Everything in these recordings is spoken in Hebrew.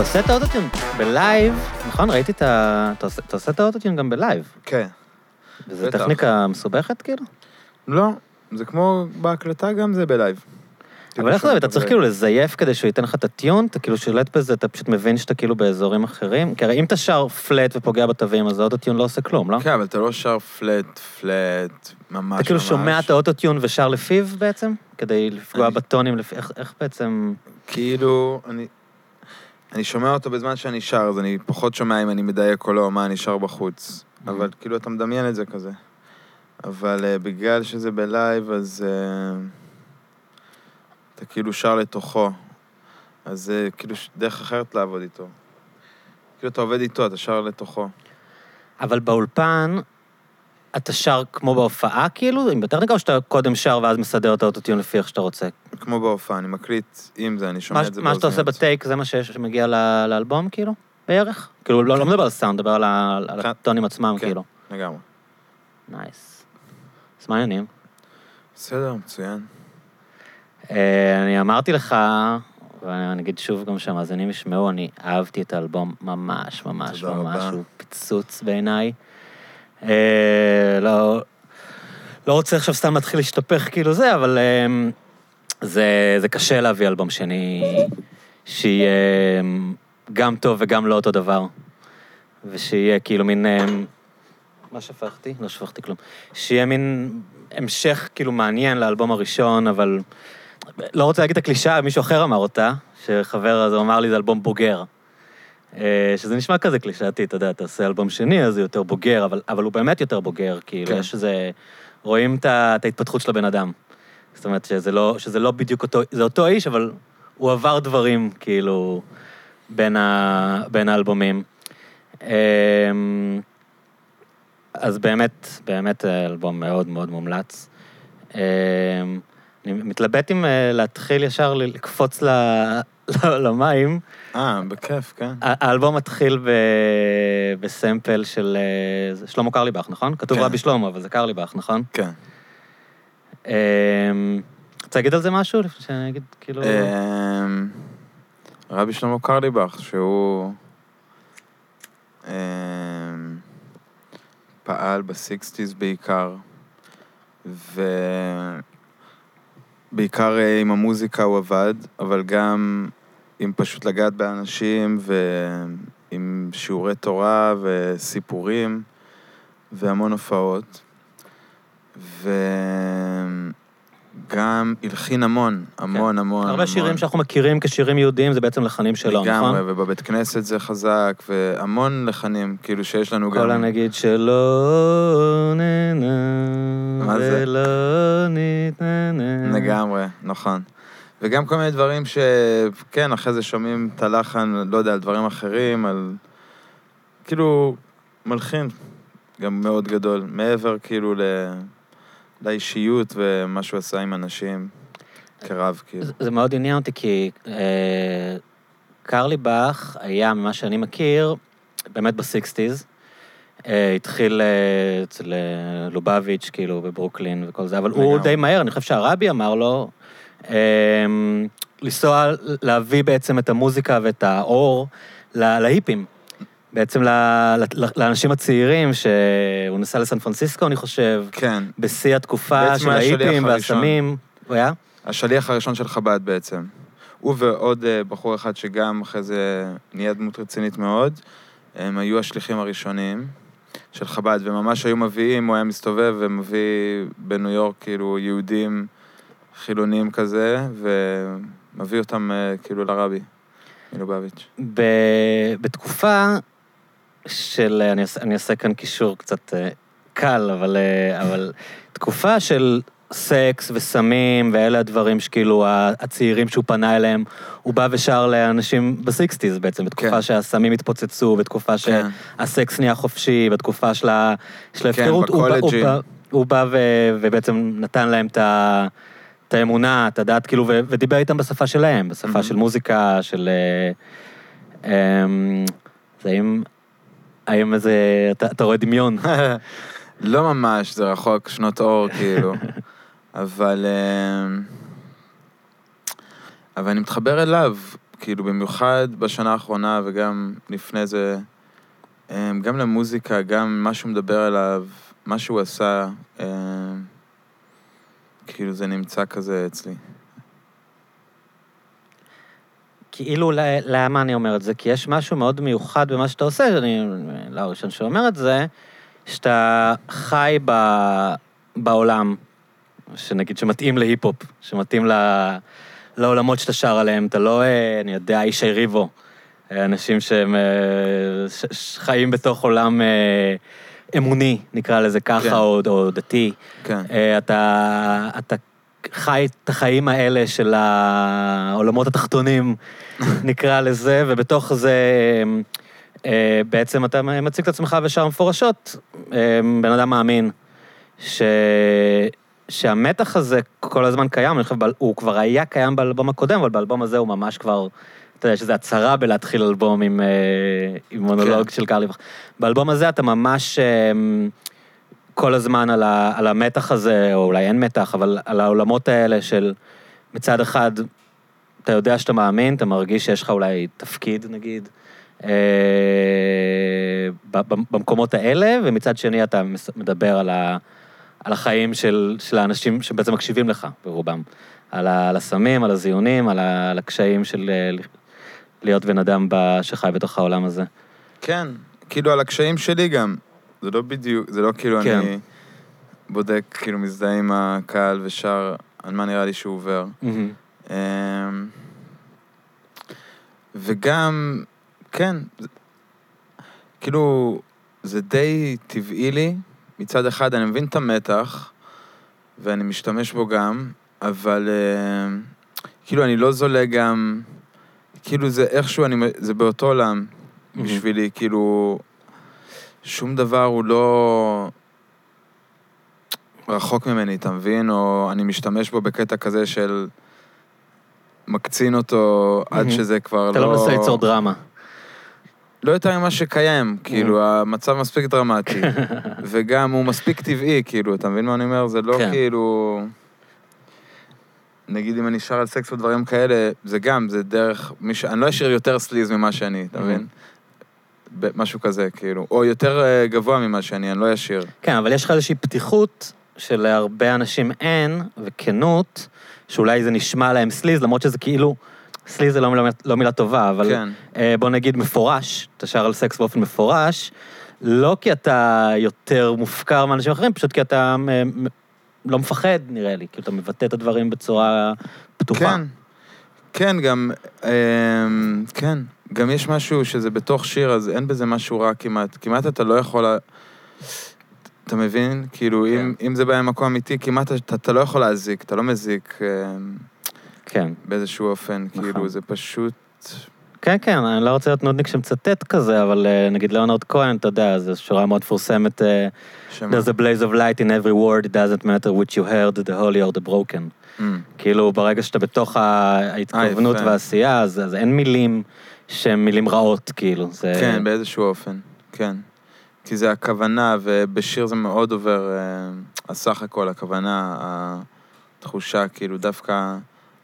אתה עושה את ה autotune ב live, נכון? ראיתי את ה... אתה עושה- אתה עושה את ה autotune גם ב live. כן. וזו בטח. טכניקה מסובכת כאילו? לא, זה כמו בהקלטה גם זה ב live. אבל איך זה, אתה צריך כאילו לזייף כדי שהוא ייתן לך את ה tune, אתה כאילו שולט בזה, אתה פשוט מבין שאתה כאילו באזורים אחרים? כי הרי אם אתה שר flat ופוגע בתווים, אז האוטוטיון לא עושה כלום, לא? כן, אבל אתה לא שר flat, flat, ממש ממש. אתה כאילו שומע את האוטוטיון ושר לפיו בעצם? כדי לפגוע בטונים, איך בעצם... כאילו, אני... אני שומע אותו בזמן שאני שר, אז אני פחות שומע אם אני מדייק או לא, מה אני שר בחוץ. אבל כאילו, אתה מדמיין את זה כזה. אבל uh, בגלל שזה בלייב, אז uh, אתה כאילו שר לתוכו. אז זה כאילו ש- דרך אחרת לעבוד איתו. כאילו, אתה עובד איתו, אתה שר לתוכו. אבל באולפן, אתה שר כמו בהופעה כאילו, עם בטכניקה, או שאתה קודם שר ואז מסדר את האוטוטיון לפי איך שאתה רוצה? כמו בהופעה, אני מקליט עם זה, אני שומע מה את זה מה שאתה עושה ב take זה מה שיש- שמגיע ל- לאלבום כאילו? בערך? כאילו, לא לא מדבר על סאונד, מדבר על על כן. הטונים עצמם כן. כאילו. לגמרי. nice. אז מה העניינים? בסדר, מצוין. אה, אני אמרתי לך, ואני אגיד שוב גם שהמאזינים ישמעו, אני אהבתי את האלבום ממש, ממש, ממש. הוא פיצוץ בעיניי. אה, לא, לא רוצה עכשיו סתם להתחיל להשתפך כאילו זה, אבל אה, זה, זה קשה להביא אלבום שני שיהיה אה, גם טוב וגם לא אותו דבר. ושיהיה כאילו מין... מה שפכתי? לא שפכתי כלום. שיהיה מין המשך כאילו מעניין לאלבום הראשון, אבל לא רוצה להגיד את הקלישאה, מישהו אחר אמר אותה, שחבר הזה אמר לי זה אלבום בוגר. אה, שזה נשמע כזה קלישאתי, אתה יודע, אתה עושה אלבום שני, אז זה יותר בוגר, אבל, אבל הוא באמת יותר בוגר, כאילו, כן. יש איזה... רואים את, ההתפתחות של הבן אדם. זאת אומרת, שזה לא, שזה לא בדיוק אותו, זה אותו איש, אבל הוא עבר דברים, כאילו, בין, ה, בין האלבומים. אמ, אז באמת, באמת אה, אלבום מאוד מאוד מומלץ. אני מתלבט אם אה, להתחיל ישר לקפוץ ל- למים. אה, בכיף, כן. האלבום מתחיל. בסמפל של אה, שלמה קרליבך, נכון? כתוב כן. רבי שלמה, אבל זה קרליבך, נכון? כן. אמ, רוצה להגיד על זה משהו? לפני שאני אגיד, כאילו... אמ, רבי שלמה קרליבך, שהוא אמ, פעל בסיקסטיז בעיקר, ובעיקר אה, עם המוזיקה הוא עבד, אבל גם עם פשוט לגעת באנשים ועם שיעורי תורה וסיפורים והמון הופעות. וגם הלחין המון, המון, המון. הרבה המון. שירים שאנחנו מכירים כשירים יהודיים זה בעצם לחנים שלו, נכון? לגמרי, ובבית כנסת זה חזק, והמון לחנים, כאילו שיש לנו גם... כל הנגיד שלא זה? ולא נתננה. לגמרי, נכון. וגם כל מיני דברים שכן, אחרי זה שומעים את הלחן, לא יודע, על דברים אחרים, על... כאילו, מלחין גם מאוד גדול, מעבר כאילו ל... לאישיות ומה שהוא עשה עם אנשים כרב, כאילו. זה- זה מאוד עניין אותי, כי אה, קרלי באך היה, ממה שאני מכיר, באמת בסיקסטיז. אה, התחיל אה, אצל אה, לובביץ', כאילו, בברוקלין וכל זה, אבל הוא לגמרי. די מהר, אני חושב שהרבי אמר לו, לנסוע, להביא בעצם את המוזיקה ואת האור להיפים. בעצם לאנשים הצעירים, שהוא נסע לסן פרנסיסקו, אני חושב, כן, בשיא התקופה של ההיפים. והסמים. הוא היה? השליח הראשון של חב"ד בעצם. הוא ועוד אה, בחור אחד שגם אחרי זה נהיה דמות רצינית מאוד, הם היו השליחים הראשונים של חב"ד, וממש היו מביאים, הוא היה מסתובב ומביא בניו יורק כאילו יהודים חילונים כזה, ומביא אותם אה, כאילו לרבי, מלובביץ'. ב- בתקופה של, אני אעשה, אני אעשה כאן קישור קצת אה, קל, אבל, אה, אבל תקופה של סקס וסמים, ואלה הדברים שכאילו הצעירים שהוא פנה אליהם, הוא בא ושר לאנשים בסיקסטיז בעצם, בתקופה כן. שהסמים התפוצצו, בתקופה כן. שהסקס נהיה חופשי, בתקופה של של ההפקרות. הוא בא- הוא בקולג'ים. בא- הוא בא ו- ובעצם נתן להם את ה... את האמונה, את הדעת, כאילו, ו- ודיבר איתם בשפה שלהם, בשפה מהמם. של מוזיקה, של... אה, אמ, זה האם... האם איזה... אתה, אתה רואה דמיון? לא ממש, זה רחוק שנות אור, כאילו. אבל... אה, אבל אני מתחבר אליו, כאילו, במיוחד בשנה האחרונה וגם לפני זה, אמ, גם למוזיקה, גם מה שהוא מדבר עליו, מה שהוא עשה, אמ, כאילו זה נמצא כזה אצלי. כאילו, למה אני אומר את זה? כי יש משהו מאוד מיוחד במה שאתה עושה, שאני לא הראשון שאומר את זה, שאתה חי ב, בעולם, שנגיד, שמתאים להיפ-הופ, שמתאים ל, לעולמות שאתה שר עליהם, אתה לא, אה, אני יודע, איש ריבו, אנשים שהם אה, ש, ש, חיים בתוך עולם אה, אמוני, נקרא לזה ככה, כן. או, או דתי. כן, אה, אתה, אתה חי את החיים האלה של העולמות התחתונים, נקרא לזה, ובתוך זה אה, בעצם אתה מציג את עצמך ושר מפורשות, אה, בן אדם מאמין, ש... שהמתח הזה כל הזמן קיים, אני חושב, הוא כבר היה קיים באלבום הקודם, אבל באלבום הזה הוא ממש כבר, אתה יודע, שזה הצהרה בלהתחיל אלבום עם, אה, עם מונולוג כן. של קרליבך. באלבום הזה אתה ממש אה, כל הזמן על, ה, על המתח הזה, או אולי אין מתח, אבל על העולמות האלה של מצד אחד, אתה יודע שאתה מאמין, אתה מרגיש שיש לך אולי תפקיד, נגיד, אה, במקומות האלה, ומצד שני אתה מדבר על, ה, על החיים של, של האנשים שבעצם מקשיבים לך, ברובם. על, ה, על הסמים, על הזיונים, על, ה, על הקשיים של אה, להיות בן אדם שחי בתוך העולם הזה. כן, כאילו על הקשיים שלי גם. זה לא בדיוק, זה לא כאילו כן. אני בודק, כאילו מזדהה עם הקהל ושר על מה נראה לי שהוא עובר. אמ, וגם, כן, זה- כאילו, זה די טבעי לי. מצד אחד, אני מבין את המתח, ואני משתמש בו גם, אבל אמ, כאילו, אני לא זולג גם... כאילו, זה איכשהו, אני, זה באותו עולם מהמם. בשבילי, כאילו, שום דבר הוא לא רחוק ממני, אתה מבין? או אני משתמש בו בקטע כזה של מקצין אותו עד מהמם. שזה כבר לא... אתה לא מנסה ליצור דרמה. לא יותר ממה שקיים, כאילו, המצב מספיק דרמטי. וגם הוא מספיק טבעי, כאילו, אתה מבין מה אני אומר? זה לא כן. כאילו... נגיד אם אני שר על סקס ודברים כאלה, זה גם, זה דרך... מיש... אני לא אשאיר יותר סליז ממה שאני, אתה מבין? ב- משהו כזה, כאילו. או יותר אה, גבוה ממה שאני, אני לא אשאיר. כן, אבל יש לך איזושהי פתיחות שלהרבה אנשים אין, וכנות, שאולי זה נשמע להם סליז, למרות שזה כאילו, סליז זה לא מילה, לא מילה טובה, אבל כן. אה, בוא נגיד מפורש, אתה שר על סקס באופן מפורש, לא כי אתה יותר מופקר מאנשים אחרים, פשוט כי אתה אה, לא מפחד, נראה לי, כי אתה מבטא את הדברים בצורה פתוחה. כן. כן, גם... אמ, כן. גם יש משהו שזה בתוך שיר, אז אין בזה משהו רע כמעט. כמעט אתה לא יכול... אתה מבין? כאילו, אם, אם זה בא ממקום אמיתי, כמעט אתה, אתה לא יכול להזיק, אתה לא מזיק אמ, כן. באיזשהו אופן. נכון. כאילו, זה פשוט... כן, כן, אני לא רוצה להיות נודניק שמצטט כזה, אבל אה, נגיד ליאונרד כהן, אתה יודע, זו שורה מאוד מפורסמת, אה? There's a blaze of light in every word, it doesn't matter which you heard, the holy or the broken. אמ, כאילו, ברגע שאתה בתוך ההתכוונות יפה. והעשייה, אז, אז אין מילים שהן מילים רעות, כאילו. זה... כן, באיזשהו אופן, כן. כי זה הכוונה, ובשיר זה מאוד עובר, אה, הסך הכל, הכוונה, התחושה, כאילו, דווקא,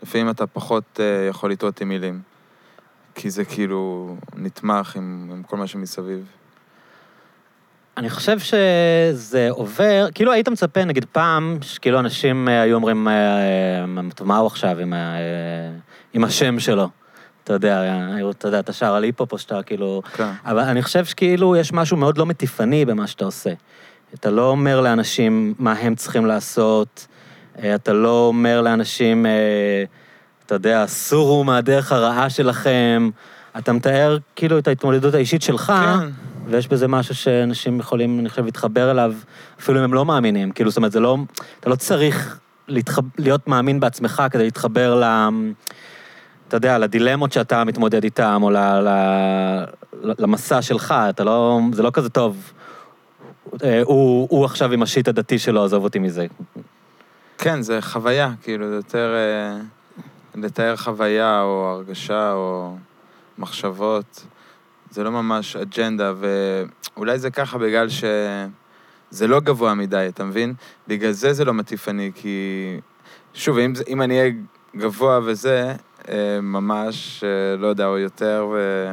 לפעמים אתה פחות יכול לטעות עם מילים. כי זה כאילו נתמך עם, עם כל מה שמסביב. אני חושב שזה עובר, כאילו היית מצפה, נגיד פעם, שכאילו אנשים אה, היו אומרים, אה, אה, טוב, מה הוא עכשיו עם, ה- עם השם שלו? אתה יודע, אתה יודע, אתה שר על היפ-הופ או שאתה כאילו... כן. אבל אני חושב שכאילו יש משהו מאוד לא מטיפני במה שאתה עושה. אתה לא אומר לאנשים מה הם צריכים לעשות, אתה לא אומר לאנשים, אה, אתה יודע, סורו מהדרך הרעה שלכם, אתה מתאר כאילו את ההתמודדות האישית שלך, כן. ויש בזה משהו שאנשים יכולים, אני חושב, להתחבר אליו, אפילו אם הם לא מאמינים. כאילו, זאת אומרת, זה לא, אתה לא צריך להתחב, להיות מאמין בעצמך כדי להתחבר ל... אתה יודע, לדילמות שאתה מתמודד איתם, או ל, ל, למסע שלך, אתה לא, זה לא כזה טוב. אה, הוא, הוא עכשיו עם השיט הדתי שלו, עזוב אותי מזה. כן, זה חוויה, כאילו, זה יותר אה, לתאר חוויה או הרגשה או מחשבות. זה לא ממש אג'נדה, ואולי זה ככה בגלל שזה לא גבוה מדי, אתה מבין? בגלל זה זה לא מטיפני, כי... שוב, אם, זה- אם אני אהיה גבוה וזה, אה, ממש, אה, לא יודע, או יותר, ו...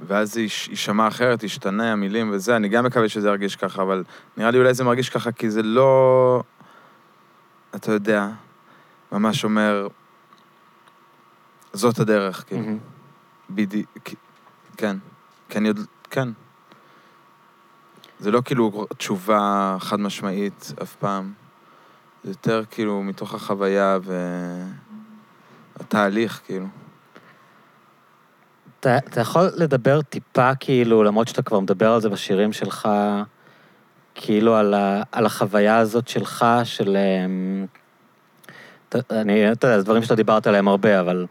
ואז זה יש- יישמע אחרת, ישתנה המילים וזה, אני גם מקווה שזה ירגיש ככה, אבל נראה לי אולי זה מרגיש ככה כי זה לא, אתה יודע, ממש אומר, זאת הדרך, כאילו. מהמם. בדיוק, כן. כי אני עוד, כן. זה לא כאילו תשובה חד משמעית אף פעם. זה יותר כאילו מתוך החוויה והתהליך, כאילו. אתה, אתה יכול לדבר טיפה, כאילו, למרות שאתה כבר מדבר על זה בשירים שלך, כאילו על, ה, על החוויה הזאת שלך, של... אתה- אני, אתה יודע, זה דברים שאתה דיברת עליהם הרבה, אבל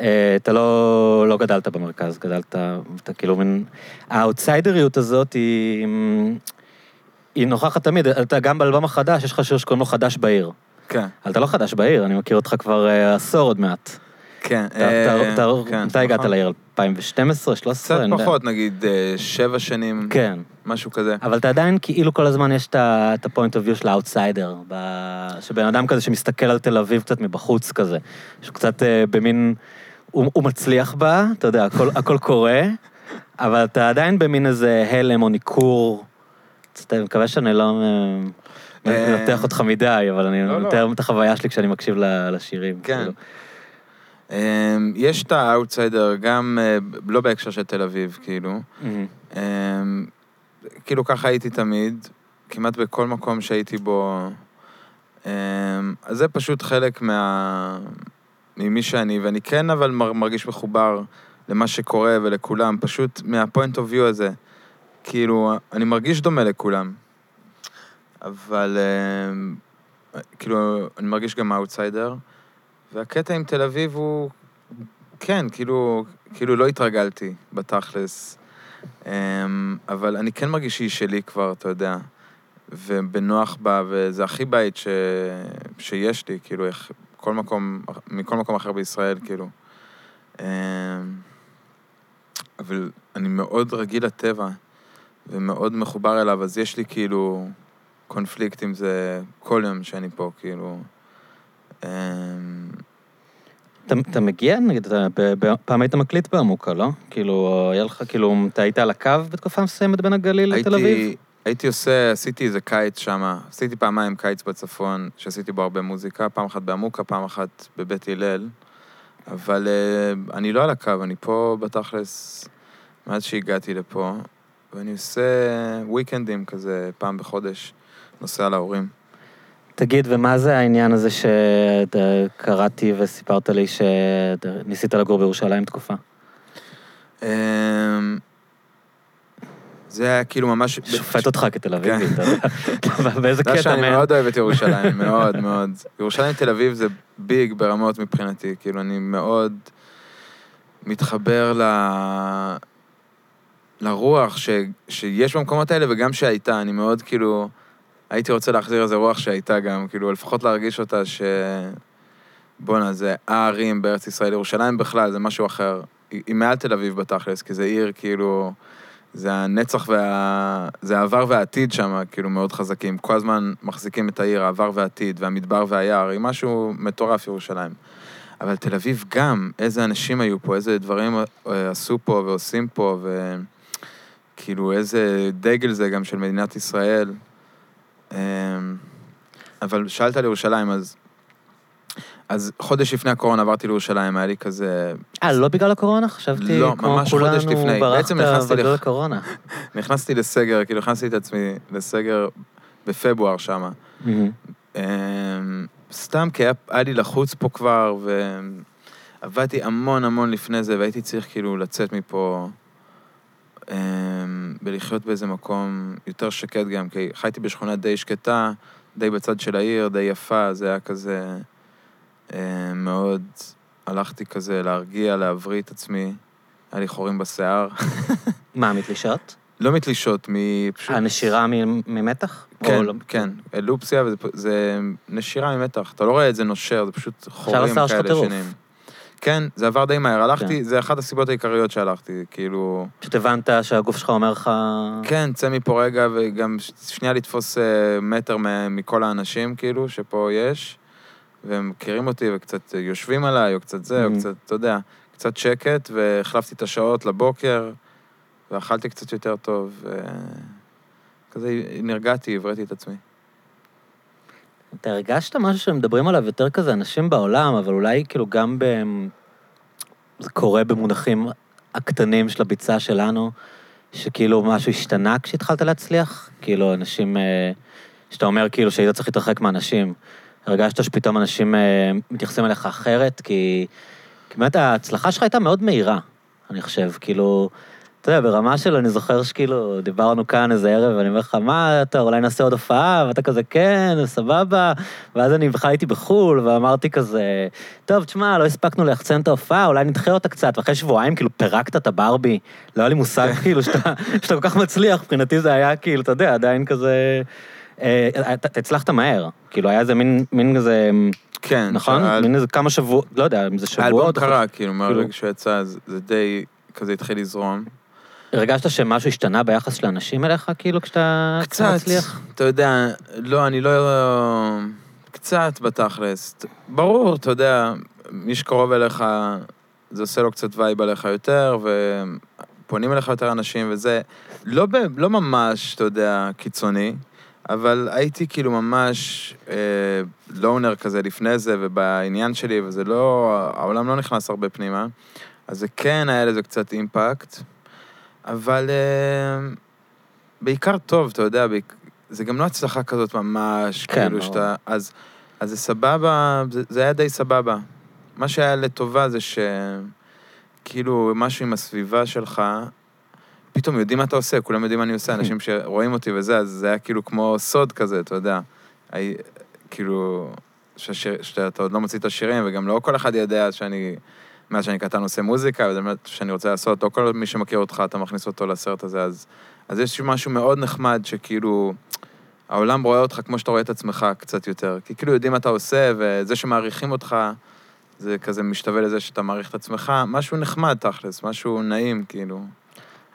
אה, אתה לא, לא גדלת במרכז, גדלת, אתה כאילו מין... האאוטסיידריות הזאת היא... היא נוכחת תמיד, אתה גם באלבום החדש, יש לך שיר שקוראים לו חדש בעיר. כן, אבל אתה לא חדש בעיר, אני מכיר אותך כבר אה, עשור עוד מעט. כן. אתה- כן, מתי הגעת נכון. לעיר? 2012, 13? קצת. פחות, נגיד אה, שבע שנים, כן, משהו כזה. אבל אתה עדיין, כאילו כל הזמן יש את ה-point of view של האוטסיידר, שבן אדם כזה שמסתכל על תל אביב קצת מבחוץ כזה, שהוא קצת אה, במין, הוא מצליח בה, אתה יודע, הכל- קורה, אבל אתה עדיין במין איזה הלם או ניכור. אני מקווה שאני לא אה, אה, מנתח אותך מדי, אבל אני לא, לא. מתאר את החוויה שלי כשאני מקשיב לשירים. כן. אמ, יש את האאוטסיידר גם, אה, לא בהקשר של תל אביב, כאילו. מהמם. אמ, כאילו ככה הייתי תמיד, כמעט בכל מקום שהייתי בו. אמ, אז זה פשוט חלק מה... ממי שאני, ואני כן אבל מר- מרגיש מחובר למה שקורה ולכולם, פשוט מה point of view הזה. כאילו, אני מרגיש דומה לכולם, אבל כאילו, אני מרגיש גם אאוטסיידר, והקטע עם תל אביב הוא, כן, כאילו, כאילו לא התרגלתי בתכלס. אמ, אבל אני כן מרגיש שהיא שלי כבר, אתה יודע, ובנוח בה, וזה הכי בית ש... שיש לי, כאילו, איך... כל מקום, מכל מקום אחר בישראל, כאילו. אמ, אבל אני מאוד רגיל לטבע, ומאוד מחובר אליו, אז יש לי כאילו קונפליקט עם זה כל יום שאני פה, כאילו. אתה, אתה מגיע, נגיד, פעם היית מקליט בעמוקה, לא? כאילו, היה לך, כאילו, אתה היית על הקו בתקופה מסוימת בין הגליל לתל אביב? הייתי, עושה, עשיתי איזה קיץ שם, עשיתי פעמיים קיץ בצפון, שעשיתי בו הרבה מוזיקה, פעם אחת בעמוקה, פעם אחת בבית הלל, אבל uh, אני לא על הקו, אני פה בתכלס, מאז שהגעתי לפה, ואני עושה וויקנדים כזה פעם בחודש, נוסע להורים. תגיד, ומה זה העניין הזה שקראתי וסיפרת לי שניסית לגור בירושלים תקופה? אמ, זה היה כאילו ממש... שופט אותך כתל אביבי, כן. אתה יודע. באיזה קטע, שאני מן? מאוד אוהב את ירושלים, מאוד מאוד. ירושלים תל אביב זה ביג ברמות מבחינתי, כאילו אני מאוד מתחבר ל... לרוח ש... שיש במקומות האלה וגם שהייתה, אני מאוד כאילו, הייתי רוצה להחזיר איזה רוח שהייתה גם, כאילו לפחות להרגיש אותה ש... בואנה, זה הערים בארץ ישראל, ירושלים בכלל, זה משהו אחר. היא, מעל תל אביב בתכלס, כי זה עיר כאילו... זה הנצח וה... זה העבר והעתיד שם, כאילו, מאוד חזקים. כל הזמן מחזיקים את העיר, העבר והעתיד, והמדבר והיער, היא משהו מטורף, ירושלים. אבל תל אביב גם, איזה אנשים היו פה, איזה דברים אה, עשו פה ועושים פה, וכאילו, איזה דגל זה גם של מדינת ישראל. אה, אבל שאלת על ירושלים, אז... אז חודש לפני הקורונה עברתי לירושלים, היה לי כזה... אה, לא בגלל הקורונה? חשבתי, לא, כמו כולנו, לפני. ברחת נכנסתי בגלל לח- הקורונה. נכנסתי לסגר, כאילו הכנסתי את עצמי לסגר בפברואר שמה. אמ, סתם כי היה, היה לי לחוץ פה כבר, ועבדתי המון המון לפני זה, והייתי צריך כאילו לצאת מפה אמ, ולחיות באיזה מקום יותר שקט גם, כי חייתי בשכונה די שקטה, די בצד של העיר, די יפה, זה היה כזה אמ, מאוד, הלכתי כזה להרגיע, להבריא את עצמי, היה לי חורים בשיער. מה, מתלישות? לא מתלישות, מפשוט... הנשירה ממתח? כן, לא? כן, פ- זה נשירה ממתח. אתה לא רואה את זה נושר, זה פשוט חורים השיער שלך כאלה טירוף. שניים. כן, זה עבר די מהר. הלכתי, כן. זה אחת הסיבות העיקריות שהלכתי, כאילו... פשוט הבנת שהגוף שלך אומר לך... כן, צא מפה רגע, וגם שנייה לתפוס אה, מטר מכל האנשים, כאילו, שפה יש. והם מכירים אותי וקצת יושבים עליי, או קצת זה, או Mhm. קצת, אתה יודע, קצת שקט, והחלפתי את השעות לבוקר, ואכלתי קצת יותר טוב, וכזה נרגעתי, הבראתי את עצמי. אתה הרגשת משהו שמדברים עליו יותר כזה אנשים בעולם, אבל אולי כאילו גם ב... זה קורה במונחים הקטנים של הביצה שלנו, שכאילו משהו השתנה כשהתחלת להצליח? כאילו, אנשים... אה, שאתה אומר כאילו שהיית צריך להתרחק מאנשים. הרגשת שפתאום אנשים אה, מתייחסים אליך אחרת? כי... כי באמת ההצלחה שלך הייתה מאוד מהירה, אני חושב. כאילו, אתה יודע, ברמה של, אני זוכר שכאילו, דיברנו כאן איזה ערב, ואני אומר לך, מה אתה, אולי נעשה עוד הופעה? ואתה כזה, כן, סבבה. ואז אני בכלל הייתי בחו"ל, ואמרתי כזה, טוב, תשמע, לא הספקנו ליחצן את ההופעה, אולי נדחה אותה קצת. ואחרי שבועיים, כאילו, פירקת את הברבי. לא היה לי מושג, כאילו, שאתה, שאתה כל כך מצליח. מבחינתי זה היה, כאילו, אתה יודע, עדיין כזה... אה, אתה אתה הצלחת מהר. כאילו, היה איזה מין, מין כזה, כן. נכון? שהאל- מין איזה כמה שבועות, לא יודע, אם זה שבועות. האלבום קרה, כאילו, מהרגע כאילו- שהוא יצא, אז זה די כזה התחיל לזרום. הרגשת שמשהו השתנה ביחס של האנשים אליך, כאילו, כשאתה קצת, מצליח? אתה יודע, לא, אני לא... קצת בתכלס. ברור, אתה יודע, מי שקרוב אליך, זה עושה לו קצת וייב עליך יותר, ופונים אליך יותר אנשים, וזה לא, ב, לא ממש, אתה יודע, קיצוני, אבל הייתי כאילו ממש אה, לונר כזה לפני זה, ובעניין שלי, וזה לא... העולם לא נכנס הרבה פנימה, אז זה כן היה לזה קצת אימפקט, אבל... אה, בעיקר טוב, אתה יודע. זה גם לא הצלחה כזאת ממש, כן, כאילו ברור. שאתה... אז, אז זה סבבה, זה, זה היה די סבבה. מה שהיה לטובה זה שכאילו משהו עם הסביבה שלך, פתאום יודעים מה אתה עושה, כולם יודעים מה אני עושה, אנשים שרואים אותי וזה, אז זה היה כאילו כמו סוד כזה, אתה יודע. הי... כאילו. שאתה עוד לא מוציא את השירים, וגם לא כל אחד יודע שאני, מאז שאני קטן עושה מוזיקה, וזה באמת שאני רוצה לעשות, לא כל מי שמכיר אותך, אתה מכניס אותו לסרט הזה, אז, אז יש משהו מאוד נחמד, שכאילו, העולם רואה אותך כמו שאתה רואה את עצמך קצת יותר. כי כאילו יודעים מה אתה עושה, וזה שמעריכים אותך, זה כזה משתווה לזה שאתה מעריך את עצמך, משהו נחמד תכלס, משהו נעים, כאילו.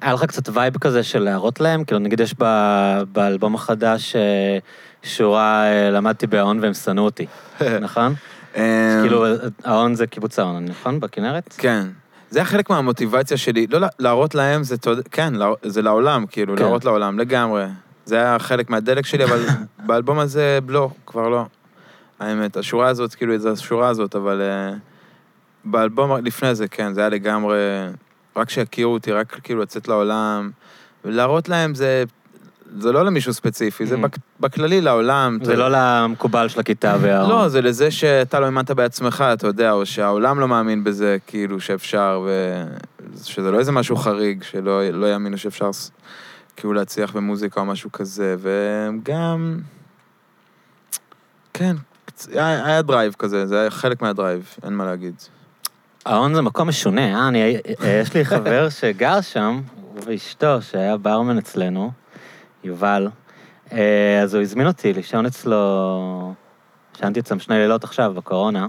היה לך קצת vibe כזה של להראות להם? כאילו, נגיד יש ב- באלבום החדש אה, שורה, אה, למדתי בהאון והם שנאו אותי, נכון? אמ, כאילו, ההון זה קיבוץ ההון, נכון? בכנרת? כן. זה היה חלק מהמוטיבציה שלי, לא לה- להראות להם, זה, כן, זה לעולם, כאילו, כן. להראות לעולם, לגמרי. זה היה חלק מהדלק שלי, אבל באלבום הזה, לא, כבר לא. האמת, השורה הזאת, כאילו, זו השורה הזאת, אבל uh, באלבום לפני זה, כן, זה היה לגמרי, רק שיכירו אותי, רק כאילו לצאת לעולם, ולהראות להם זה, זה לא למישהו ספציפי, זה. בק- בכללי לעולם. זה אתה- לא למקובל של הכיתה וההון. לא, זה לזה שאתה לא האמנת בעצמך, אתה יודע, או שהעולם לא מאמין בזה, כאילו, שאפשר, ושזה לא איזה משהו חריג, שלא לא יאמינו שאפשר ס- כאילו להצליח במוזיקה או משהו כזה, וגם... כן, קצ- היה, היה drive כזה, זה היה חלק מה drive, אין מה להגיד. ההון זה מקום משונה, אה? אני, אה, יש לי חבר שגר שם, הוא ואשתו, שהיה ברמן אצלנו, יובל, אה, אז הוא הזמין אותי לישון אצלו, ישנתי אצלם שני לילות עכשיו, בקורונה.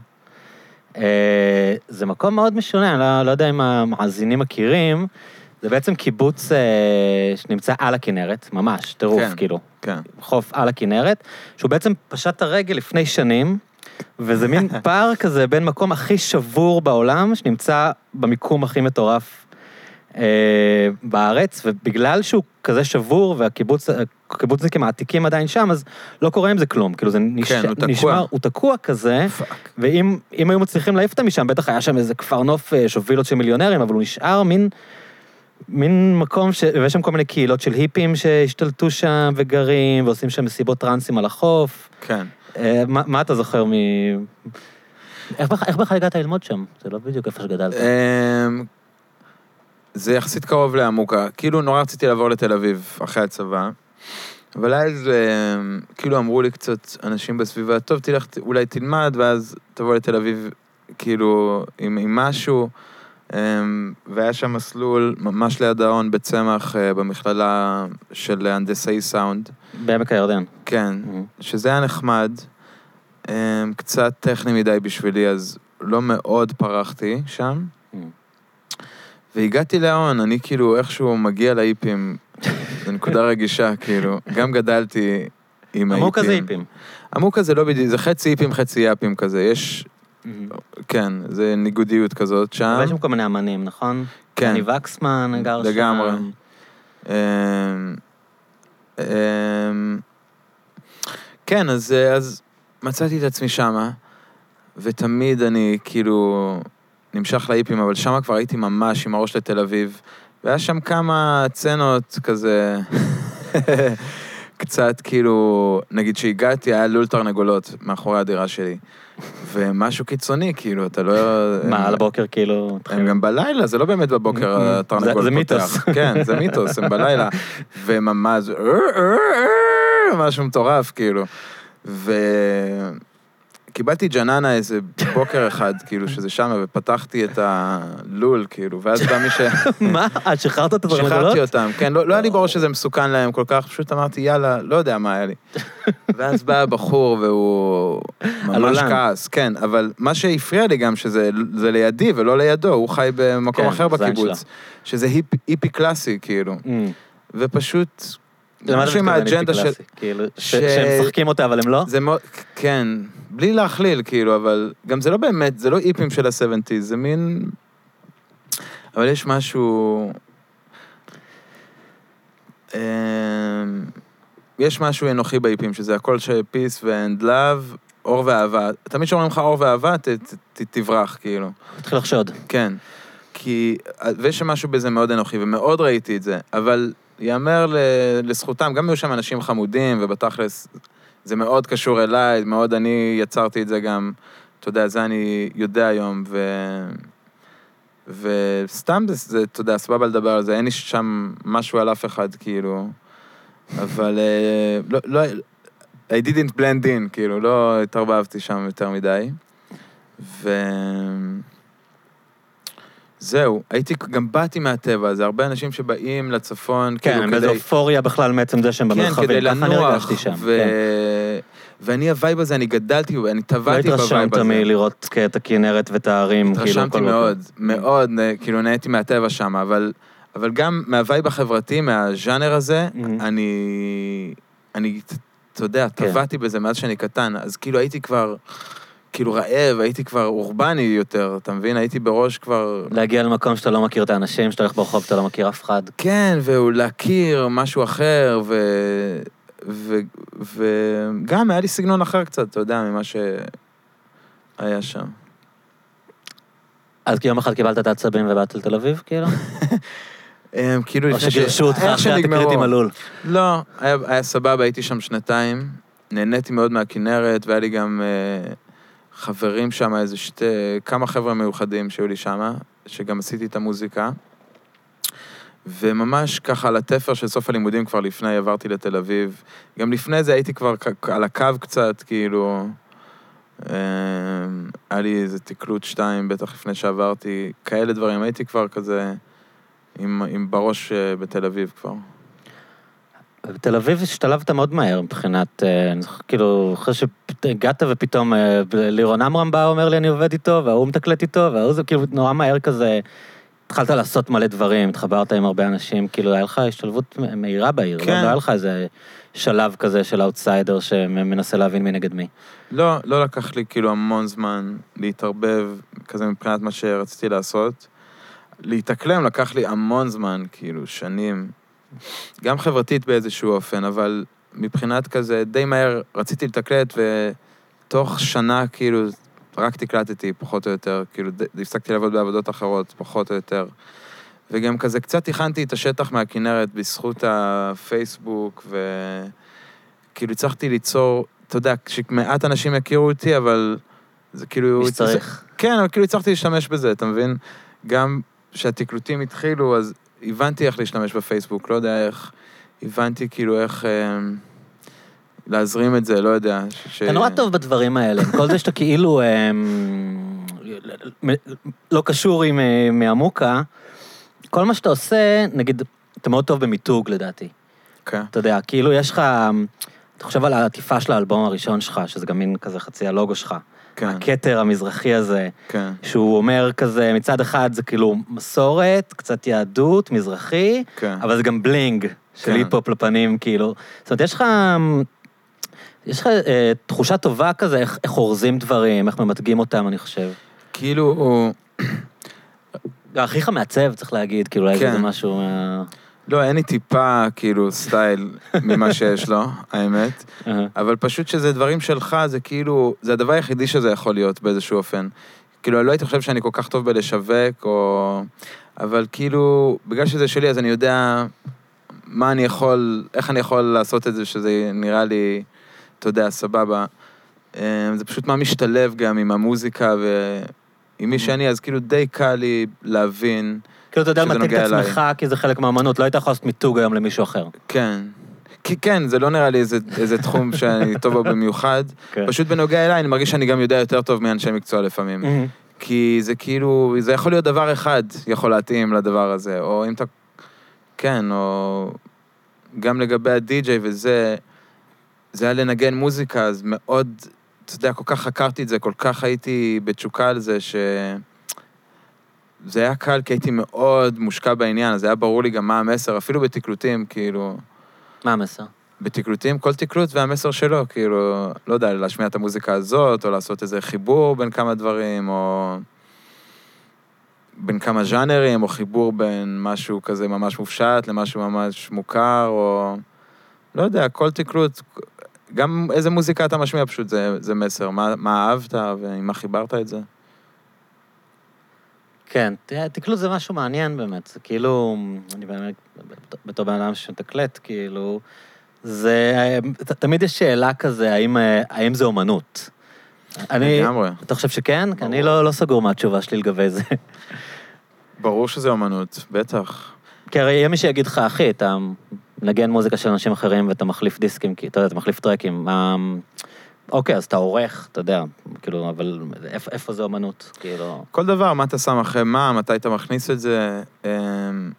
אה, זה מקום מאוד משונה, אני לא, לא יודע אם המאזינים מכירים, זה בעצם קיבוץ אה, שנמצא על הכנרת, ממש, טירוף, כן. כאילו. כן. חוף על הכנרת, שהוא בעצם פשט את הרגל לפני שנים, וזה מין פער כזה בין מקום הכי שבור בעולם, שנמצא במיקום הכי מטורף אה, בארץ, ובגלל שהוא כזה שבור והקיבוצניקים העתיקים עדיין שם, אז לא קורה עם זה כלום. כאילו זה נש... כן, הוא תקוע. נשמר, הוא תקוע כזה, פאק. ואם אם היו מצליחים להעיף אותם משם, בטח היה שם איזה כפר נוף אה, שווילות של מיליונרים, אבל הוא נשאר מין, מין מקום, ש... ויש שם כל מיני קהילות של היפים שהשתלטו שם וגרים, ועושים שם מסיבות טרנסים על החוף. כן. אה, מה, מה אתה זוכר מ... איך בכ- איך בכלל הגעת ללמוד שם? זה לא בדיוק איפה שגדלת. זה יחסית קרוב לעמוקה. כאילו, נורא רציתי לעבור לתל אביב אחרי הצבא, אבל אז אמ, כאילו אמרו לי קצת אנשים בסביבה, טוב, תלך, אולי תלמד, ואז תבוא לתל אביב, כאילו, עם, עם משהו. אמ, והיה שם מסלול ממש ליד ההון בצמח, אה, במכללה של הנדסאי סאונד. בעמק הירדן. כן, שזה היה נחמד, קצת טכני מדי בשבילי, אז לא מאוד פרחתי שם. והגעתי להון, אני כאילו איכשהו מגיע להיפים, זו נקודה רגישה, כאילו. גם גדלתי עם עמוק כזה איפים. עמוק כזה לא בדיוק, זה חצי איפים, חצי יאפים כזה. יש, כן, זה ניגודיות כזאת שם. אבל יש שם כל מיני אמנים, נכון? כן. אני וקסמן גר שם. לגמרי. אמ, אמ, כן, אז מצאתי את עצמי שמה, ותמיד אני כאילו נמשך לאיפים, אבל שמה כבר הייתי ממש עם הראש לתל אביב, והיה שם כמה צנות כזה, קצת כאילו, נגיד שהגעתי, היה לול תרנגולות מאחורי הדירה שלי, ומשהו קיצוני, כאילו, אתה לא... מה, על הבוקר כאילו... הם גם בלילה, זה לא באמת בבוקר התרנגול פותח. זה מיתוס. כן, זה מיתוס, הם בלילה. וממש, משהו מטורף, כאילו. וקיבלתי ג'ננה איזה בוקר אחד, כאילו, שזה שם, ופתחתי את הלול, כאילו, ואז בא מי ש... מה? את שחררת את התרנגולות? שחררתי אותם, כן, לא, לא היה לי בראש שזה מסוכן להם כל כך, פשוט אמרתי, יאללה, לא יודע מה היה לי. ואז בא הבחור והוא ממש. כעס, כן, אבל מה שהפריע לי גם, שזה זה לידי ולא לידו, הוא חי במקום כן, אחר בקיבוץ, שזה היפ, היפי קלאסי, כאילו, אמ, ופשוט, למה אתה משהו עם מתכוון איפי האג'נדה של... כאילו, ש- ש- שהם משחקים אותה אבל הם לא? זה מאוד, כן, בלי להכליל, כאילו, אבל גם זה לא באמת, זה לא איפים של ה-70's, זה מין... אבל יש משהו... אמ, יש משהו אנוכי באיפים, שזה הכל של peace and love, אור ואהבה. תמיד כשאומרים לך אור ואהבה, ת, ת, ת, תברח, כאילו. תתחיל לחשוד. כן. כי... ויש שם משהו בזה מאוד אנוכי, ומאוד ראיתי את זה, אבל ייאמר לזכותם, גם היו שם אנשים חמודים, ובתכלס זה מאוד קשור אליי, מאוד אני יצרתי את זה גם, אתה יודע, זה אני יודע היום, ו... וסתם זה, זה, אתה יודע, סבבה לדבר על זה, אין לי שם משהו על אף אחד, כאילו, אבל אה, לא, לא, I didn't blend in, כאילו, לא התערבבתי שם יותר מדי. ו... זהו, הייתי, גם באתי מהטבע, זה הרבה אנשים שבאים לצפון, כן, כאילו, הם באיזו אופוריה בכלל מעצם זה שהם כן, במרחבים. כדי ככה אני לנוח, הרגשתי שם. ו... כן. ואני ה vibe הזה, אני גדלתי, אני לא טבעתי ב vibe התרשמת הזה. מלראות את הכנרת ואת הערים, כאילו, התרשמתי כל מאוד. מאוד, כאילו נהניתי מהטבע שם, אבל, אבל גם מהווייב החברתי, מהז'אנר הזה, Mhm. אני, אני, אתה יודע, כן. טבעתי בזה מאז שאני קטן, אז כאילו הייתי כבר, כאילו רעב, הייתי כבר אורבני יותר, אתה מבין? הייתי בראש כבר... להגיע למקום שאתה לא מכיר את האנשים, שאתה הולך ברחוב, אתה לא מכיר אף אחד. כן, ולהכיר משהו אחר, ו... ו... וגם היה לי סגנון אחר קצת, אתה יודע, ממה שהיה שם. אז יום אחד קיבלת את העצבים ובאת לתל אביב, כאילו? הם, כאילו, או לפני שגירשו אותך אחרי. התקרית עם הלול. לא, היה, היה סבבה, הייתי שם שנתיים, נהניתי מאוד מהכנרת, והיה לי גם אה, חברים שם, איזה שתי, כמה חבר'ה מיוחדים שהיו לי שם, שגם עשיתי את המוזיקה. וממש ככה על התפר של סוף הלימודים כבר לפני, עברתי לתל אביב. גם לפני זה הייתי כבר על הקו קצת, כאילו... אה, היה לי איזה תקלוט שתיים, בטח לפני שעברתי, כאלה דברים. הייתי כבר כזה עם, עם בראש אה, בתל אביב כבר. בתל אביב השתלבת מאוד מהר מבחינת, אה, כאילו, אחרי שהגעת ופתאום אה, לירון עמרם בא, אומר לי, אני עובד איתו, וההוא מתקלט איתו, וההוא זה כאילו נורא מהר כזה, התחלת לעשות מלא דברים, התחברת עם הרבה אנשים, כאילו, היה לך השתלבות מהירה בעיר, כן. לא לא היה לך איזה שלב כזה של אאוטסיידר שמנסה להבין מי נגד מי. לא, לא לקח לי כאילו המון זמן להתערבב, כזה מבחינת מה שרציתי לעשות. להתאקלם לקח לי המון זמן, כאילו, שנים. גם חברתית באיזשהו אופן, אבל מבחינת כזה, די מהר רציתי לתקלט, ותוך שנה, כאילו, רק תקלטתי, פחות או יותר. כאילו, הפסקתי לעבוד בעבודות אחרות, פחות או יותר. וגם כזה קצת הכנתי את השטח מהכנרת בזכות הפייסבוק, וכאילו הצלחתי ליצור, אתה יודע, שמעט אנשים יכירו אותי, אבל זה כאילו... מי שצריך. כן, אבל כאילו הצלחתי להשתמש בזה, אתה מבין? גם כשהתקלוטים התחילו, אז הבנתי איך להשתמש בפייסבוק, לא יודע איך, הבנתי כאילו איך אה, להזרים את זה, לא יודע. ש... אתה נורא טוב בדברים האלה, כל זה שאתה כאילו אמ, לא קשור עם אה, מעמוקה, כל מה שאתה עושה, נגיד, אתה מאוד טוב במיתוג לדעתי. כן, אתה יודע, כאילו יש לך, אתה חושב על העטיפה של האלבום הראשון שלך, שזה גם מין כזה חצי הלוגו שלך. כן, הכתר המזרחי הזה, כן. שהוא אומר כזה, מצד אחד זה כאילו מסורת, קצת יהדות, מזרחי, כן. אבל זה גם בלינג של כן. היפ-הופ לפנים, כאילו. זאת אומרת, יש לך... יש לך אה, תחושה טובה כזה, איך, איך אורזים דברים, איך ממתגים אותם, אני חושב. כאילו, הוא... אחיך מעצב, צריך להגיד, כאילו, אולי כן. זה משהו... לא, אין לי טיפה, כאילו, סטייל ממה שיש לו, האמת. אבל פשוט שזה דברים שלך, זה כאילו, זה הדבר היחידי שזה יכול להיות באיזשהו אופן. כאילו, לא הייתי חושב שאני כל כך טוב בלשווק, או... אבל כאילו, בגלל שזה שלי, אז אני יודע מה אני יכול, איך אני יכול לעשות את זה, שזה נראה לי, אתה יודע, סבבה. אה, זה פשוט מה משתלב גם עם המוזיקה ועם מי שאני, אז כאילו די קל לי להבין, כאילו, אתה יודע למתג את. עצמך, כי זה חלק מהאמנות, לא היית יכול לעשות מיתוג היום למישהו אחר. כן. כי כן, זה לא נראה לי איזה, איזה תחום שאני טוב בו במיוחד. כן. פשוט בנוגע אליי, אני מרגיש שאני גם יודע יותר טוב מאנשי מקצוע לפעמים. כי זה כאילו, זה יכול להיות דבר אחד יכול להתאים לדבר הזה, או אם אתה... כן, או... גם לגבי הדי-ג'יי וזה, זה היה לנגן מוזיקה, אז מאוד, אתה יודע, כל כך חקרתי את זה, כל כך הייתי בתשוקה על זה, ש... זה היה קל, כי הייתי מאוד מושקע בעניין, אז היה ברור לי גם מה המסר, אפילו בתקלוטים, כאילו... מה המסר? בתקלוטים, כל תקלוט והמסר שלו, כאילו, לא יודע, להשמיע את המוזיקה הזאת, או לעשות איזה חיבור בין כמה דברים, או בין כמה ז'אנרים, או חיבור בין משהו כזה ממש מופשט למשהו ממש מוכר, או... לא יודע, כל תקלוט, גם איזה מוזיקה אתה משמיע פשוט, זה, זה מסר. מה, מה אהבת ועם מה חיברת את זה? כן, תקלוט זה משהו מעניין באמת, זה כאילו, אני באמת, בתור בן אדם שמתקלט, כאילו, זה, תמיד יש שאלה כזה, האם, האם זה אומנות? אני, לגמרי. אתה חושב שכן? כי אני ברור. לא, לא סגור מהתשובה שלי לגבי זה. ברור שזה אומנות, בטח. כי הרי יהיה מי שיגיד לך, אחי, אתה מנגן מוזיקה של אנשים אחרים ואתה מחליף דיסקים, כי אתה יודע, אתה מחליף טרקים. אוקיי, אז אתה עורך, אתה יודע, כאילו, אבל איפה, איפה זה אומנות? כאילו... כל דבר, מה אתה שם אחרי מה, מתי אתה מכניס את זה. אמ,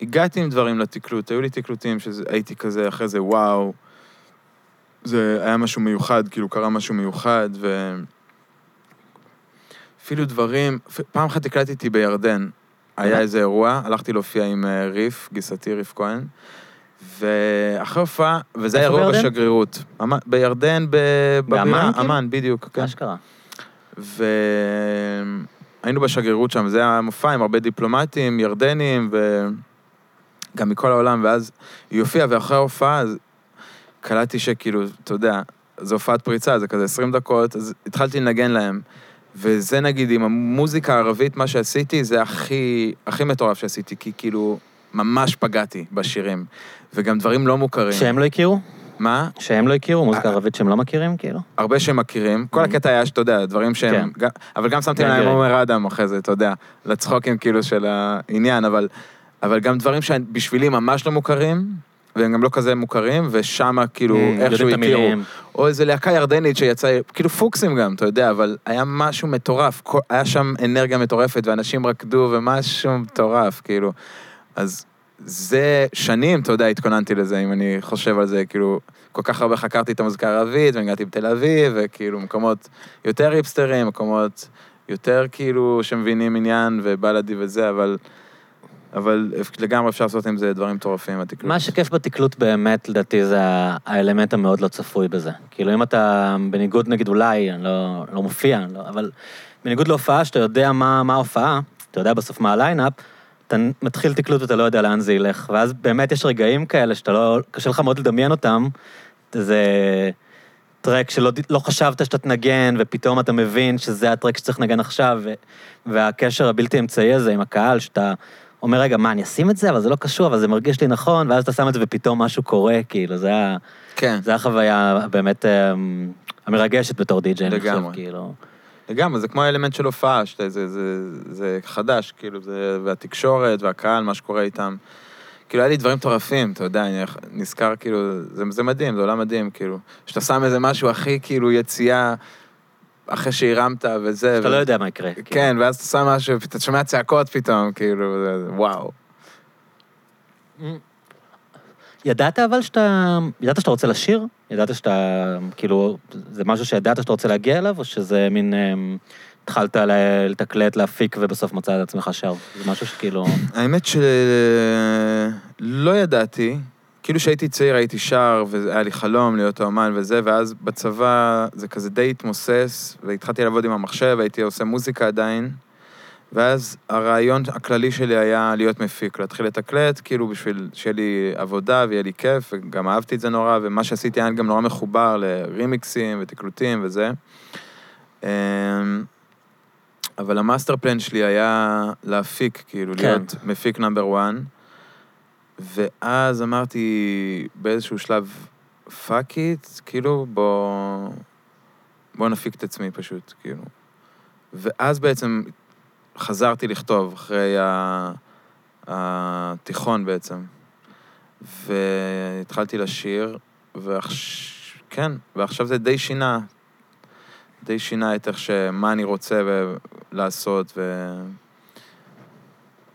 הגעתי עם דברים לתקלוט, היו לי תקלוטים שהייתי כזה, אחרי זה, וואו, זה היה משהו מיוחד, כאילו קרה משהו מיוחד, ו... אפילו דברים, פעם אחת הקלטתי בירדן, היה אוקיי. איזה אירוע, הלכתי להופיע עם אה, ריף, גיסתי ריף כהן, ואחרי הופעה, וזה היה איפה אירוע בירדן? בשגרירות. אמ- בירדן, ב... באמ"ן, כאילו? אמ"ן, בדיוק, כן. אשכרה. והיינו בשגרירות שם, זה היה מופע עם הרבה דיפלומטים, ירדנים, וגם מכל העולם, ואז היא הופיעה, ואחרי ההופעה, אז קלטתי שכאילו, אתה יודע, זו הופעת פריצה, זה כזה 20 דקות, אז התחלתי לנגן להם. וזה נגיד, עם המוזיקה הערבית, מה שעשיתי, זה הכי, הכי מטורף שעשיתי, כי כאילו, ממש פגעתי בשירים. וגם דברים לא מוכרים. שהם לא הכירו? מה? שהם לא הכירו? מוזיקה אה, ערבית שהם לא מכירים, כאילו? הרבה שמכירים. כל הקטע היה שאתה יודע, דברים שהם... כן. אבל גם שמתי להם. עומר אדם אחרי זה, אתה יודע, לצחוקים כאילו של העניין, אבל, אבל גם דברים שבשבילי ממש לא מוכרים, והם גם לא כזה מוכרים, ושמה כאילו Mm, איכשהו הכירו. או איזה להקה ירדנית שיצאה, כאילו פוקסים גם, אתה יודע, אבל היה משהו מטורף, היה שם אנרגיה מטורפת, ואנשים רקדו, ומשהו מטורף, כאילו. אז זה שנים, אתה יודע, התכוננתי לזה, אם אני חושב על זה, כאילו, כל כך הרבה חקרתי את המוזיקה הערבית, והגעתי בתל אביב, וכאילו, מקומות יותר היפסטרים, מקומות יותר כאילו שמבינים עניין ובלאדי וזה, אבל... אבל לגמרי אפשר לעשות עם זה דברים מטורפים, התקלוט. מה שכיף בתקלוט באמת, לדעתי, זה האלמנט המאוד לא צפוי בזה. כאילו, אם אתה, בניגוד, נגיד, אולי, אני לא, לא מופיע, לא, אבל בניגוד להופעה, שאתה יודע מה ההופעה, אתה יודע בסוף מה ה line-up, אתה מתחיל תקלוט ואתה לא יודע לאן זה ילך. ואז באמת יש רגעים כאלה שאתה לא, קשה לך מאוד לדמיין אותם. זה track שלא לא חשבת שאתה תנגן, ופתאום אתה מבין שזה ה track שצריך לנגן עכשיו, ו, והקשר הבלתי אמצעי הזה עם הקהל, שאתה אומר, רגע, מה, אני אשים את זה? אבל זה לא קשור, אבל זה מרגיש לי נכון, ואז אתה שם את זה ופתאום משהו קורה, כאילו, זה היה, כן, זה החוויה באמת אמ, המרגשת בתור די-ג'יי, אני חושב. כאילו. לגמרי, זה כמו האלמנט של הופעה, שאתה, זה, זה, זה חדש, כאילו, זה, והתקשורת והקהל, מה שקורה איתם. כאילו, היה לי דברים מטורפים, אתה יודע, אני נזכר, כאילו, זה, זה מדהים, זה עולם מדהים, כאילו. שאתה שם איזה משהו הכי, כאילו, יציאה, אחרי שהרמת וזה. שאתה ו... לא יודע מה יקרה. כאילו. כן, ואז אתה שם משהו, ואתה שומע צעקות פתאום, כאילו, זה, וואו. ידעת אבל שאתה, ידעת שאתה רוצה לשיר? ידעת שאתה, כאילו, זה משהו שידעת שאתה רוצה להגיע אליו, או שזה מין, אמ, התחלת לתקלט, להפיק, ובסוף מצאת את עצמך שר? זה משהו שכאילו... האמת שלא ידעתי, כאילו כשהייתי צעיר הייתי שר, והיה לי חלום להיות האומן וזה, ואז בצבא זה כזה די התמוסס, והתחלתי לעבוד עם המחשב, הייתי עושה מוזיקה עדיין, ואז הרעיון הכללי שלי היה להיות מפיק, להתחיל לתקלט, כאילו בשביל שיהיה לי עבודה ויהיה לי כיף, וגם אהבתי את זה נורא, ומה שעשיתי היה גם נורא מחובר לרימיקסים ותקלוטים וזה. אמ, אבל ה master plan שלי היה להפיק, כאילו, כן. להיות מפיק number 1. ואז אמרתי באיזשהו שלב, fuck it, כאילו, בוא... בוא נפיק את עצמי פשוט, כאילו. ואז בעצם חזרתי לכתוב, אחרי. התיכון בעצם. והתחלתי לשיר, ועכש... כן, ועכשיו זה די שינה. די שינה את איך ש... מה אני רוצה ו... לעשות, ו...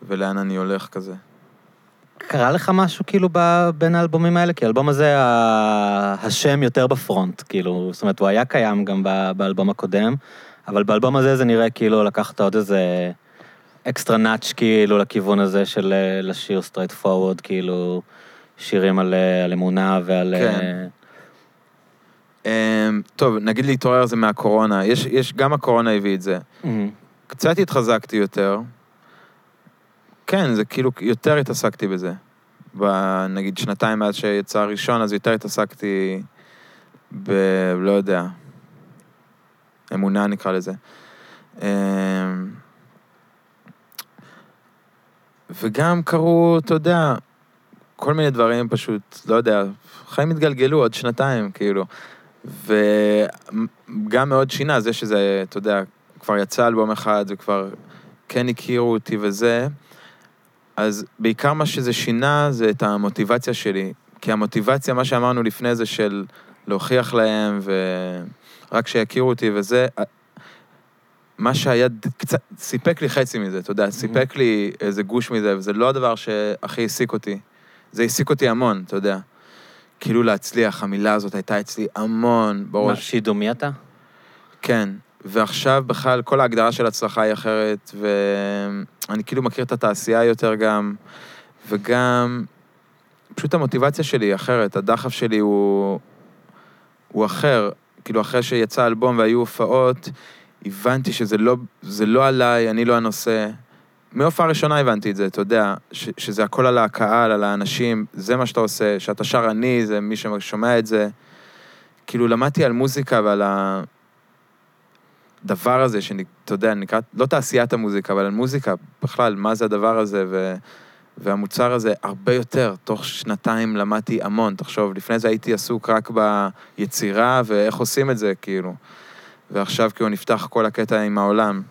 ולאן אני הולך כזה. קרה לך משהו כאילו ב- בין האלבומים האלה? כי האלבום הזה, ה- השם יותר ב front, כאילו, זאת אומרת, הוא היה קיים גם ב- באלבום הקודם, אבל באלבום הזה זה נראה כאילו לקחת עוד איזה extra notch כאילו לכיוון הזה של אה, לשיר straightforward, כאילו, שירים על, אה, על אמונה ועל... כן. אה, אמ, טוב, נגיד להתעורר זה מהקורונה. יש, יש, גם הקורונה הביא את זה. אמ, קצת התחזקתי יותר. כן, זה כאילו, יותר התעסקתי בזה. ב, נגיד שנתיים מאז שיצא הראשון, אז יותר התעסקתי ב... לא יודע, אמונה נקרא לזה. אמ, וגם קרו, אתה יודע, כל מיני דברים פשוט, לא יודע, חיים התגלגלו עוד שנתיים, כאילו. וגם מאוד שינה, זה שזה, אתה יודע, כבר יצא אלבום אחד וכבר כן הכירו אותי וזה, אז בעיקר מה שזה שינה זה את המוטיבציה שלי. כי המוטיבציה, מה שאמרנו לפני זה של להוכיח להם ורק שיכירו אותי וזה, מה שהיה קצת, סיפק לי חצי מזה, אתה יודע, סיפק לי איזה גוש מזה, וזה לא הדבר שהכי העסיק אותי. זה העסיק אותי המון, אתה יודע. כאילו להצליח, המילה הזאת הייתה אצלי המון מה, בראש. שידעו מי אתה? כן, ועכשיו בכלל כל ההגדרה של הצלחה היא אחרת, ואני כאילו מכיר את התעשייה יותר גם, וגם פשוט המוטיבציה שלי היא אחרת, הדחף שלי הוא, הוא אחר. כאילו אחרי שיצא אלבום והיו הופעות, הבנתי שזה לא, לא עליי, אני לא הנושא. מהופעה ראשונה הבנתי את זה, אתה יודע, ש, שזה הכל על הקהל, על האנשים, זה מה שאתה עושה, שאתה שר אני, זה מי ששומע את זה. כאילו למדתי על מוזיקה ועל הדבר הזה, שאתה יודע, נקרא, לא תעשיית המוזיקה, אבל על מוזיקה בכלל, מה זה הדבר הזה, ו, והמוצר הזה הרבה יותר, תוך שנתיים למדתי המון, תחשוב, לפני זה הייתי עסוק רק ביצירה ואיך עושים את זה, כאילו. ועכשיו כאילו נפתח כל הקטע עם העולם.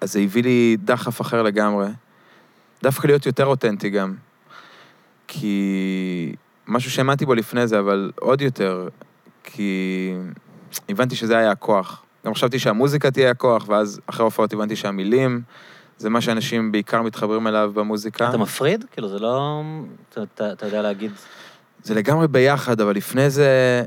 אז זה הביא לי דחף אחר לגמרי. דווקא להיות יותר אותנטי גם. כי משהו שהאמנתי בו לפני זה, אבל עוד יותר, כי הבנתי שזה היה הכוח. גם חשבתי שהמוזיקה תהיה הכוח, ואז אחרי ההופעות הבנתי שהמילים, זה מה שאנשים בעיקר מתחברים אליו במוזיקה. אתה מפריד? כאילו, זה לא... אתה- אתה אתה יודע להגיד... זה לגמרי ביחד, אבל לפני זה,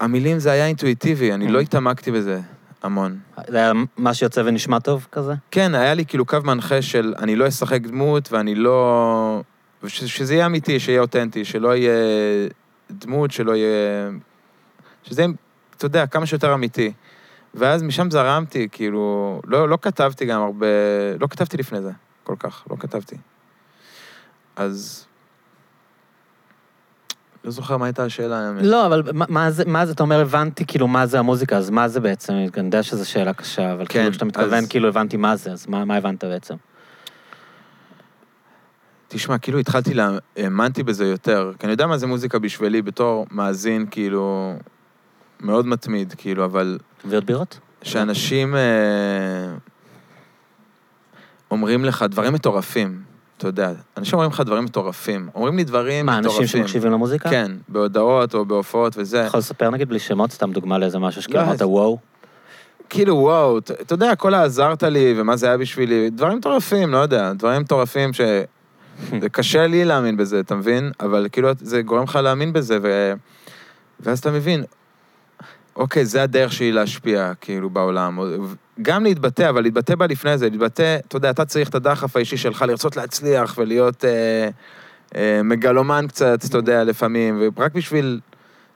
המילים זה היה אינטואיטיבי, אני Mm. לא התעמקתי בזה המון. זה היה מה שיוצא ונשמע טוב כזה? כן, היה לי כאילו קו מנחה של אני לא אשחק דמות ואני לא... וש- שזה יהיה אמיתי, שיהיה אותנטי, שלא יהיה דמות, שלא יהיה... שזה אתה יודע, כמה שיותר אמיתי. ואז משם זרמתי, כאילו, לא, לא כתבתי גם הרבה, לא כתבתי לפני זה, כל כך, לא כתבתי. אז... לא זוכר מה הייתה השאלה, האמת. לא, אבל מה- מה זה, מה זה, אתה אומר, הבנתי כאילו מה זה המוזיקה, אז מה זה בעצם? אני יודע שזו שאלה קשה, אבל כן, כאילו, כשאתה מתכוון, אז- כאילו, הבנתי מה זה, אז מה מה הבנת בעצם? תשמע, כאילו התחלתי, לה... האמנתי בזה יותר, כי אני יודע מה זה מוזיקה בשבילי בתור מאזין, כאילו, מאוד מתמיד, כאילו, אבל ועוד בירות? שאנשים אה... אומרים לך דברים מטורפים, אתה יודע, אנשים אומרים לך דברים מטורפים, אומרים לי דברים מה, מטורפים. אנשים שמקשיבים למוזיקה? כן, בהודעות או בהופעות וזה. יכול לספר נגיד בלי שמות, סתם דוגמה לאיזה משהו שכאילו לא, אמרת וואו? כאילו, וואו, אתה אתה יודע, כל העזרת לי ומה זה היה בשבילי, דברים מטורפים, לא יודע, דברים מטורפים ש... זה קשה לי להאמין בזה, אתה מבין? אבל כאילו, זה גורם לך להאמין בזה, ו... ואז אתה מבין, אוקיי, זה הדרך שלי להשפיע, כאילו, בעולם. גם להתבטא, אבל להתבטא בה לפני זה, להתבטא, אתה יודע, אתה צריך את הדחף האישי שלך לרצות להצליח ולהיות... אה, אה, מגלומן קצת, אתה יודע, לפעמים, ורק בשביל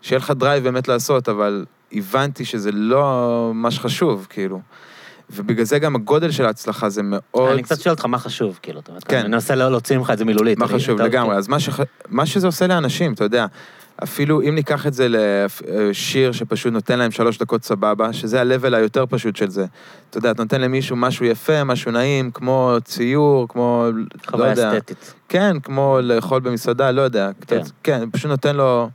שיהיה לך drive באמת לעשות, אבל הבנתי שזה לא מה שחשוב, כאילו. ובגלל זה גם הגודל של ההצלחה זה מאוד... אני קצת שואל אותך מה חשוב, כאילו, אתה כן. אני מנסה להוציא ממך את זה מילולית. מה חשוב לגמרי. אז מה, שח... מה שזה עושה לאנשים, אתה יודע, אפילו אם ניקח את זה לשיר שפשוט נותן להם שלוש דקות סבבה, שזה ה-level היותר פשוט של זה. אתה יודע, אתה נותן למישהו משהו יפה, משהו נעים, כמו ציור, כמו... לא חוויה יודע. אסתטית. כן, כמו לאכול במסעדה, לא יודע. כן. קצת, כן, פשוט נותן לו...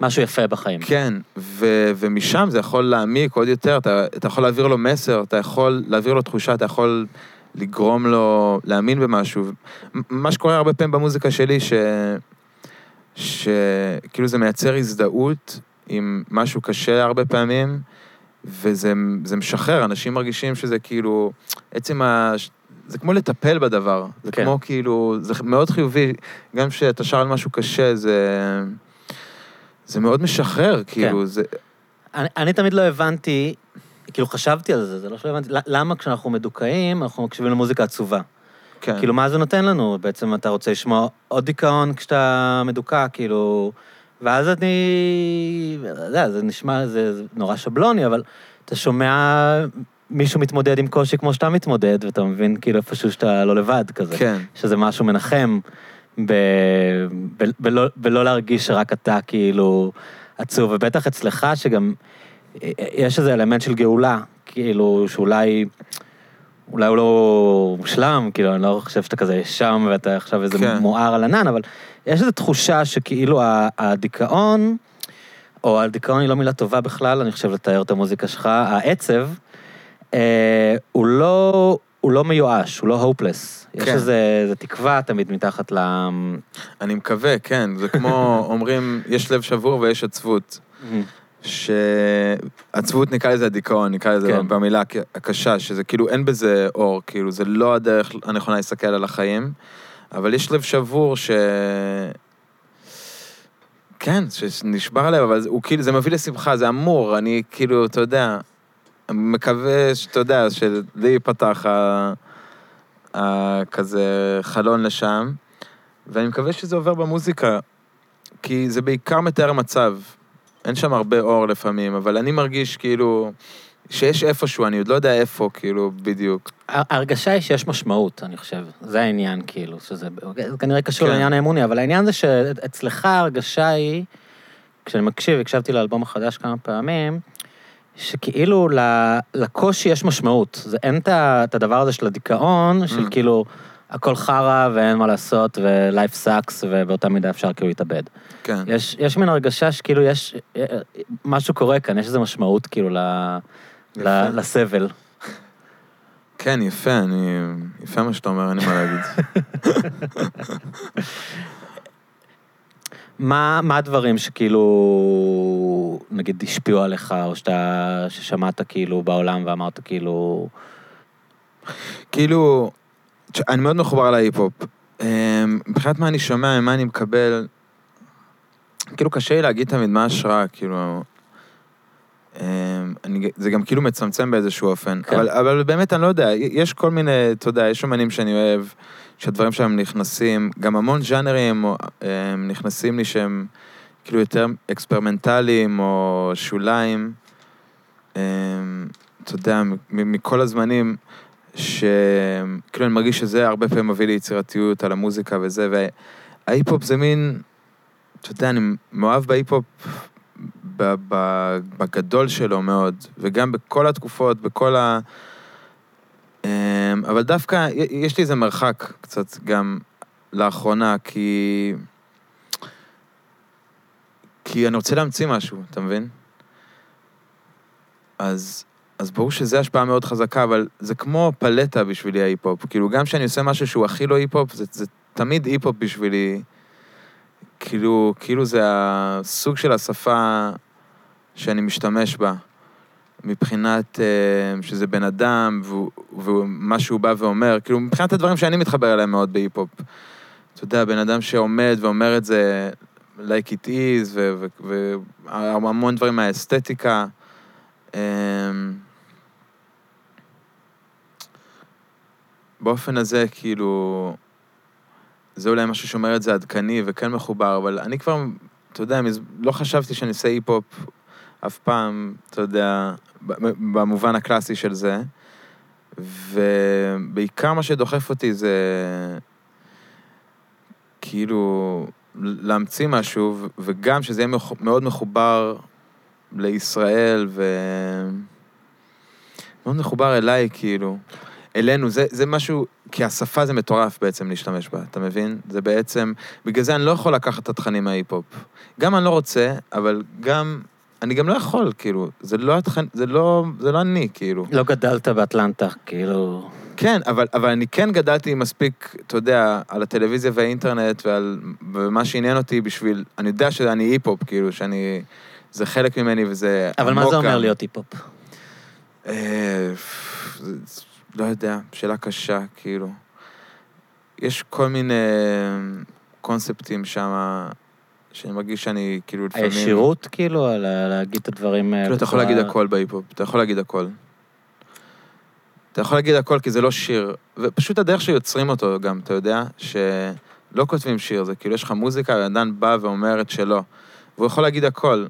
משהו יפה בחיים. כן, ו- ומשם זה יכול להעמיק עוד יותר, אתה, אתה יכול להעביר לו מסר, אתה יכול להעביר לו תחושה, אתה יכול לגרום לו להאמין במשהו. מה שקורה הרבה פעמים במוזיקה שלי, ש... שכאילו זה מייצר הזדהות עם משהו קשה הרבה פעמים, וזה זה משחרר, אנשים מרגישים שזה כאילו, עצם ה... זה כמו לטפל בדבר, זה כן. כמו כאילו, זה מאוד חיובי, גם כשאתה שר על משהו קשה, זה... זה מאוד משחרר, כאילו, זה... אני, אני תמיד לא הבנתי, כאילו חשבתי על זה, זה לא שלא הבנתי, למה כשאנחנו מדוכאים, אנחנו מקשיבים למוזיקה עצובה? כן. כאילו, מה זה נותן לנו? בעצם אתה רוצה לשמוע עוד דיכאון כשאתה מדוכא, כאילו... ואז אני... אתה יודע, זה נשמע, זה, זה נורא שבלוני, אבל אתה שומע מישהו מתמודד עם קושי כמו שאתה מתמודד, ואתה מבין כאילו איפשהו שאתה לא לבד כזה. כן, שזה משהו מנחם, ב... ב... בלא... בלא להרגיש שרק אתה כאילו עצוב, ובטח אצלך שגם יש איזה אלמנט של גאולה, כאילו שאולי, אולי הוא לא מושלם, כאילו אני לא חושב שאתה כזה שם ואתה עכשיו איזה כן. מואר על ענן, אבל יש איזו תחושה שכאילו הדיכאון, או הדיכאון היא לא מילה טובה בכלל, אני חושב לתאר את המוזיקה שלך, העצב, אה, הוא לא... הוא לא מיואש, הוא לא הופלס. יש כן. איזה, איזה תקווה תמיד מתחת ל... אני מקווה, כן. זה כמו, אומרים, יש לב שבור ויש עצבות. שעצבות נקרא לזה הדיכאון, נקרא לזה כן. במילה הק- הקשה, שזה כאילו אין בזה אור, כאילו זה לא הדרך הנכונה להסתכל על החיים, אבל יש לב שבור ש... כן, שנשבר הלב, אבל הוא כאילו, זה מביא לשמחה, זה אמור, אני כאילו, אתה יודע, מקווה שאתה יודע, שלי ייפתח ה... ה... כזה חלון לשם, ואני מקווה שזה עובר במוזיקה, כי זה בעיקר מתאר מצב. אין שם הרבה אור לפעמים, אבל אני מרגיש כאילו שיש איפשהו, אני עוד לא יודע איפה, כאילו, בדיוק. ההרגשה היא שיש משמעות, אני חושב. זה העניין, כאילו, שזה זה כנראה קשור כן. לעניין האמוני, אבל העניין זה שאצלך ההרגשה היא, כשאני מקשיב, הקשבתי לאלבום החדש כמה פעמים, שכאילו לקושי יש משמעות. זה אין את הדבר הזה של הדיכאון, של Mm. כאילו, הכל חרא ואין מה לעשות, ו-life sucks, ובאותה מידה אפשר כאילו להתאבד. כן. יש, יש מין הרגשה שכאילו יש, משהו קורה כאן, יש איזו משמעות כאילו ל. ל, לסבל. כן, יפה, אני... יפה מה שאתה אומר, אין לי מה להגיד. מה, מה הדברים שכאילו, נגיד, השפיעו עליך, או שאתה, ששמעת כאילו בעולם ואמרת כאילו, כאילו, אני מאוד מחובר להיפ-הופ. אמ, מבחינת מה אני שומע, מה אני מקבל, כאילו קשה לי להגיד תמיד מה ההשראה, כאילו... אמ, אני, זה גם כאילו מצמצם באיזשהו אופן. כן. אבל, אבל באמת, אני לא יודע, יש כל מיני, אתה יודע, יש אומנים שאני אוהב, שהדברים שלהם נכנסים, גם המון ז'אנרים הם נכנסים לי שהם כאילו יותר אקספרימנטליים או שוליים. אמ, אתה יודע, מכל הזמנים, שכאילו אני מרגיש שזה הרבה פעמים מביא לי יצירתיות על המוזיקה וזה, וההיפ-הופ זה מין, אתה יודע, אני מאוהב בהיפ-הופ בגדול שלו מאוד, וגם בכל התקופות, בכל ה... אמ, אבל דווקא יש לי איזה מרחק קצת גם לאחרונה, כי... כי אני רוצה להמציא משהו, אתה מבין? אז, אז ברור שזו השפעה מאוד חזקה, אבל זה כמו פלטה בשבילי ההיפ-הופ. כאילו, גם כשאני עושה משהו שהוא הכי לא היפ-הופ, זה, זה תמיד היפ-הופ בשבילי. כאילו, כאילו זה הסוג של השפה שאני משתמש בה, מבחינת אה, שזה בן אדם, ומה שהוא בא ואומר, כאילו, מבחינת הדברים שאני מתחבר אליהם מאוד בהיפ-הופ. אתה יודע, בן אדם שעומד ואומר את זה like it is, והמון דברים מהאסתטיקה. אמ, באופן הזה, כאילו, זה אולי משהו שאומר את זה עדכני וכן מחובר, אבל אני כבר, אתה יודע, לא חשבתי שאני אעשה היפ-הופ אף פעם, אתה יודע, במובן הקלאסי של זה. ובעיקר מה שדוחף אותי זה כאילו להמציא משהו, וגם שזה יהיה מאוד מחובר לישראל, ו... מאוד מחובר אליי, כאילו. אלינו, זה, זה משהו, כי השפה זה מטורף בעצם להשתמש בה, אתה מבין? זה בעצם, בגלל זה אני לא יכול לקחת את התכנים מההיפ-הופ. גם אני לא רוצה, אבל גם, אני גם לא יכול, כאילו, זה לא התכנים, זה לא, זה לא אני, כאילו. לא גדלת באטלנטה, כאילו... כן, אבל, אבל אני כן גדלתי מספיק, אתה יודע, על הטלוויזיה והאינטרנט ועל ומה שעניין אותי בשביל, אני יודע שאני היפ-הופ, כאילו, שאני, זה חלק ממני וזה אבל מה זה אומר. להיות היפ-הופ? אה, לא יודע, שאלה קשה, כאילו. יש כל מיני קונספטים שם, שאני מרגיש שאני כאילו לפעמים... הישירות, כאילו, על להגיד את הדברים... אה, כאילו, אתה יכול להגיד הכל בהיפ-הופ, אתה יכול להגיד הכל. אתה יכול להגיד הכל כי זה לא שיר, ופשוט הדרך שיוצרים אותו גם, אתה יודע, שלא כותבים שיר, זה כאילו יש לך מוזיקה, ואדם בא ואומר את שלו, והוא יכול להגיד הכל.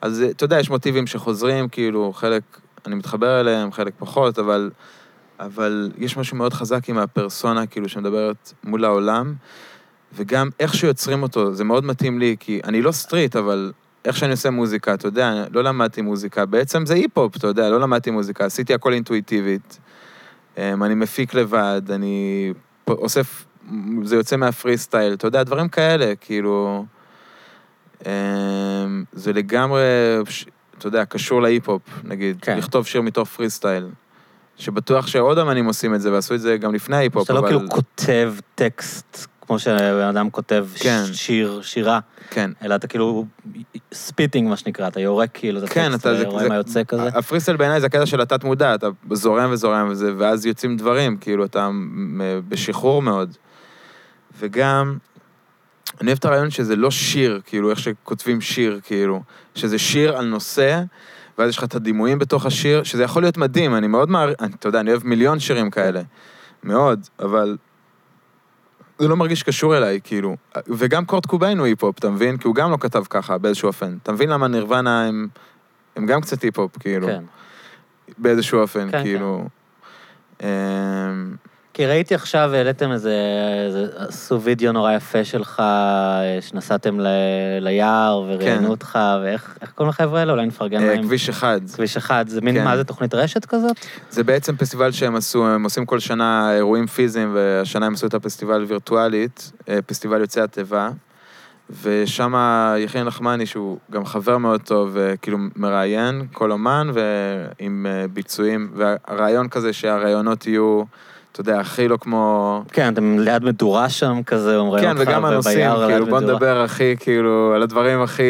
אז אתה יודע, יש מוטיבים שחוזרים, כאילו, חלק, אני מתחבר אליהם, חלק פחות, אבל, אבל יש משהו מאוד חזק עם הפרסונה, כאילו, שמדברת מול העולם, וגם איך שיוצרים אותו, זה מאוד מתאים לי, כי אני לא street, אבל איך שאני עושה מוזיקה, אתה יודע, לא למדתי מוזיקה, בעצם זה היפ-הופ, אתה יודע, לא למדתי מוזיקה, עשיתי הכל אינטואיטיבית. אמ, אני מפיק לבד, אני אוסף, זה יוצא מהפרי סטייל, אתה יודע, דברים כאלה, כאילו... אמ, זה לגמרי, אתה יודע, קשור להיפ-הופ, נגיד, כן. לכתוב שיר מתוך פרי סטייל. שבטוח שעוד אמנים עושים את זה, ועשו את זה גם לפני ההיפ-הופ, שאתה לא אבל... כאילו כותב טקסט, כמו שבן אדם כותב כן. שיר, שירה, כן. אלא אתה כאילו spitting, מה שנקרא, אתה יורק כאילו את כן, הטקסט, אתה... זה- מה יוצא כזה. הפריסטייל בעיניי זה הקטע של התת-מודע, אתה זורם וזורם וזה, ואז יוצאים דברים, כאילו, אתה בשחרור מאוד. וגם, אני אוהב את הרעיון שזה לא שיר, כאילו, איך שכותבים שיר, כאילו, שזה שיר על נושא, ואז יש לך את הדימויים בתוך השיר, שזה יכול להיות מדהים, אני מאוד מעריך, אתה יודע, אני אוהב מיליון שירים כאלה, מאוד, אבל זה לא מרגיש קשור אליי, כאילו. וגם קורט קוביין הוא היפ-הופ, אתה מבין? כי הוא גם לא כתב ככה, באיזשהו אופן. אתה מבין למה נירוונה הם, הם גם קצת היפ-הופ, כאילו, כן. באיזשהו אופן, כן, כאילו. אמ, כי ראיתי עכשיו, העליתם איזה, איזה, עשו וידאו נורא יפה שלך, אה, שנסעתם ל, ליער וראיינו כן. אותך, ואיך איך קוראים לחבר'ה האלה? אולי נפרגן אה, להם. כביש אחד. כביש אחד, זה מין, כן. מה זה, תוכנית רשת כזאת? זה בעצם פסטיבל שהם עשו, הם עושים כל שנה אירועים פיזיים, והשנה הם עשו את הפסטיבל וירטואלית, אה, פסטיבל יוצאי התיבה. ושם יחין נחמני, שהוא גם חבר מאוד טוב, וכאילו מראיין כל אומן, ועם אה, ביצועים, והרעיון כזה שהרעיונות יהיו, אתה יודע, הכי לא כמו... כן, אתם ליד מדורה שם כזה, אומרים כן, וגם הנושאים, כאילו, בוא. נדבר הכי, כאילו, על הדברים הכי,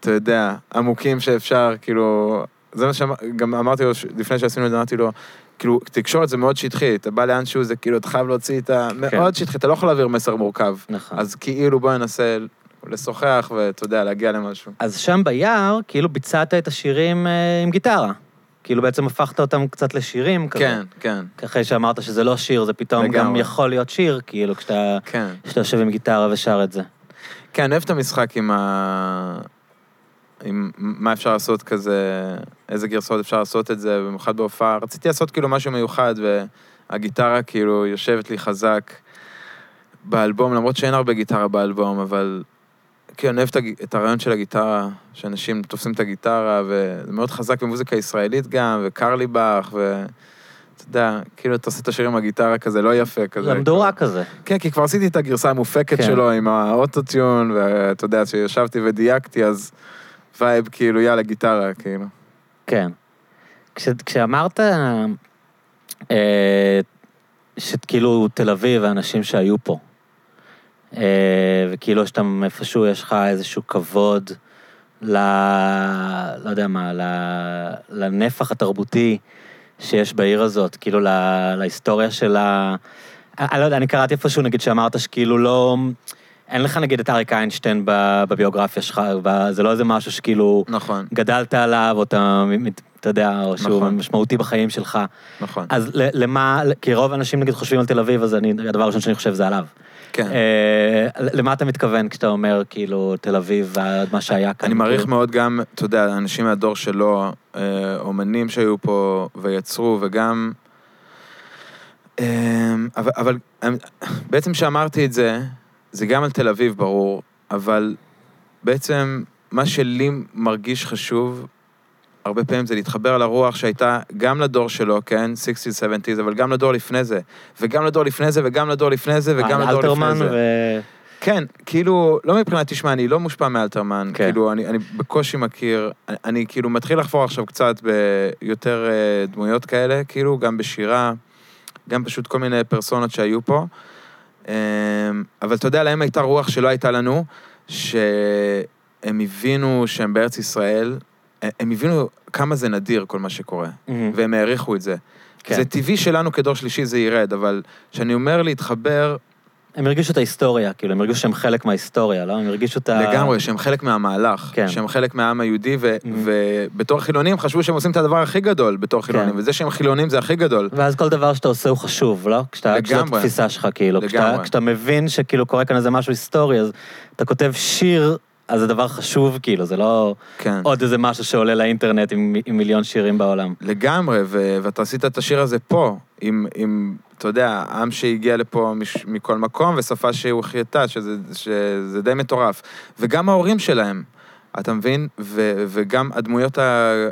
אתה יודע, עמוקים שאפשר, כאילו, זה מה שגם אמרתי לו, לפני שעשינו את זה, אמרתי לו, כאילו, תקשורת זה מאוד שטחי, אתה בא לאנשהו, זה כאילו, אתה חייב להוציא את ה... כן. מאוד שטחי, אתה לא יכול להעביר מסר מורכב. נכון. אז כאילו, בוא ננסה לשוחח, ואתה יודע, להגיע למשהו. אז שם ביער, כאילו ביצעת את השירים אה, עם גיטרה. כאילו בעצם הפכת אותם קצת לשירים כזה. כן, כן, אחרי שאמרת שזה לא שיר, זה פתאום גם לגמרי. יכול להיות שיר, כאילו, כשאתה כן. כשאתה יושב עם גיטרה ושר את זה. כן, אני אוהב את המשחק עם ה... עם מה אפשר לעשות כזה, איזה גרסאות אפשר לעשות את זה, במיוחד בהופעה. רציתי לעשות כאילו משהו מיוחד, והגיטרה כאילו יושבת לי חזק באלבום, למרות שאין הרבה גיטרה באלבום, אבל כן, אני אוהב את, הרעיון של הגיטרה, שאנשים תופסים את הגיטרה, וזה מאוד חזק במוזיקה ישראלית גם, וקרליבך, ו... אתה יודע, כאילו אתה עושה את השיר עם הגיטרה כזה, לא יפה כזה. זה מדורה כזה. כן, כי כבר עשיתי את הגרסה המופקת כן. שלו עם האוטוטיון, ואתה יודע, כשישבתי ודייקתי, אז vibe כאילו, יאללה, גיטרה, כאילו. כן. כש, כשאמרת אה, שכאילו תל אביב, האנשים שהיו פה, וכאילו שאתה איפשהו, יש לך איזשהו כבוד ל... לא יודע מה, ל, לנפח התרבותי שיש בעיר הזאת, כאילו ל, להיסטוריה שלה. אני לא יודע, אני קראתי איפשהו, נגיד, שאמרת שכאילו לא... אין לך נגיד את אריק איינשטיין בביוגרפיה שלך, זה לא איזה משהו שכאילו נכון, גדלת עליו, או אתה, אתה יודע, או שהוא נכון. משמעותי בחיים שלך. נכון. אז למה, כי רוב האנשים נגיד חושבים על תל אביב, אז אני, הדבר הראשון שאני חושב זה עליו. כן. אה, למה אתה מתכוון כשאתה אומר, כאילו, תל אביב, מה שהיה כאן? אני מעריך כאילו? מאוד גם, אתה יודע, אנשים מהדור שלו, אה, אומנים שהיו פה ויצרו, וגם... אה, אבל, אבל בעצם כשאמרתי את זה, זה גם על תל אביב, ברור, אבל בעצם מה שלי מרגיש חשוב, הרבה פעמים זה להתחבר לרוח שהייתה גם לדור שלו, כן, 60's, 70's, אבל גם לדור לפני זה, וגם לדור לפני זה, וגם לדור לפני זה, וגם אה, לדור לפני זה. ו... כן, כאילו, לא מבחינת, תשמע, אני לא מושפע מאלתרמן, כן. כאילו, אני, אני בקושי מכיר, אני, אני כאילו מתחיל לחפור עכשיו קצת ביותר אה, דמויות כאלה, כאילו, גם בשירה, גם פשוט כל מיני פרסונות שהיו פה. אה, אבל אתה יודע, להם הייתה רוח שלא הייתה לנו, שהם הבינו שהם בארץ ישראל, הם הבינו כמה זה נדיר כל מה שקורה, מהמם. והם העריכו את זה. כן. זה טבעי שלנו כדור שלישי זה ירד, אבל כשאני אומר להתחבר, הם הרגישו את ההיסטוריה, כאילו, הם הרגישו שהם חלק מההיסטוריה, לא? הם הרגישו את ה... לגמרי, שהם חלק מהמהלך, כן. שהם חלק מהעם היהודי, ו- Mhm. ובתור חילונים חשבו שהם עושים את הדבר הכי גדול בתור חילונים, כן. וזה שהם חילונים זה הכי גדול. ואז כל דבר שאתה עושה הוא חשוב, לא? כשאתה, כשזאת לגמרי. התפיסה שלך, כאילו. כשאתה, לגמרי. כשאתה מבין שכאילו קורה כאן איזה משהו היסטורי, אז אתה כותב שיר, אז זה דבר חשוב, כאילו, זה לא כן. עוד איזה משהו שעולה לאינטרנט עם, עם מיליון שירים בעולם. לגמרי, ו- ואתה עשית את השיר הזה פה, עם, עם, אתה יודע, עם שהגיע לפה מש- מכל מקום, ושפה שהוחייתה, שזה, שזה די מטורף. וגם ההורים שלהם, אתה מבין? ו- וגם הדמויות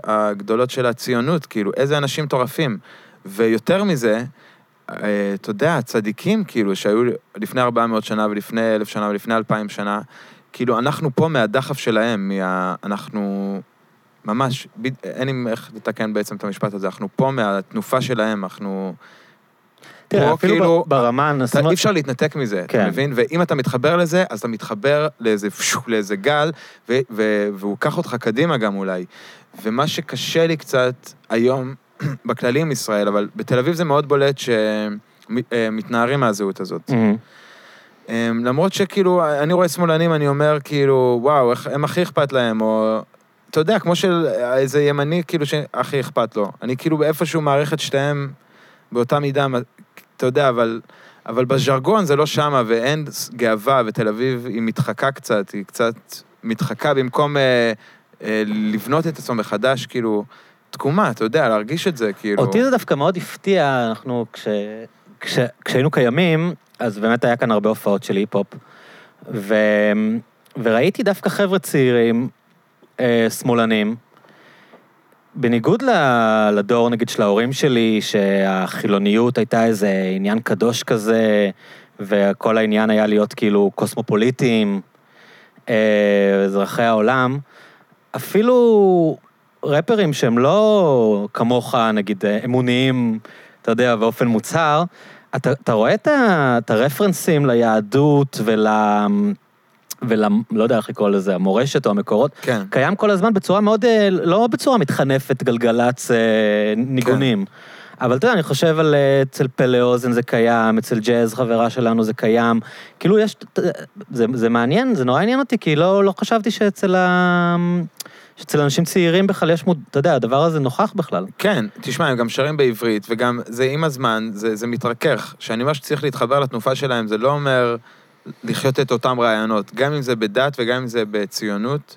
הגדולות של הציונות, כאילו, איזה אנשים מטורפים. ויותר מזה, אה, אתה יודע, צדיקים, כאילו, שהיו לפני 400 שנה ולפני 1,000 שנה ולפני 2,000 שנה, כאילו, אנחנו פה מהדחף שלהם, מה... אנחנו... ממש, ב... אין עם איך לתקן בעצם את המשפט הזה, אנחנו פה מהתנופה שלהם, אנחנו... תראה, פה אפילו כאילו, ברמה, אתה, נשים... אי אפשר להתנתק מזה, כן. אתה מבין? ואם אתה מתחבר לזה, אז אתה מתחבר לאיזה פשו, לאיזה גל, ו... ו... והוא ייקח אותך קדימה גם אולי. ומה שקשה לי קצת היום, בכללי עם ישראל, אבל בתל אביב זה מאוד בולט שמתנערים מהזהות הזאת. מהמם. אמ, למרות שכאילו, אני רואה שמאלנים, אני אומר כאילו, וואו, איך, הם הכי אכפת להם, או... אתה יודע, כמו של איזה ימני, כאילו, שהכי אכפת לו. אני כאילו באיפשהו מעריך את שתיהם באותה מידה, אתה יודע, אבל, אבל בז'רגון זה לא שמה, ואין גאווה, ותל אביב היא מתחקה קצת, היא קצת מתחקה במקום אה, אה, לבנות את עצמו מחדש, כאילו, תקומה, אתה יודע, להרגיש את זה, כאילו... אותי זה דווקא מאוד הפתיע, אנחנו, כש... כש... כשהיינו קיימים, אז באמת היה כאן הרבה הופעות של היפ-הופ, ו... וראיתי דווקא חבר'ה צעירים, אה, שמאלנים, בניגוד לדור, נגיד, של ההורים שלי, שהחילוניות הייתה איזה עניין קדוש כזה, וכל העניין היה להיות כאילו קוסמופוליטים, אה, אזרחי העולם, אפילו רפרים שהם לא כמוך, נגיד, אה, אמוניים, אתה יודע, באופן מוצהר, אתה, אתה רואה את, ה, את הרפרנסים ליהדות ול... ול... לא יודע איך לקרוא לזה, המורשת או המקורות, כן. קיים כל הזמן בצורה מאוד, אה, לא בצורה מתחנפת, גלגלצ אה, ניגונים. אבל אתה יודע, אני חושב על אה, אצל פלא אוזן זה קיים, אצל ג'אז חברה שלנו זה קיים. כאילו יש, זה, זה מעניין, זה נורא עניין אותי, כי לא, לא חשבתי שאצל, ה... שאצל אנשים צעירים בכלל יש מוד, אתה יודע, הדבר הזה נוכח בכלל. כן, תשמע, הם גם שרים בעברית, וגם זה עם הזמן, זה, זה מתרכך. כשאני אומר שצריך להתחבר לתנופה שלהם, זה לא אומר לחיות את אותם רעיונות, גם אם זה בדת וגם אם זה בציונות,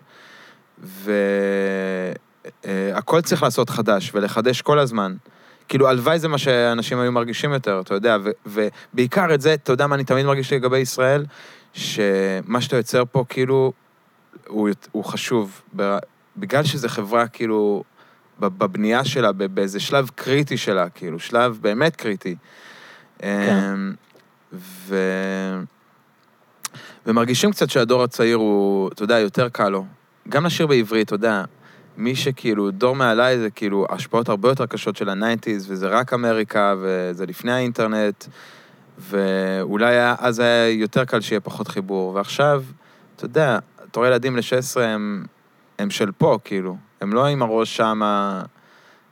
והכל צריך לעשות חדש ולחדש כל הזמן. כאילו, הלוואי זה מה שאנשים היו מרגישים יותר, אתה יודע, ו- ובעיקר את זה, אתה יודע מה אני תמיד מרגיש לגבי ישראל? שמה שאתה יוצר פה, כאילו, הוא, הוא חשוב. בגלל שזו חברה, כאילו, בבנייה שלה, באיזה שלב קריטי שלה, כאילו, שלב באמת קריטי. כן. ו... ומרגישים קצת שהדור הצעיר הוא, אתה יודע, יותר קל לו. גם לשיר בעברית, אתה יודע, מי שכאילו, דור מעליי זה כאילו השפעות הרבה יותר קשות של ה nineties, וזה רק אמריקה, וזה לפני האינטרנט, ואולי היה, אז היה יותר קל שיהיה פחות חיבור. ועכשיו, אתה יודע, אתה רואה ילדים בני 16 הם, הם של פה, כאילו. הם לא עם הראש שמה...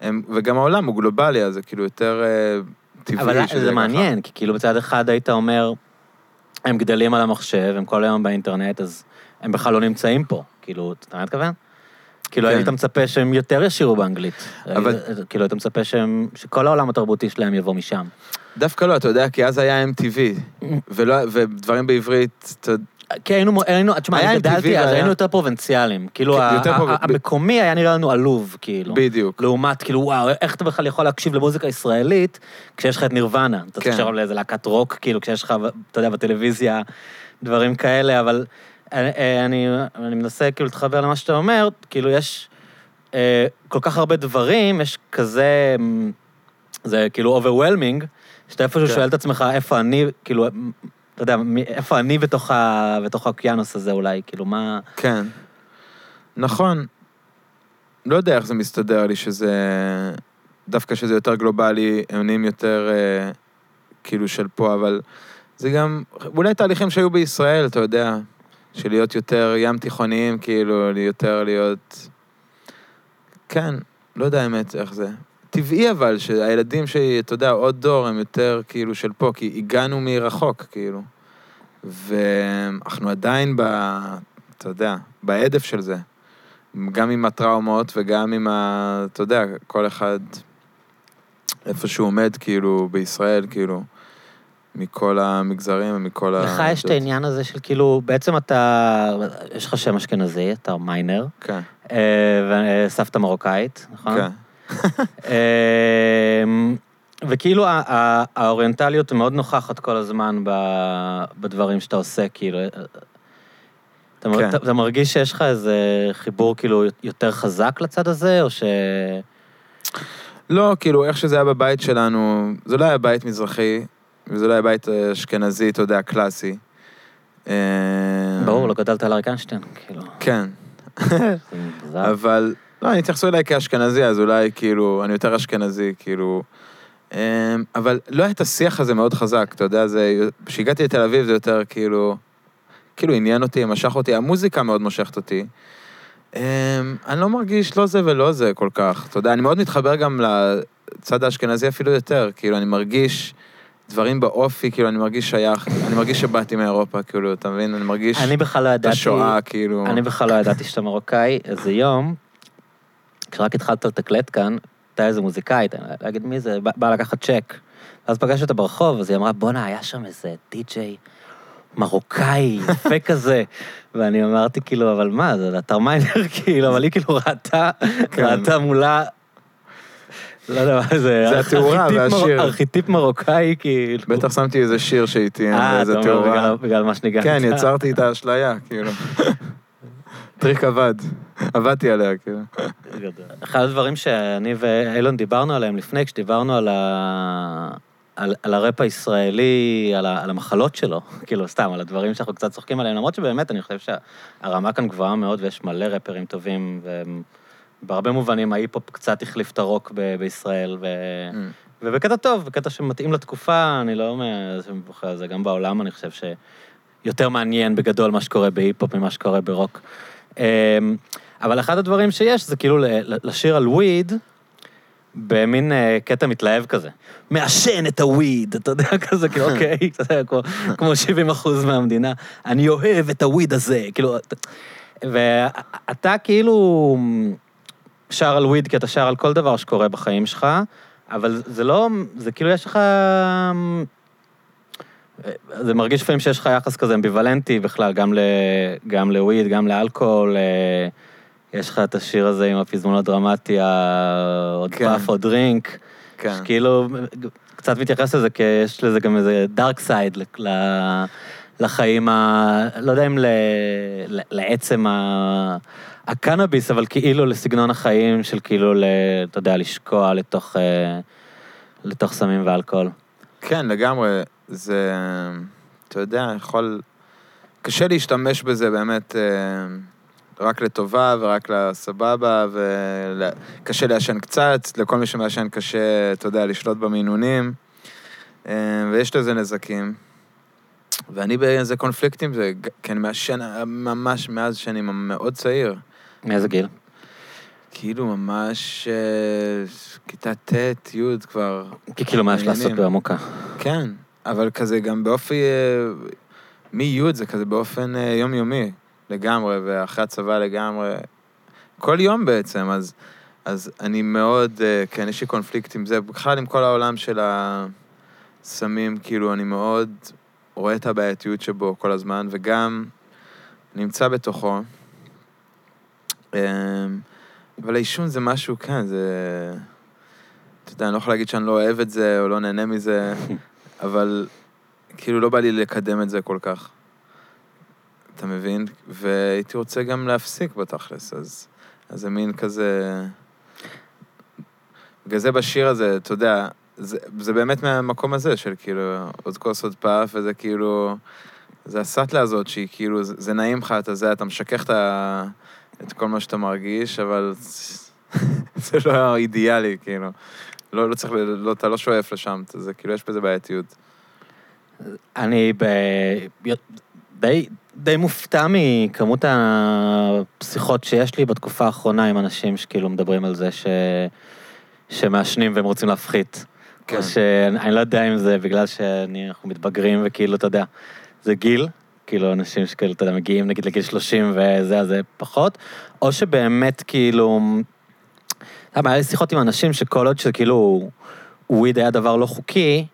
הם, וגם העולם הוא גלובלי, אז זה כאילו יותר אה, טבעי אבל שזה זה ככה. מעניין, כי כאילו בצד אחד היית אומר, הם גדלים על המחשב, הם כל היום באינטרנט, אז הם בכלל לא נמצאים פה. כאילו, אתה מתכוון? כאילו, כן. היית מצפה שהם יותר ישירו באנגלית. אבל- היית- כאילו, היית מצפה שהם, שכל העולם התרבותי שלהם יבוא משם. דווקא לא, אתה יודע, כי אז היה MTV, ולא, ודברים בעברית, אתה כי היינו, היינו, תשמע, היה אני גדלתי, אז והיה- היינו יותר פרובינציאליים. כאילו, כן, ה- יותר ה- פרוב- ה- המקומי היה נראה לנו עלוב, כאילו. בדיוק. לעומת, כאילו, וואו, איך אתה בכלל יכול להקשיב למוזיקה ישראלית כשיש לך את נירוונה? אתה כן. תחשוב לאיזה להקת רוק, כאילו, כשיש לך, אתה יודע, בטלוויזיה, דברים כאלה, אבל אני, אני, אני מנסה כאילו להתחבר למה שאתה אומר, כאילו, יש אה, כל כך הרבה דברים, יש כזה, מ, זה כאילו overwhelming, שאתה איפשהו כן. שואל את עצמך איפה אני, כאילו, אתה יודע, איפה אני בתוך, ה, בתוך האוקיינוס הזה אולי, כאילו, מה... כן. נכון. לא יודע איך זה מסתדר לי שזה... דווקא שזה יותר גלובלי, נהיים יותר אה, כאילו של פה, אבל זה גם אולי תהליכים שהיו בישראל, אתה יודע, של להיות יותר ים תיכוניים, כאילו, יותר להיות... כן, לא יודע האמת איך זה. טבעי אבל, שהילדים שלי, אתה יודע, עוד דור הם יותר כאילו של פה, כי הגענו מרחוק, כאילו. ואנחנו עדיין ב... אתה יודע, בהדף של זה. גם עם הטראומות וגם עם ה... אתה יודע, כל אחד איפה שהוא עומד, כאילו, בישראל, כאילו, מכל המגזרים ומכל ה... לך יש את העניין הזה של כאילו, בעצם אתה, יש לך שם אשכנזי, אתה מיינר, כן, אה, וסבתא מרוקאית, נכון? כן. אה, וכאילו האוריינטליות מאוד נוכחת כל הזמן בדברים שאתה עושה, כאילו. אה, אתה, כן. אתה, אתה מרגיש שיש לך איזה חיבור כאילו יותר חזק לצד הזה, או ש... לא, כאילו, איך שזה היה בבית שלנו, זה לא היה בית מזרחי, וזה לא היה בית אה, אשכנזי, אתה יודע, קלאסי. ברור, לא גדלת על אריק איינשטיין, כאילו. כן. אבל, לא, אני התייחסו אליי כאשכנזי, אז אולי, כאילו, אני יותר אשכנזי, כאילו... אמ, אבל לא היה את השיח הזה מאוד חזק, אתה יודע, זה... כשהגעתי לתל אביב זה יותר כאילו... כאילו עניין אותי, משך אותי, המוזיקה מאוד מושכת אותי. אמ, אני לא מרגיש לא זה ולא זה כל כך, אתה יודע, אני מאוד מתחבר גם לצד האשכנזי אפילו יותר, כאילו, אני מרגיש דברים באופי, כאילו, אני מרגיש שייך, אני מרגיש שבאתי מאירופה, כאילו, אתה מבין? אני מרגיש אני בכלל לא את ידעתי... השואה, כאילו... אני בכלל לא ידעתי שאתה מרוקאי. איזה יום, כשרק התחלת לתקלט כאן, הייתה איזה מוזיקאית, אני לא אגיד מי זה, בא- באה לקחת צ'ק. ואז פגשתי אותה ברחוב, אז היא אמרה, בואנה, היה שם איזה די-ג'יי מרוקאי, יפה כזה. ואני אמרתי, כאילו, אבל מה, זה אתר מיינר, כאילו, אבל היא כאילו ראתה, כן. ראתה מולה... לא יודע מה זה, זה התאורה והשיר. ארכיטיפ מרוקאי, כאילו. בטח שמתי איזה שיר שהייתי, אה, איזה אתה אומר, תאורה. בגלל- בגלל מה שניגנת. כן, יצרתי את האשליה, כאילו. טריק עבד. עבדתי עליה, כאילו. אחד הדברים שאני ואילון דיברנו עליהם לפני, כשדיברנו על, ה... על, על הראפ הישראלי, על, ה... על המחלות שלו, כאילו, סתם, על הדברים שאנחנו קצת צוחקים עליהם, למרות שבאמת אני חושב שהרמה כאן גבוהה מאוד ויש מלא ראפרים טובים, ובהרבה מובנים ההיפ-הופ קצת החליף את הרוק ב... בישראל, ו... Mm. ובקטע טוב, בקטע שמתאים לתקופה, אני לא אומר זה, גם בעולם אני חושב שיותר מעניין בגדול מה שקורה בהיפ-הופ ממה שקורה ברוק. אמ, אבל אחד הדברים שיש זה כאילו לשיר על וויד במין אה, קטע מתלהב כזה. מעשן את הוויד, אתה יודע, כזה, כאילו, אוקיי, אתה יודע, כמו- כמו 70 אחוז מהמדינה, אני אוהב את הוויד הזה, כאילו, אתה- ואתה כאילו שר על וויד כי אתה שר על כל דבר שקורה בחיים שלך, אבל זה לא, זה כאילו יש לך... זה מרגיש לפעמים שיש לך יחס כזה אמביוולנטי בכלל, גם, ל, גם לוויד, גם לאלכוהול. אה, יש לך את השיר הזה עם הפזמון הדרמטי, עוד כן. פאף או דרינק, כן. שכאילו קצת מתייחס לזה, כי יש לזה גם איזה דארק סייד לחיים, ה, לא יודע אם ל, ל, לעצם ה, הקנאביס, אבל כאילו לסגנון החיים של כאילו, ל, אתה יודע, לשקוע לתוך, אה, לתוך סמים ואלכוהול. כן, לגמרי. זה, אתה יודע, יכול... קשה להשתמש בזה באמת אה, רק לטובה ורק לסבבה, וקשה לעשן קצת, לכל מי שמעשן קשה, אתה יודע, לשלוט במינונים, אה, ויש לזה נזקים. ואני באיזה קונפליקט עם זה, כי אני מעשן ממש מאז שאני מאוד צעיר. מאיזה גיל? כאילו ממש אה, כיתה ט', י' כבר, כי כאילו מה יש לעשות. בעמוקה. כן, אבל כזה גם באופי... אה, מ-י' זה? כזה באופן אה, יומיומי לגמרי, ואחרי הצבא לגמרי, כל יום בעצם, אז, אז אני מאוד, אה, כן, יש לי קונפליקט עם זה, בכלל עם כל העולם של הסמים, כאילו, אני מאוד רואה את הבעייתיות שבו כל הזמן, וגם נמצא בתוכו. אבל העישון זה משהו, כן, זה... אתה יודע, אני לא יכול להגיד שאני לא אוהב את זה, או לא נהנה מזה, אבל כאילו לא בא לי לקדם את זה כל כך. אתה מבין? והייתי רוצה גם להפסיק בתכלס, אז, אז זה מין כזה... בגלל זה בשיר הזה, אתה יודע, זה, זה באמת מהמקום הזה של כאילו, עוד כוס עוד פאף, וזה כאילו... זה הסאטלה הזאת שהיא כאילו, זה, זה נעים לך, אתה זה, אתה משכך את, ה, את כל מה שאתה מרגיש, אבל זה לא אידיאלי, כאילו. לא, לא צריך, לא, אתה לא שואף לשם, זה כאילו, יש בזה בעייתיות. אני ב... די, די מופתע מכמות הפסיכות שיש לי בתקופה האחרונה עם אנשים שכאילו מדברים על זה ש... שמעשנים והם רוצים להפחית. כן. או שאני לא יודע אם זה בגלל שאנחנו מתבגרים וכאילו, אתה יודע, זה גיל, כאילו אנשים שכאילו, אתה יודע, מגיעים נגיד לגיל 30 וזה, אז זה פחות, או שבאמת כאילו, למה, היה לי שיחות עם אנשים שכל עוד שכאילו וויד היה דבר לא חוקי,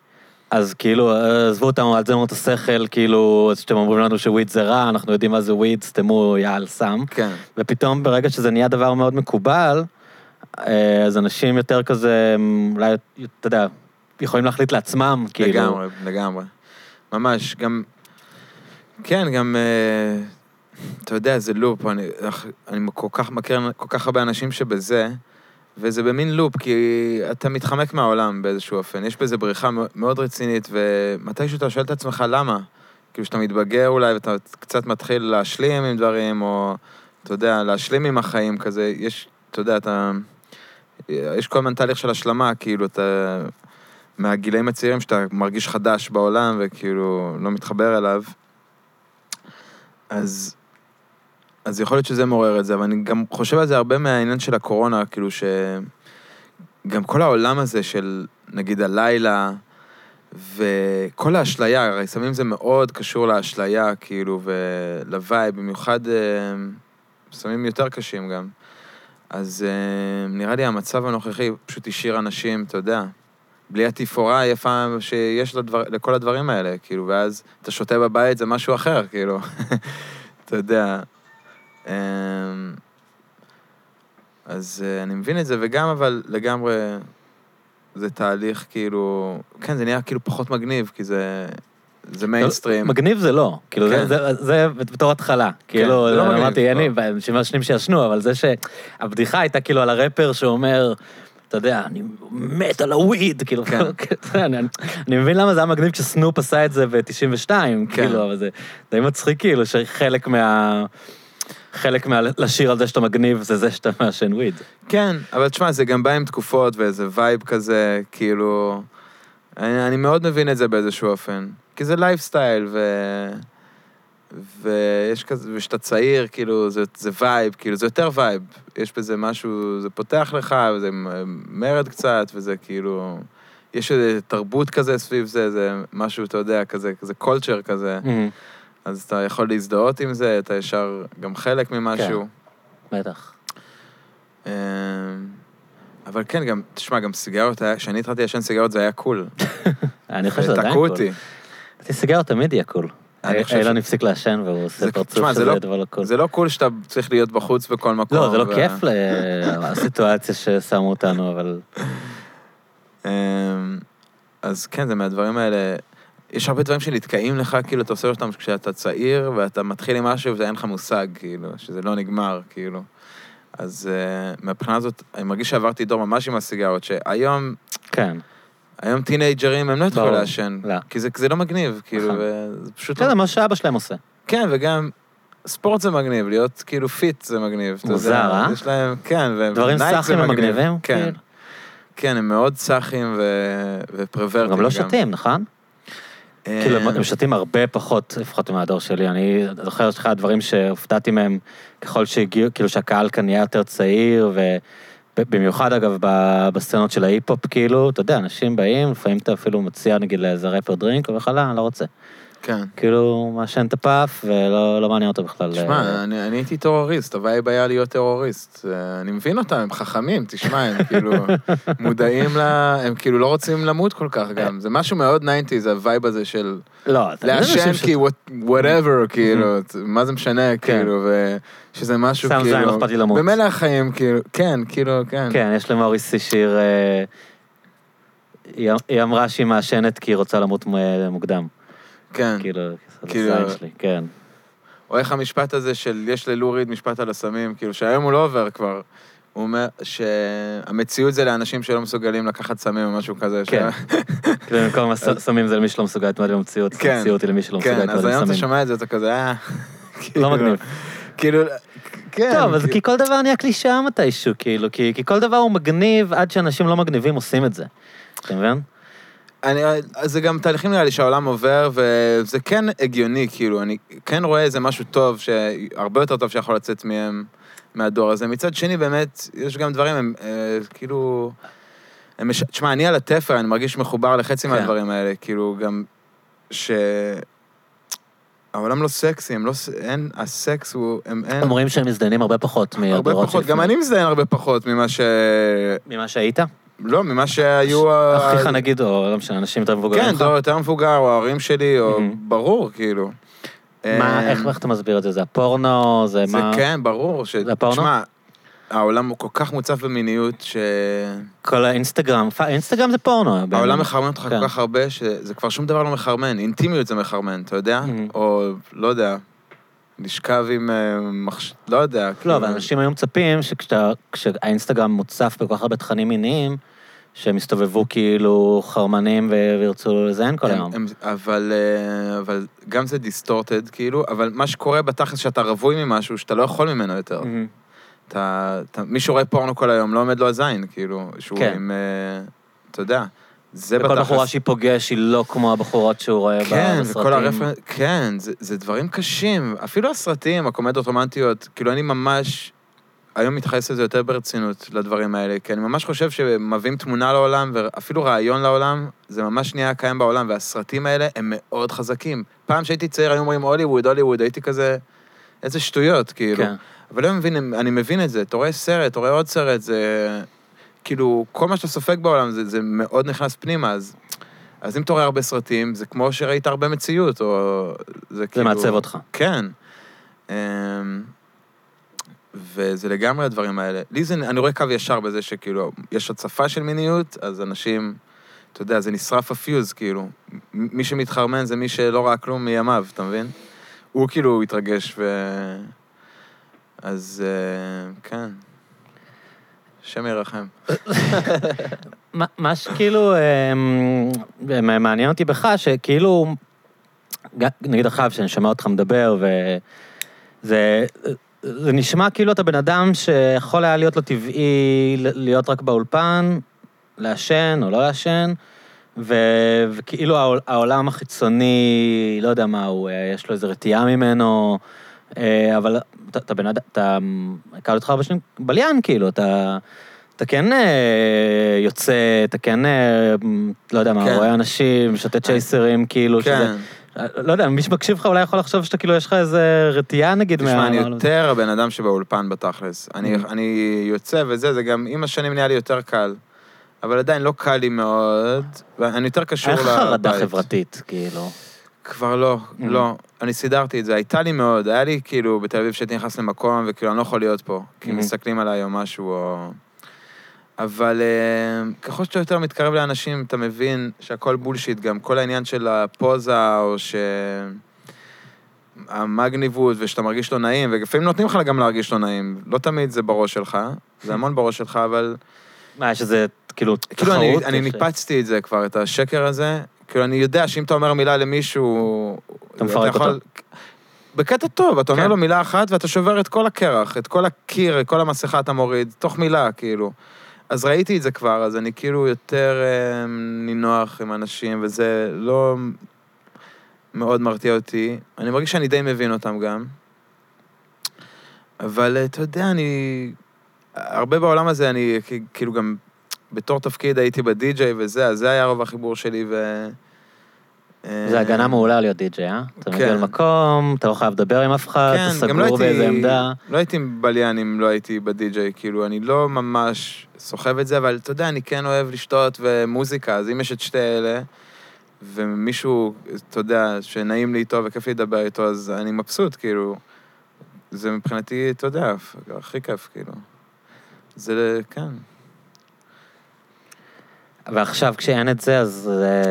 אז כאילו, עזבו אותנו, על זה אמרו את השכל, כאילו, אז שאתם אומרים לנו שוויד זה רע, אנחנו יודעים מה זה וויד, סתמו יעל סם. כן. ופתאום ברגע שזה נהיה דבר מאוד מקובל, אה, אז אנשים יותר כזה, אולי, אתה יודע, יכולים להחליט לעצמם, כאילו. לגמרי, לגמרי. ממש, גם... כן, גם... אה, אתה יודע, זה לופ, אני, אני כל כך מכיר כל כך הרבה אנשים שבזה, וזה במין לופ, כי אתה מתחמק מהעולם באיזשהו אופן. יש בזה בריחה מאוד רצינית, ומתישהו אתה שואל את עצמך למה. כאילו, שאתה מתבגר אולי, ואתה קצת מתחיל להשלים עם דברים, או, אתה יודע, להשלים עם החיים כזה. יש, אתה יודע, אתה... יש כל הזמן תהליך של השלמה, כאילו, אתה... מהגילאים הצעירים שאתה מרגיש חדש בעולם, וכאילו, לא מתחבר אליו. אז... אז יכול להיות שזה מעורר את זה, אבל אני גם חושב על זה הרבה מהעניין של הקורונה, כאילו ש... גם כל העולם הזה של, נגיד, הלילה, וכל האשליה, הרי סמים זה מאוד קשור לאשליה, כאילו, ולווייב, במיוחד אה, סמים יותר קשים גם. אז אה, נראה לי המצב הנוכחי פשוט השאיר אנשים, אתה יודע, בלי התפאורה היפה שיש לדבר, לכל הדברים האלה, כאילו, ואז אתה שותה בבית, זה משהו אחר, כאילו. אתה יודע. אמ, אז אה, אני מבין את זה, וגם אבל לגמרי זה תהליך כאילו, כן, זה נהיה כאילו פחות מגניב, כי זה, זה מיינסטרים. מגניב זה לא, כאילו כן. זה, זה, זה בתור התחלה. כאילו, זה לא מגניב, אמרתי, אין לי, לא. אנשים מעשנים שישנו, אבל זה שהבדיחה הייתה כאילו על הרפר שאומר, אתה יודע, אני מת על הוויד, כאילו, כן. אני, אני, אני מבין למה זה היה מגניב כשסנופ עשה את זה ב-92, כן. כאילו, אבל זה די מצחיק, כאילו, שחלק מה... חלק מה... לשיר על זה שאתה מגניב זה זה שאתה מעשן וויד. כן, אבל תשמע, זה גם בא עם תקופות ואיזה vibe כזה, כאילו... אני, אני מאוד מבין את זה באיזשהו אופן. כי זה לייפסטייל, ו... ויש כזה, וכשאתה צעיר, כאילו, זה, זה vibe, כאילו, זה יותר vibe. יש בזה משהו, זה פותח לך, וזה מרד קצת, וזה כאילו... יש איזו תרבות כזה סביב זה, זה משהו, אתה יודע, כזה, כזה culture כזה. אז אתה יכול להזדהות עם זה, אתה ישר גם חלק ממשהו. בטח. אמ, אבל כן, גם, תשמע, גם סיגריות, כשאני התחלתי לעשן סיגריות זה היה cool. אני חושב שזה עדיין תקעו cool. אותי. לדעתי סיגריות תמיד יהיה cool. אילון ש- הפסיק לעשן והוא עושה פרצוף שזה לא- דבר לא cool. זה לא cool שאתה צריך להיות בחוץ בכל מקום. לא, זה לא כיף לסיטואציה ששמו אותנו, אבל... אמ, אז כן, זה מהדברים האלה. יש הרבה דברים שנתקעים לך, כאילו, אתה עושה אותם כשאתה צעיר, ואתה מתחיל עם משהו ואין לך מושג, כאילו, שזה לא נגמר, כאילו. אז אה, מהבחינה הזאת, אני מרגיש שעברתי דור ממש עם הסיגריות, שהיום, כן. היום טינאייג'רים הם לא יתחילו לעשן. לא. כי זה, זה לא מגניב, כאילו, נכון. וזה פשוט... כן, זה מה שאבא שלהם עושה. כן, וגם ספורט זה מגניב, להיות כאילו fit זה מגניב. מוזר, אה? יש להם, כן. דברים זה סאחים, הם מגניב. מגניבים? כן. כאילו. כן, הם מאוד סאחים ו... ופרוורטים. גם לא שותים, נכון? אה, כאילו, הם- הם שותים הרבה פחות, לפחות מהדור שלי. אני זוכר שאחד הדברים שהופתעתי מהם, ככל שהגיעו, כאילו שהקהל כאן נהיה יותר צעיר, ובמיוחד אגב בסצנות של ההיפ-הופ, כאילו, אתה יודע, אנשים באים, לפעמים אתה אפילו מציע נגיד לאיזה ראפר drink, לך, לא, אני לא רוצה. כן. כאילו, מעשן את הפאף ולא לא מעניין אותו בכלל. תשמע, אני אני הייתי טרוריסט, ה vibe היה להיות טרוריסט. אה, אני מבין אותם, הם חכמים, תשמע, הם כאילו מודעים ל... הם כאילו לא רוצים למות כל כך גם. זה משהו מאוד 90's, ה vibe הזה של לא, אתה לעשן אנשים ש- כי whatever, כאילו, מה זה משנה, כאילו, ושזה משהו שם כאילו... זין, לא אכפת לי למות. במילא החיים, כאילו, כן, כאילו, כן. כן, יש למוריסי שיר... אה, היא אמרה שהיא מעשנת כי היא רוצה למות מוקדם. כן. כאילו, כאילו- הזין שלי, כן. או איך המשפט הזה של יש ללוריד משפט על הסמים, כאילו שהיום הוא לא עובר כבר. הוא אומר שהמציאות זה לאנשים שלא מסוגלים לקחת סמים או משהו כזה. כן. כאילו, במקום שמים זה למי שלא מסוגל להתמודד במציאות, כן. המציאות היא למי שלא מסוגל כן, אז להתמודד היום עם אתה סמים. שומע את זה, אתה כזה, אה... לא כאילו, מגניב. כאילו, כן. טוב, אז כי כל דבר נהיה קלישאה מתישהו, כאילו, כי כל דבר הוא מגניב עד שאנשים לא מגניבים עושים את זה. אתה מבין? אני, זה גם תהליכים נראה לי שהעולם עובר, וזה כן הגיוני, כאילו, אני כן רואה איזה משהו טוב, שהרבה יותר טוב שיכול לצאת מהם, מהדור הזה. מצד שני, באמת, יש גם דברים, הם אה, כאילו... הם מש... תשמע, אני על התפר, אני מרגיש מחובר לחצי כן. מהדברים האלה, כאילו, גם ש... העולם לא סקסי, הם לא... אין... הסקס הוא... הם אין... אומרים שהם מזדיינים הרבה פחות הרבה מהדורות פחות, גם אני מזדיין הרבה פחות ממה ש... ממה שהיית? לא, ממה שהיו... אחיך נגיד, או לא משנה, אנשים יותר מבוגרים כן? דור יותר מבוגר, או ההורים שלי, או... ברור, כאילו. מה, אה, איך איך אתה מסביר את זה? זה הפורנו? זה זה מה? כן, ברור. ש- זה הפורנו? תשמע, העולם הוא כל כך מוצף במיניות, כל האינסטגרם, אינסטגרם זה פורנו. בעיניי. מחרמן אותך כן. כל כך הרבה, שזה כבר שום דבר לא מחרמן. אינטימיות זה מחרמן, אתה יודע? או, לא יודע, לשכב עם אה, מחש... לא יודע. לא, כאילו- אבל אנשים היו מצפים שכשאתה- כשהאינסטגרם מוצף בכל כך הרבה תכנים מיניים, שהם יסתובבו כאילו חרמנים וירצו לזיין כל היום. הם- אבל, אה, אבל גם זה דיסטורטד, כאילו, אבל מה שקורה בתכלס שאתה רווי ממשהו שאתה לא יכול ממנו יותר. מהמם. אתה, אתה, מי שרואה פורנו כל היום, לא עומד לו הזין, כאילו, שהוא כן. עם, אה, אתה יודע, זה וכל בתכלס... בחורה שהיא פוגש היא לא כמו הבחורות שהוא רואה כן, בסרטים. וכל הרפרנס, כן, זה, זה דברים קשים. אפילו הסרטים, הקומדיות רומנטיות, כאילו, אני ממש היום מתייחס לזה יותר ברצינות, לדברים האלה, כי אני ממש חושב שמביאים תמונה לעולם, ואפילו רעיון לעולם, זה ממש נהיה קיים בעולם, והסרטים האלה הם מאוד חזקים. פעם שהייתי צעיר, היו אומרים הוליווד, הוליווד, הייתי כזה, איזה שטויות, כאילו. כן. אבל היום מבין, אני מבין את זה, אתה רואה סרט, אתה רואה עוד סרט, זה... כאילו, כל מה שאתה סופג בעולם, זה, זה מאוד נכנס פנימה, אז... אז אם אתה רואה הרבה סרטים, זה כמו שראית הרבה מציאות, או... זה זה כאילו... מעצב אותך. כן. וזה לגמרי הדברים האלה. לי זה, אני רואה קו ישר בזה שכאילו, יש הצפה של מיניות, אז אנשים, אתה יודע, זה נשרף הפיוז, כאילו. מי שמתחרמן זה מי שלא ראה כלום מימיו, אתה מבין? הוא כאילו התרגש ו... אז אה, כן. השם ירחם. מה- שכאילו אמ, מעניין אותי בך, שכאילו, נגיד עכשיו שאני שומע אותך מדבר, וזה זה נשמע כאילו אתה בן אדם שיכול היה להיות לו טבעי להיות רק באולפן, לעשן או לא לעשן, ו- וכאילו העול- העולם החיצוני, לא יודע מה הוא, אה, יש לו איזו רתיעה ממנו, אה, אבל אתה, אתה בן אדם, אתה, הכרתי אותך הרבה שנים בליין, כאילו, אתה... אתה כן אה, יוצא, אתה כן, לא יודע מה, כן. רואה אנשים, שותה צ'ייסרים, כאילו, כן. שזה... לא יודע, מי שמקשיב לך אולי יכול לחשוב שאתה כאילו, יש לך איזה רתיעה נגיד תשמע, אני מה- יותר הבן אדם שבאולפן בתכלס. אני, Mm. אני יוצא וזה, זה גם עם השנים נהיה לי יותר קל. אבל עדיין לא קל לי מאוד, ואני יותר קשור היה לבית. לך חרדה חברתית, כאילו. כבר לא, Mm. לא. אני סידרתי את זה. הייתה לי מאוד, היה לי כאילו בתל אביב שהייתי נכנס למקום, וכאילו אני לא יכול להיות פה, כי Mhm. מסתכלים עליי או משהו, או... אבל אה, ככל שאתה יותר מתקרב לאנשים, אתה מבין שהכל בולשיט, גם כל העניין של הפוזה, או ש... המגניבות, ושאתה מרגיש לא נעים, ולפעמים נותנים לך גם להרגיש לא נעים. לא תמיד זה בראש שלך, זה המון בראש שלך, אבל... מה, יש איזה, כאילו, כאילו, אני, תחרות? אני יש- ניפצתי את זה כבר, את השקר הזה. כאילו, אני יודע שאם אתה אומר מילה למישהו... אתה מפרק אותו. בקטע טוב, אתה אומר כן. לו מילה אחת ואתה שובר את כל הקרח, את כל הקיר, את כל המסכה אתה מוריד, תוך מילה, כאילו. אז ראיתי את זה כבר, אז אני כאילו יותר אה, נינוח עם אנשים, וזה לא מאוד מרתיע אותי. אני מרגיש שאני די מבין אותם גם. אבל אה, אתה יודע, אני... הרבה בעולם הזה, אני כאילו גם בתור תפקיד הייתי בדי-ג'יי וזה, אז זה היה רוב החיבור שלי, ו... זה הגנה מעולה להיות די-ג'יי, אה? אתה מגיע כן. למקום, אתה לא חייב לדבר עם אף אחד, אתה כן, גם לא סגור באיזה עמדה. לא הייתי בליין אם לא הייתי בדי-ג'יי, כאילו, אני לא ממש סוחב את זה, אבל אתה יודע, אני כן אוהב לשתות ומוזיקה, אז אם יש את שתי אלה, ומישהו, אתה יודע, שנעים לי איתו וכיף לי לדבר איתו, אז אני מבסוט, כאילו. זה מבחינתי, אתה יודע, הכי כיף, כאילו. זה, כן. ועכשיו כשאין את זה, אז זה,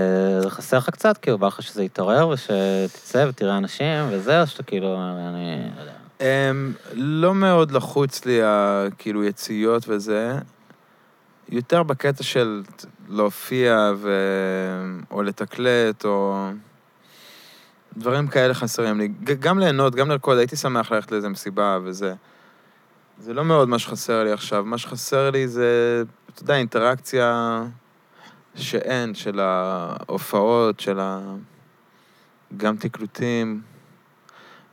זה חסר לך קצת? כאילו, בא לך שזה יתעורר ושתצא ותראה אנשים וזה, או שאתה כאילו, אני לא יודע. Um, לא מאוד לחוץ לי, כאילו, יציאות וזה. יותר בקטע של להופיע ו... או לתקלט, או... דברים כאלה חסרים לי. גם ליהנות, גם לרקוד, הייתי שמח ללכת לאיזה מסיבה וזה. זה לא מאוד מה שחסר לי עכשיו. מה שחסר לי זה, אתה יודע, אינטראקציה שאין, של ההופעות, של ה... גם תקלוטים.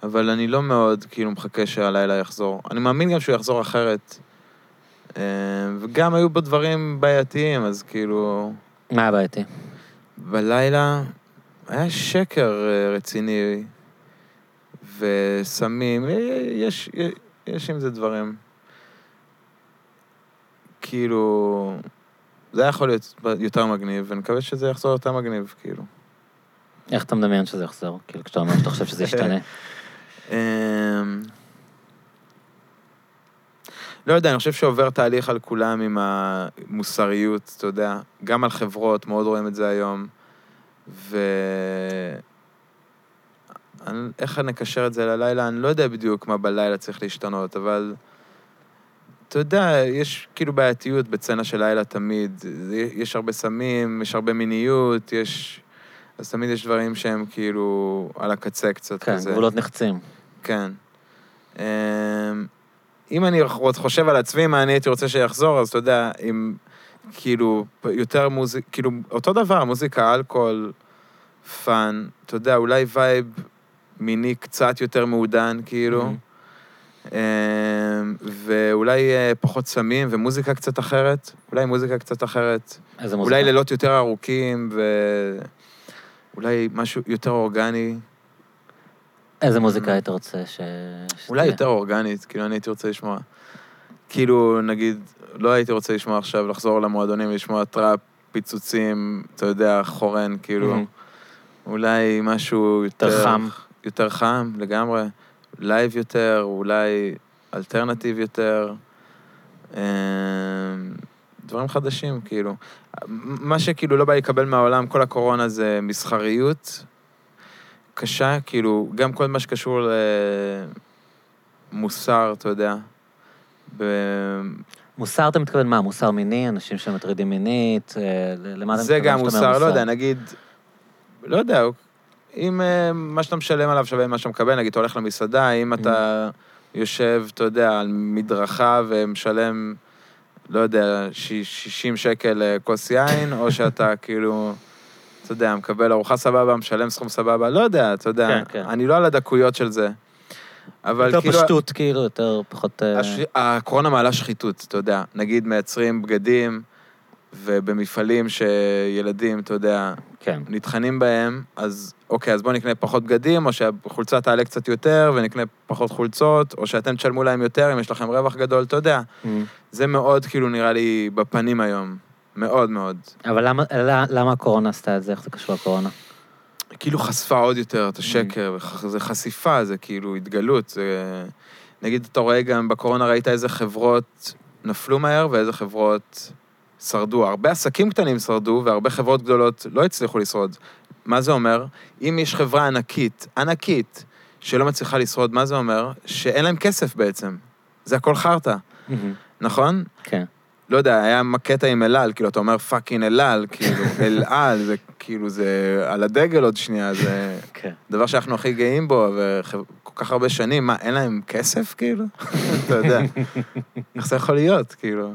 אבל אני לא מאוד כאילו מחכה שהלילה יחזור. אני מאמין גם שהוא יחזור אחרת. אה, וגם היו בו דברים בעייתיים, אז כאילו... מה היה בעייתי? בלילה היה שקר אה, רציני, וסמים, אה, יש, יש, יש עם זה דברים. כאילו, זה היה יכול להיות יותר מגניב, ואני מקווה שזה יחזור יותר מגניב, כאילו. איך אתה מדמיין שזה יחזור? כאילו, כשאתה אומר שאתה חושב שזה ישתנה. אמ, לא יודע, אני חושב שעובר תהליך על כולם עם המוסריות, אתה יודע, גם על חברות, מאוד רואים את זה היום, ו... איך אני אקשר את זה ללילה? אני לא יודע בדיוק מה בלילה צריך להשתנות, אבל... אתה יודע, יש כאילו בעייתיות בצנע של לילה תמיד. יש הרבה סמים, יש הרבה מיניות, יש... אז תמיד יש דברים שהם כאילו על הקצה קצת כן, כזה. גבולות נחצים. כן. אמ, אם אני חושב על עצמי, מה אני הייתי רוצה שיחזור, אז אתה יודע, אם כאילו יותר מוזיקה, כאילו אותו דבר, מוזיקה, אלכוהול, fun, אתה יודע, אולי vibe מיני קצת יותר מעודן, כאילו, מהמם. אמ, ואולי אה, פחות סמים ומוזיקה קצת אחרת, אולי מוזיקה קצת אחרת, איזה מוזיקה? אולי לילות יותר ארוכים, ואולי משהו יותר אורגני. איזה מוזיקה היית רוצה ש... אולי? יותר אורגנית, כאילו, אני הייתי רוצה לשמוע. כאילו, נגיד, לא הייתי רוצה לשמוע עכשיו, לחזור למועדונים ולשמוע טראפ, פיצוצים, אתה יודע, חורן, כאילו. אולי משהו יותר... יותר חם. יותר חם, לגמרי. live יותר, אולי alternative יותר. אמ, דברים חדשים, כאילו. מה שכאילו לא בא לקבל מהעולם, כל הקורונה זה מסחריות קשה, כאילו, גם כל מה שקשור למוסר, אתה יודע. ב... מוסר אתה מתכוון מה? מוסר מיני? אנשים שמטרידים מינית? אה, למה אתה זה מתכוון גם כשאתה אומר מוסר, לא יודע, נגיד, לא יודע, אם אה, מה שאתה משלם עליו שווה מה שאתה מקבל, נגיד, אתה הולך למסעדה, אם אתה יושב, אתה יודע, על מדרכה ומשלם, לא יודע, ש- 60 שקל אה, כוס יין, או שאתה כאילו, אתה יודע, מקבל ארוחה סבבה, משלם סכום סבבה, לא יודע, אתה יודע, כן, כן. אני לא על הדקויות של זה. אבל יותר כאילו... פשטות, כאילו, יותר פחות... אה, הש... הקורונה מעלה שחיתות, אתה יודע. נגיד מייצרים בגדים, ובמפעלים שילדים, אתה יודע, כן. נטחנים בהם, אז אוקיי, אז בואו נקנה פחות בגדים, או שהחולצה תעלה קצת יותר, ונקנה פחות חולצות, או שאתם תשלמו להם יותר אם יש לכם רווח גדול, אתה יודע. אמ, זה מאוד, כאילו, נראה לי בפנים היום. מאוד מאוד. אבל למה- למה- הקורונה עשתה את זה? איך זה קשור לקורונה? כאילו חשפה עוד יותר את השקר, וח- זה חשיפה, זה כאילו התגלות. זה... נגיד, אתה רואה גם בקורונה, ראית איזה חברות נפלו מהר ואיזה חברות שרדו. הרבה עסקים קטנים שרדו, והרבה חברות גדולות לא הצליחו לשרוד. מה זה אומר? אם יש חברה ענקית, ענקית, שלא מצליחה לשרוד, מה זה אומר? שאין להם כסף בעצם. זה הכל חרטא, נכון? כן. לא יודע, היה קטע עם אל על, כאילו, אתה אומר fucking אל על, כאילו, אל על, זה כאילו, זה על הדגל עוד שנייה, זה כן. דבר שאנחנו הכי גאים בו, וכל כך הרבה שנים, מה, אין להם כסף, כאילו? אתה יודע, איך זה יכול להיות, כאילו?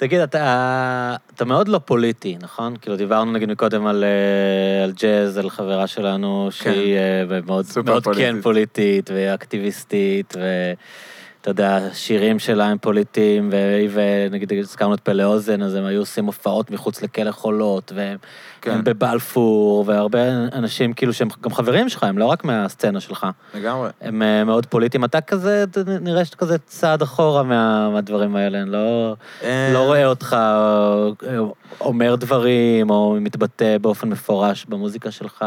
תגיד, אתה, אתה מאוד לא פוליטי, נכון? כאילו, דיברנו נגיד מקודם על, אה, על ג'אז, על חברה שלנו, שהיא אה, מאוד, מאוד כן פוליטית. פוליטית ואקטיביסטית, ו, אתה יודע, שירים שלה הם פוליטיים, ונגיד הזכרנו את פלא אוזן, אז הם היו עושים הופעות מחוץ לכלא חולות, והם כן. בבלפור, והרבה אנשים כאילו שהם גם חברים שלך, הם לא רק מהסצנה שלך. לגמרי. הם אה, מאוד פוליטיים. אתה כזה, נראה שאתה כזה צעד אחורה מה, מהדברים האלה, אני לא, אה, לא רואה אותך אה, אומר דברים, או מתבטא באופן מפורש במוזיקה שלך.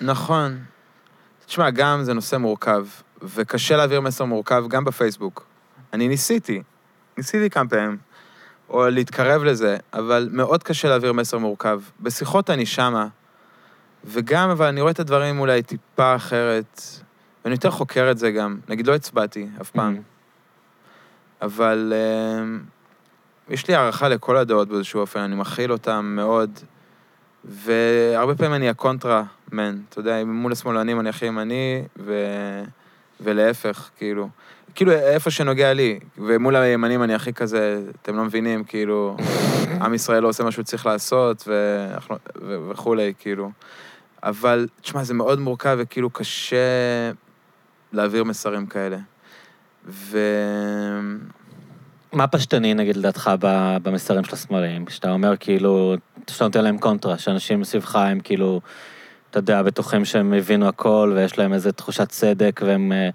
נכון. תשמע, גם זה נושא מורכב, וקשה להעביר מסר מורכב גם בפייסבוק. אני ניסיתי, ניסיתי כמה פעמים, או להתקרב לזה, אבל מאוד קשה להעביר מסר מורכב. בשיחות אני שמה, וגם, אבל אני רואה את הדברים אולי טיפה אחרת, ואני יותר חוקר את זה גם. נגיד, לא הצבעתי אף פעם, אבל אה, יש לי הערכה לכל הדעות באיזשהו אופן, אני מכיל אותם מאוד, והרבה פעמים אני הקונטרה מן, אתה יודע, מול השמאלנים אני הכי ימני, ו... ולהפך, כאילו. כאילו, איפה שנוגע לי, ומול הימנים אני הכי כזה, אתם לא מבינים, כאילו, עם ישראל לא עושה מה שהוא צריך לעשות, ואנחנו- ו... וכולי, כאילו. אבל, תשמע, זה מאוד מורכב וכאילו קשה להעביר מסרים כאלה. ו... מה פשטני, נגיד, לדעתך, במסרים של השמאליים? שאתה אומר, כאילו, שאתה נותן להם קונטרה, שאנשים מסביבך הם כאילו, אתה יודע, בטוחים שהם הבינו הכל, ויש להם איזו תחושת צדק, והם אה,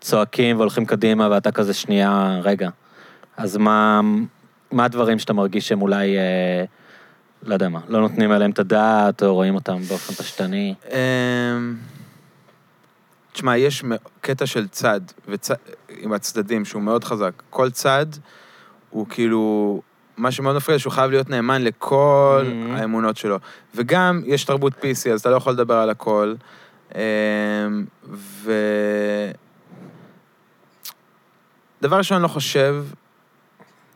צועקים והולכים קדימה, ואתה כזה שנייה, רגע. אז מה, מה הדברים שאתה מרגיש שהם אולי, אה, לא יודע מה, לא נותנים עליהם את הדעת, או רואים אותם באופן פשטני? אמ, תשמע, יש קטע של צד, וצ... עם הצדדים, שהוא מאוד חזק. כל צד הוא כאילו... מה שמאוד מפריע, שהוא חייב להיות נאמן לכל Mhm. האמונות שלו. וגם יש תרבות PC, אז אתה לא יכול לדבר על הכל. אמ, ו... דבר ראשון, לא חושב,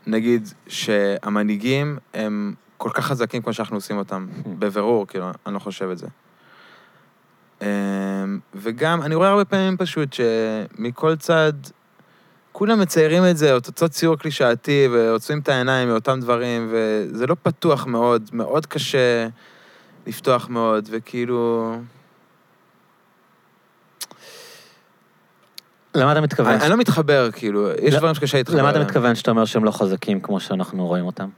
נגיד, שהמנהיגים הם כל כך חזקים כמו שאנחנו עושים אותם. בבירור, כאילו, אני לא חושב את זה. אמ, וגם, אני רואה הרבה פעמים פשוט שמכל צד, כולם מציירים את זה, אותו ציור קלישאתי, ועוצמים את העיניים מאותם דברים, וזה לא פתוח מאוד, מאוד קשה לפתוח מאוד, וכאילו... למה אתה מתכוון? אני, אני לא מתחבר, כאילו, יש לא- דברים שקשה להתחבר. למה אתה. מתכוון שאתה אומר שהם לא חזקים כמו שאנחנו רואים אותם?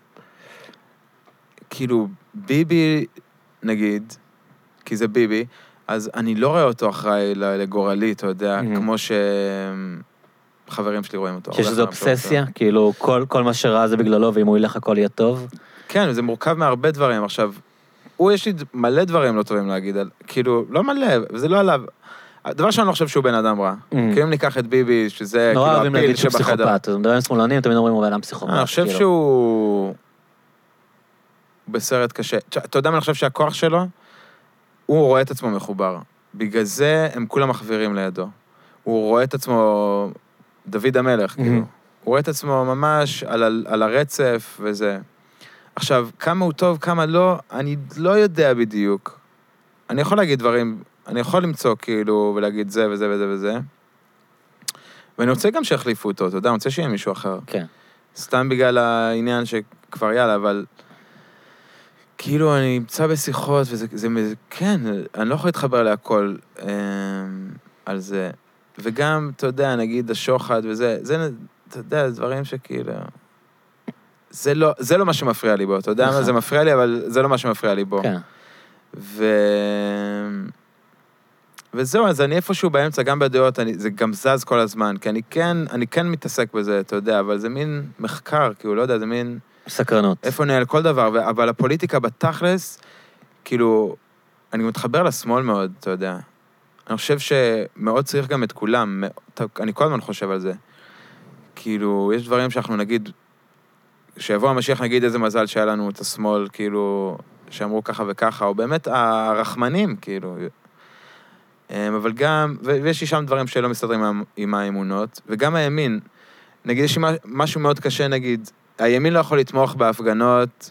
כאילו, ביבי, נגיד, כי זה ביבי, אז אני לא רואה אותו אחראי לגורלי, אתה יודע, Mhm. כמו שחברים שלי רואים אותו. שיש איזו חברים אובססיה? כאילו, כל, כל מה שרע זה בגללו, ואם הוא ילך הכל יהיה טוב? כן, זה מורכב מהרבה דברים. עכשיו, הוא, יש לי מלא דברים לא טובים להגיד, על, כאילו, לא מלא, וזה לא עליו. דבר ראשון, אני לא חושב שהוא בן אדם רע. כאילו, אם ניקח את ביבי, שזה נורא כאילו אוהבים הפיל להגיד שהוא שבחדר. פסיכופת. אז מדברים עם שמאלנים, תמיד אומרים, הוא בן אדם פסיכופת. אני חושב כאילו. שהוא בסרט קשה. אתה יודע מה אני חושב שהכוח שלו? הוא רואה את עצמו מחובר. בגלל זה הם כולם מחווירים לידו. הוא רואה את עצמו דוד המלך, כאילו. מהמם. הוא רואה את עצמו ממש על, על, על הרצף וזה. עכשיו, כמה הוא טוב, כמה לא, אני לא יודע בדיוק. אני יכול להגיד דברים, אני יכול למצוא כאילו, ולהגיד זה וזה וזה וזה. ואני רוצה גם שיחליפו אותו, אתה יודע, אני רוצה שיהיה מישהו אחר. כן. סתם בגלל העניין שכבר יאללה, אבל... כאילו, אני נמצא בשיחות, וזה, זה, זה, כן, אני לא יכול להתחבר להכל אה, על זה. וגם, אתה יודע, נגיד השוחד וזה, זה, אתה יודע, דברים שכאילו... זה לא, זה לא מה שמפריע לי בו, אתה יודע מה? נכון. זה מפריע לי, אבל זה לא מה שמפריע לי בו. כן. ו... וזהו, אז אני איפשהו באמצע, גם בדעות, אני, זה גם זז כל הזמן, כי אני כן, אני כן מתעסק בזה, אתה יודע, אבל זה מין מחקר, כאילו, לא יודע, זה מין... סקרנות. איפה נהיה כל דבר, ו... אבל הפוליטיקה בתכלס, כאילו, אני מתחבר לשמאל מאוד, אתה יודע. אני חושב שמאוד צריך גם את כולם, אני כל הזמן חושב על זה. כאילו, יש דברים שאנחנו נגיד, כשיבוא המשיח נגיד איזה מזל שהיה לנו את השמאל, כאילו, שאמרו ככה וככה, או באמת הרחמנים, כאילו. אמ, אבל גם, ויש לי שם דברים שלא מסתדרים עם, האמונות, וגם הימין, נגיד יש לי משהו מאוד קשה, נגיד, הימין לא יכול לתמוך בהפגנות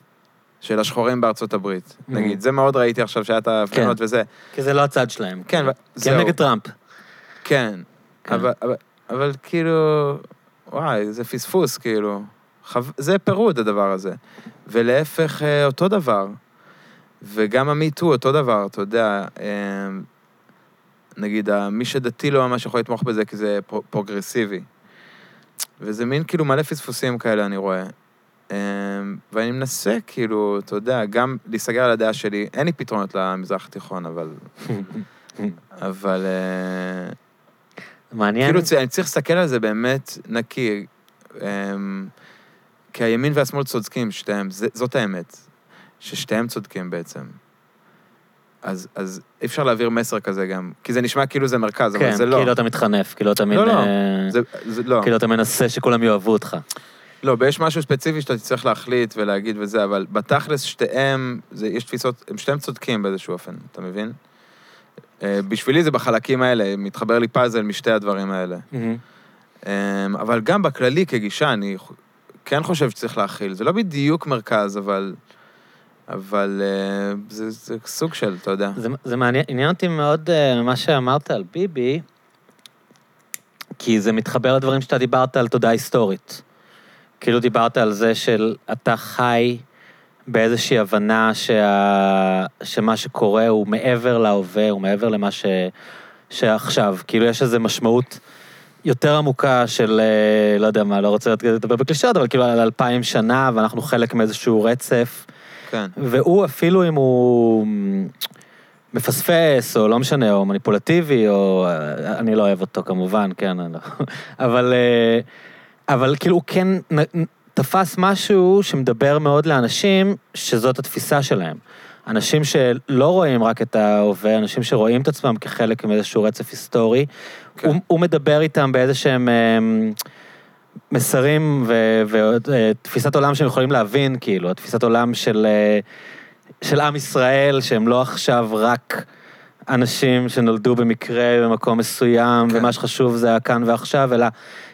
של השחורים בארצות הברית. Mhm. נגיד, זה מאוד ראיתי עכשיו שהיה את ההפגנות כן. וזה. כי זה לא הצד שלהם. כן, זהו. נגד טראמפ. כן. כן. אבל, אבל, אבל כאילו, וואי, זה פספוס, כאילו. חו... זה פירוד, הדבר הזה. ולהפך, אה, אותו דבר. וגם המיטו, אותו דבר, אתה יודע. אה, נגיד, מי שדתי לא ממש יכול לתמוך בזה, כי זה פר- פרוגרסיבי. וזה מין כאילו מלא פספוסים כאלה, אני רואה. אמ, ואני מנסה, כאילו, אתה יודע, גם להיסגר על הדעה שלי. אין לי פתרונות למזרח התיכון, אבל... אבל... אה, מעניין. כאילו, אני צריך להסתכל על זה באמת נקי. אמ, כי הימין והשמאל צודקים, שתיהם, זאת האמת. ששתיהם צודקים בעצם. אז, אז אי אפשר להעביר מסר כזה גם, כי זה נשמע כאילו זה מרכז, אבל כן, זה לא. כאילו אתה מתחנף, כאילו אתה מין... לא, לא. אה, זה, זה לא. כאילו אתה מנסה שכולם יאהבו אותך. לא, ויש משהו ספציפי שאתה תצטרך להחליט ולהגיד וזה, אבל בתכלס שתיהם, זה, יש תפיסות, הם שתיהם צודקים באיזשהו אופן, אתה מבין? אה, בשבילי זה בחלקים האלה, מתחבר לי פאזל משתי הדברים האלה. אה, אבל גם בכללי כגישה, אני כן חושב שצריך להכיל. זה לא בדיוק מרכז, אבל... אבל אה, זה, זה סוג של, אתה יודע. זה, זה מעניין, עניין אותי מאוד אה, מה שאמרת על ביבי, כי זה מתחבר לדברים שאתה דיברת על תודעה היסטורית. כאילו דיברת על זה של אתה חי באיזושהי הבנה שה, שמה שקורה הוא מעבר להווה, הוא מעבר למה ש, שעכשיו. כאילו יש איזו משמעות יותר עמוקה של, אה, לא יודע מה, לא רוצה לדבר בקלישאות, אבל כאילו על אלפיים שנה, ואנחנו חלק מאיזשהו רצף. כן. והוא אפילו אם הוא מפספס, או לא משנה, או מניפולטיבי, או... אני לא אוהב אותו כמובן, כן, אני לא... אבל, אה, אבל כאילו הוא כן תפס משהו שמדבר מאוד לאנשים שזאת התפיסה שלהם. אנשים שלא רואים רק את ההווה, אנשים שרואים את עצמם כחלק מאיזשהו רצף היסטורי, כן. הוא, הוא מדבר איתם באיזה שהם אמ, מסרים ותפיסת עולם שהם יכולים להבין, כאילו, התפיסת עולם של, אה, של עם ישראל, שהם לא עכשיו רק אנשים שנולדו במקרה במקום מסוים, כן. ומה שחשוב זה הכאן ועכשיו, אלא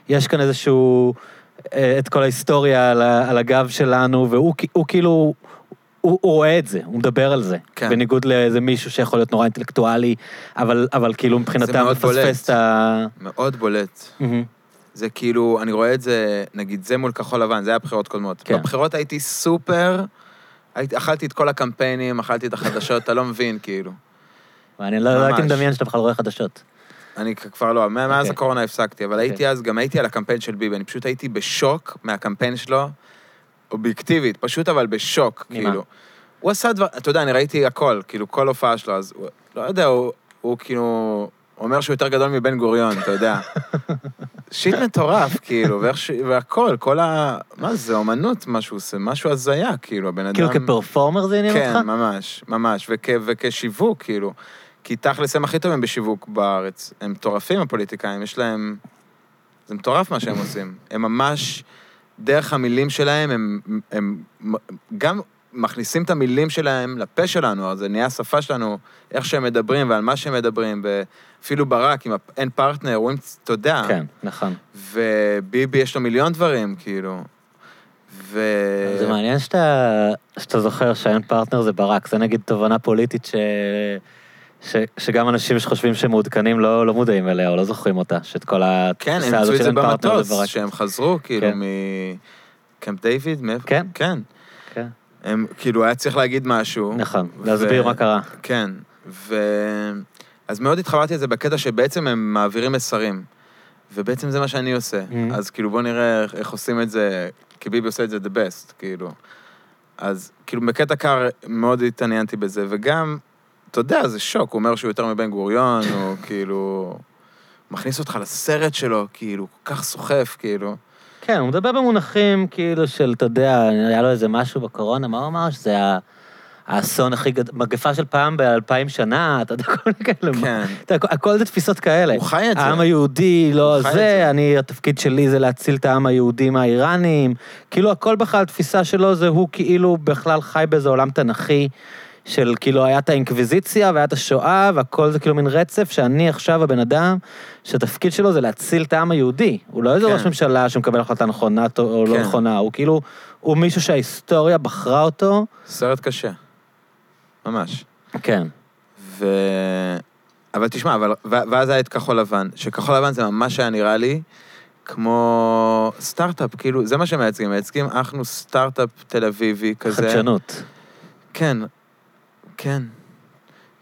יש כאן איזשהו, אה, את כל ההיסטוריה על, על הגב שלנו, והוא הוא כאילו... הוא, הוא רואה את זה, הוא מדבר על זה. כן. בניגוד לאיזה מישהו שיכול להיות נורא אינטלקטואלי, אבל, אבל כאילו מבחינתם מאוד בולט. מפספס את ה... מאוד בולט. מהמם. זה כאילו, אני רואה את זה, נגיד, זה מול כחול לבן, זה היה בחירות קודמות. כן. בבחירות הייתי סופר, הייתי, אכלתי את כל הקמפיינים, אכלתי את החדשות, אתה לא מבין, כאילו. ואני לא לא הייתי. מדמיין שאתה בכלל רואה חדשות. אני כבר לא, מאז אוקיי. הקורונה הפסקתי, אבל הייתי אוקיי. אז, גם הייתי על הקמפיין של ביבי, אני פשוט הייתי בשוק מהקמפיין שלו, אובייקטיבית, פשוט אבל בשוק? כאילו. הוא עשה דבר, אתה יודע, אני ראיתי הכל, כאילו, כל הופעה שלו, אז לא יודע, הוא, כאילו, אומר שהוא יותר גדול מבן גוריון, אתה יודע. שיט מטורף, כאילו, ש... והכל, כל ה... מה זה, אומנות, מה שהוא עושה, משהו הזיה, כאילו, הבן אדם... כאילו כפרפורמר זה עניין כן, אותך? ממש, ממש, וכ, וכשיווק, כאילו. כי תכלס הם הכי טובים בשיווק בארץ. הם מטורפים, הפוליטיקאים, יש להם... זה מטורף מה שהם עושים. הם ממש, דרך המילים שלהם, הם, הם גם מכניסים את המילים שלהם לפה שלנו, אז זה נהיה השפה שלנו, איך שהם מדברים ועל מה שהם מדברים, ואפילו ברק, עם אין פרטנר, רואים, אתה יודע. כן, נכון. וביבי יש לו מיליון דברים, כאילו. ו... זה מעניין שאתה, שאתה זוכר שאין פרטנר זה ברק, זה נגיד תובנה פוליטית ש... ש... שגם אנשים שחושבים שהם מעודכנים לא, לא מודעים אליה או לא זוכרים אותה, שאת כל כן, הם התפיסה עשו הזאת את של זה אין פרטנר במטוס, זה ברק. שהם חזרו, כאילו, כן. מקמפ דיוויד, מאיפה? כן. כן. כן. הם, כאילו, היה צריך להגיד משהו. נכון, להסביר מה קרה. כן, ו... אז מאוד התחברתי לזה בקטע שבעצם הם מעבירים מסרים. ובעצם זה מה שאני עושה. Mhm. אז כאילו, בוא נראה איך- איך עושים את זה, כי ביבי עושה את זה the best, כאילו. אז כאילו, בקטע קר מאוד התעניינתי בזה, וגם, אתה יודע, זה שוק, הוא אומר שהוא יותר מבן גוריון, הוא כאילו... מכניס אותך לסרט שלו, כאילו, כל כך סוחף, כאילו. כן, הוא מדבר במונחים כאילו של, אתה יודע, היה לו איזה משהו בקורונה, מה הוא אמר? שזה ה- האסון הכי גדול, מגפה של פעם באלפיים שנה, אתה יודע, כל מיני כאלה. כן. אתה יודע, הכל זה תפיסות כאלה. הוא חי את זה. העם היהודי, לא זה, זה. אני, התפקיד שלי זה להציל את העם היהודי מהאיראנים. כאילו, הכל בכלל, התפיסה שלו זה הוא כאילו בכלל חי באיזה עולם תנכי. של כאילו היה את האינקוויזיציה והיה את השואה והכל זה כאילו מין רצף שאני עכשיו הבן אדם שהתפקיד שלו זה להציל את העם היהודי. הוא לא איזה כן. ראש ממשלה שמקבל החלטה נכונה או לא כן. נכונה, הוא כאילו, הוא מישהו שההיסטוריה בחרה אותו. סרט קשה. ממש. כן. ו... אבל תשמע, אבל... ואז היה את כחול לבן, שכחול לבן זה ממש היה נראה לי כמו סטארט-אפ, כאילו, זה מה שהם מייצגים, מייצגים אנחנו סטארט-אפ תל אביבי כזה. חדשנות. כן, כן.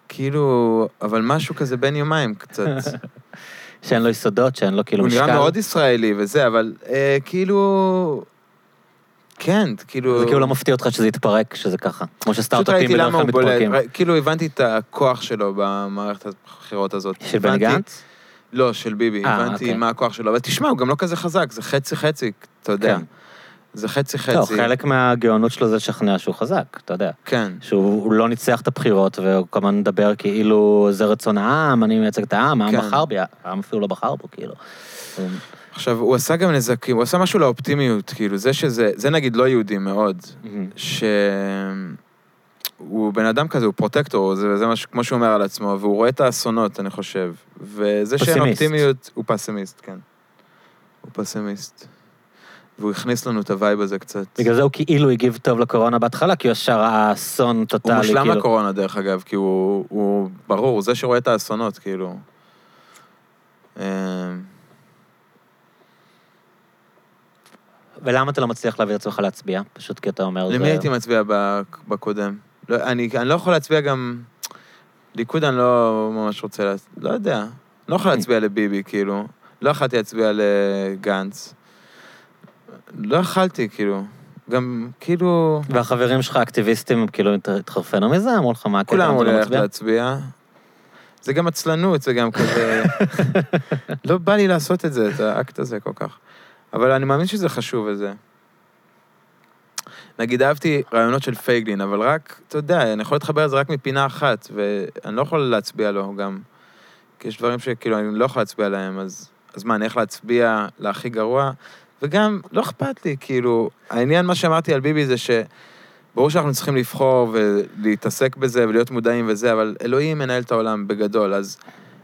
כאילו, אבל משהו כזה בין יומיים קצת. שאין לו יסודות, שאין לו כאילו הוא משקל. נראה מאוד ישראלי וזה, אבל אה, כאילו... כן, כאילו... זה כאילו לא מפתיע אותך שזה יתפרק, שזה ככה. כמו שסטארט-אפים בדרך כלל הוא. מתפרקים. ראי- כאילו הבנתי את הכוח שלו במערכת הבחירות הזאת. של בני הבנתי- גנץ? לא, של ביבי. אה, הבנתי אוקיי. מה הכוח שלו. אבל תשמע, הוא גם לא כזה חזק, זה חצי-חצי, אתה יודע. כן. זה חצי-חצי. לא, חלק מהגאונות שלו זה לשכנע שהוא חזק, אתה יודע. כן. שהוא הוא לא ניצח את הבחירות, והוא הזמן מדבר כאילו זה רצון העם, אני מייצג את העם, העם כן. בחר בי, העם אפילו לא בחר בו, כאילו. עכשיו, הוא עשה גם נזקים, הוא עשה משהו לאופטימיות, כאילו, זה שזה, זה נגיד לא יהודי מאוד, ש... הוא בן אדם כזה, הוא פרוטקטור, זה, זה משהו, כמו שהוא אומר על עצמו, והוא רואה את האסונות, אני חושב. וזה שאין פסימיסט. אופטימיות, הוא פסימיסט, כן. הוא פסימיסט. והוא הכניס לנו את ה vibe הזה קצת. בגלל זה הוא כאילו הגיב טוב לקורונה בהתחלה, כי הוא ישר ראה אסון טוטאלי, הוא כאילו. מושלם לקורונה, דרך אגב, כי הוא, הוא ברור, הוא זה שרואה את האסונות, כאילו. אמ, ולמה אתה לא מצליח להביא את עצמך להצביע? פשוט כי אתה אומר... למי זה- הייתי מצביע בקודם? לא, אני, אני לא יכול להצביע גם... ליכוד אני לא ממש רוצה לה... לא יודע. לא יכול להצביע לביבי, כאילו. לא יכלתי להצביע לגנץ. לא יכלתי, כאילו. גם, כאילו... והחברים שלך האקטיביסטים, כאילו הת- התחרפנו מזה? אמרו לך מה הקטע? כולם אמרו לא לי מצביע? להצביע. זה גם עצלנות, זה גם כזה... לא בא לי לעשות את זה, את האקט הזה כל כך. אבל אני מאמין שזה חשוב, וזה. נגיד, אהבתי רעיונות של פייגלין, אבל רק, אתה יודע, אני יכול להתחבר לזה רק מפינה אחת, ואני לא יכול להצביע לו גם. כי יש דברים שכאילו, אני לא יכול להצביע להם, אז, אז מה, אני איך להצביע להכי גרוע? וגם, לא אכפת לי, כאילו, העניין, מה שאמרתי על ביבי זה ש... ברור שאנחנו צריכים לבחור ולהתעסק בזה ולהיות מודעים וזה, אבל אלוהים מנהל את העולם בגדול, אז,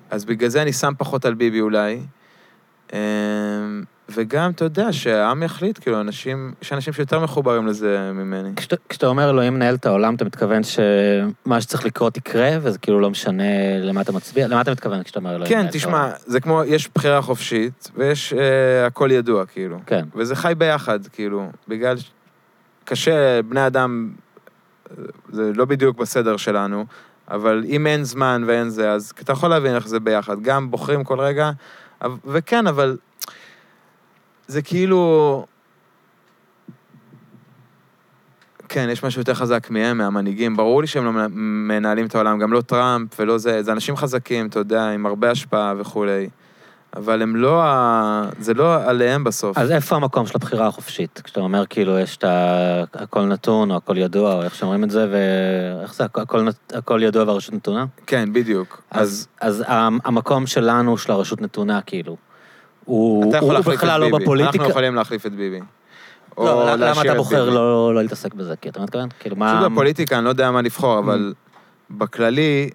אז בגלל זה אני שם פחות על ביבי אולי. אמ, וגם, אתה יודע, שהעם יחליט, כאילו, אנשים, יש אנשים שיותר מחוברים לזה ממני. כשאתה- כשאתה אומר אלוהים מנהל את העולם, אתה מתכוון שמה שצריך לקרות יקרה, וזה כאילו לא משנה למה אתה מצביע? למה אתה מתכוון כשאתה אומר אלוהים כן, מנהל את העולם? תשמע, זה כמו, יש בחירה חופשית, ויש אה, הכל ידוע, כאילו. כן. וזה חי ביחד, כאילו, בגלל ש- קשה, בני אדם, אה, זה לא בדיוק בסדר שלנו, אבל אם אין זמן ואין זה, אז אתה יכול להבין איך זה ביחד. גם בוחרים כל רגע, וכן, אבל זה כאילו... כן, יש משהו יותר חזק מהם, מהמנהיגים. ברור לי שהם לא מנהלים את העולם, גם לא טראמפ ולא זה, זה אנשים חזקים, אתה יודע, עם הרבה השפעה וכולי. אבל הם לא ה... זה לא עליהם בסוף. אז איפה המקום של הבחירה החופשית? כשאתה אומר כאילו יש את ה... הכל נתון, או הכל ידוע, או איך שאומרים את זה, ואיך זה, הכ- הכל, הכל ידוע והרשות נתונה? כן, בדיוק. אז, אז המ- המקום שלנו, של הרשות נתונה, כאילו, הוא, הוא בכלל לא. בפוליטיקה. אנחנו יכולים להחליף את ביבי. או לא, למה אתה את בוחר. לא, לא להתעסק בזה? כי אתה מתכוון? כאילו, מה... פשוט בפוליטיקה, אני לא יודע מה לבחור, אבל בכללי,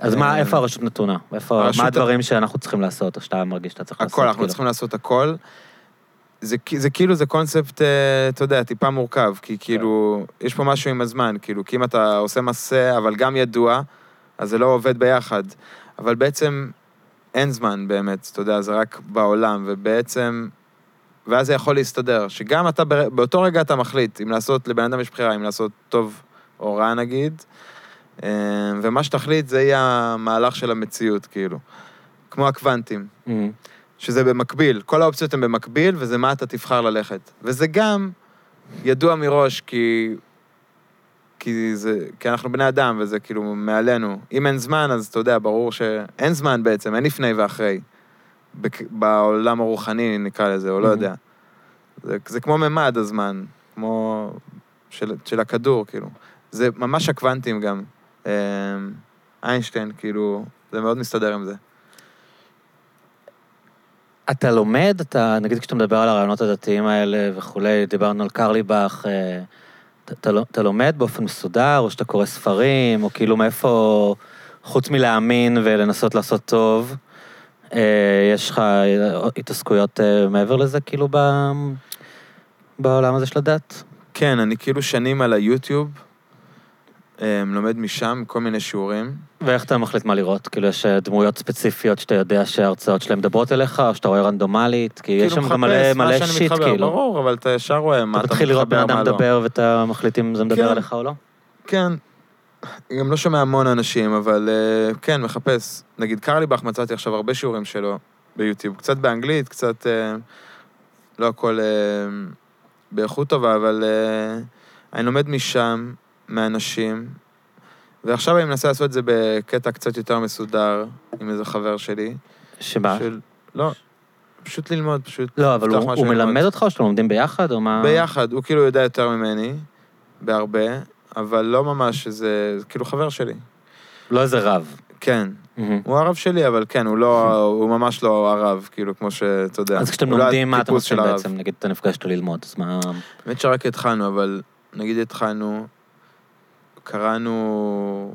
אז מה, אה, איפה הרשות נתונה? איפה, הרשות מה הדברים שאנחנו צריכים לעשות, או שאתה מרגיש שאתה צריך לעשות? הכל, אנחנו כאילו? צריכים לעשות הכל. זה, כאילו, זה קונספט, אה, אתה יודע, טיפה מורכב, כי כאילו, יש פה משהו עם הזמן, כאילו, כי אם אתה עושה מעשה, אבל גם ידוע, אז זה לא עובד ביחד. אבל בעצם אין זמן באמת, אתה יודע, זה רק בעולם, ובעצם... ואז זה יכול להסתדר, שגם אתה, באותו רגע אתה מחליט אם לעשות, לבן אדם יש בחירה, אם לעשות טוב או רע נגיד, ומה שתחליט זה יהיה המהלך של המציאות, כאילו. כמו הקוונטים. אמ, שזה במקביל, כל האופציות הן במקביל, וזה מה אתה תבחר ללכת. וזה גם ידוע מראש, כי... כי, זה, כי אנחנו בני אדם, וזה כאילו מעלינו. אם אין זמן, אז אתה יודע, ברור שאין זמן בעצם, אין לפני ואחרי. בק- בעולם הרוחני, נקרא לזה, או לא Mhm. יודע. זה, זה כמו ממד הזמן, כמו של, של הכדור, כאילו. זה ממש הקוונטים גם. אה, איינשטיין, כאילו, זה מאוד מסתדר עם זה. אתה לומד, אתה, נגיד כשאתה מדבר על הרעיונות הדתיים האלה וכולי, דיברנו על קרליבך, אה, אתה, אתה, לא- אתה לומד באופן מסודר, או שאתה קורא ספרים, או כאילו מאיפה, חוץ מלהאמין ולנסות לעשות טוב, אה, יש לך התעסקויות אה, מעבר לזה, כאילו, ב, בעולם הזה של הדת? כן, אני כאילו שנים על היוטיוב, אמ, לומד משם כל מיני שיעורים. ואיך אתה מחליט מה לראות? כאילו, יש אה, דמויות ספציפיות שאתה יודע שההרצאות שלהן מדברות אליך, או שאתה רואה רנדומלית? כי יש כאילו שם גם מלא, מה מלא שיט, מתחבר, כאילו. ברור, אבל אתה ישר רואה מה אתה אתה מתחיל לראות בן מתחבר, אדם מה לא. מדבר, ואתה מחליט אם זה מדבר כן. אליך או לא? כן. גם לא שומע המון אנשים, אבל אה, כן, מחפש. נגיד קרליבך מצאתי עכשיו הרבה שיעורים שלו, ביוטיוב. קצת באנגלית, קצת... אה, לא הכל באיכות טובה, אבל אני לומד משם, מאנשים, ועכשיו אני מנסה לעשות את זה בקטע קצת יותר מסודר, עם איזה חבר שלי. שמה? של... לא, פשוט ללמוד, פשוט... לא, אבל הוא הוא. מלמד אותך או שאתם לומדים ביחד, או מה? ביחד, הוא כאילו יודע יותר ממני, בהרבה, אבל לא ממש. זה כאילו חבר שלי. לא איזה רב. כן. מהמם. הוא הרב שלי, אבל כן, הוא לא... הוא ממש לא הרב, כאילו, כמו שאתה יודע. אז כשאתם לא לומדים, מה אתם עושים. בעצם? נגיד, אתה נפגשת ללמוד, אז מה... האמת שרק התחלנו, אבל נגיד התחלנו, קראנו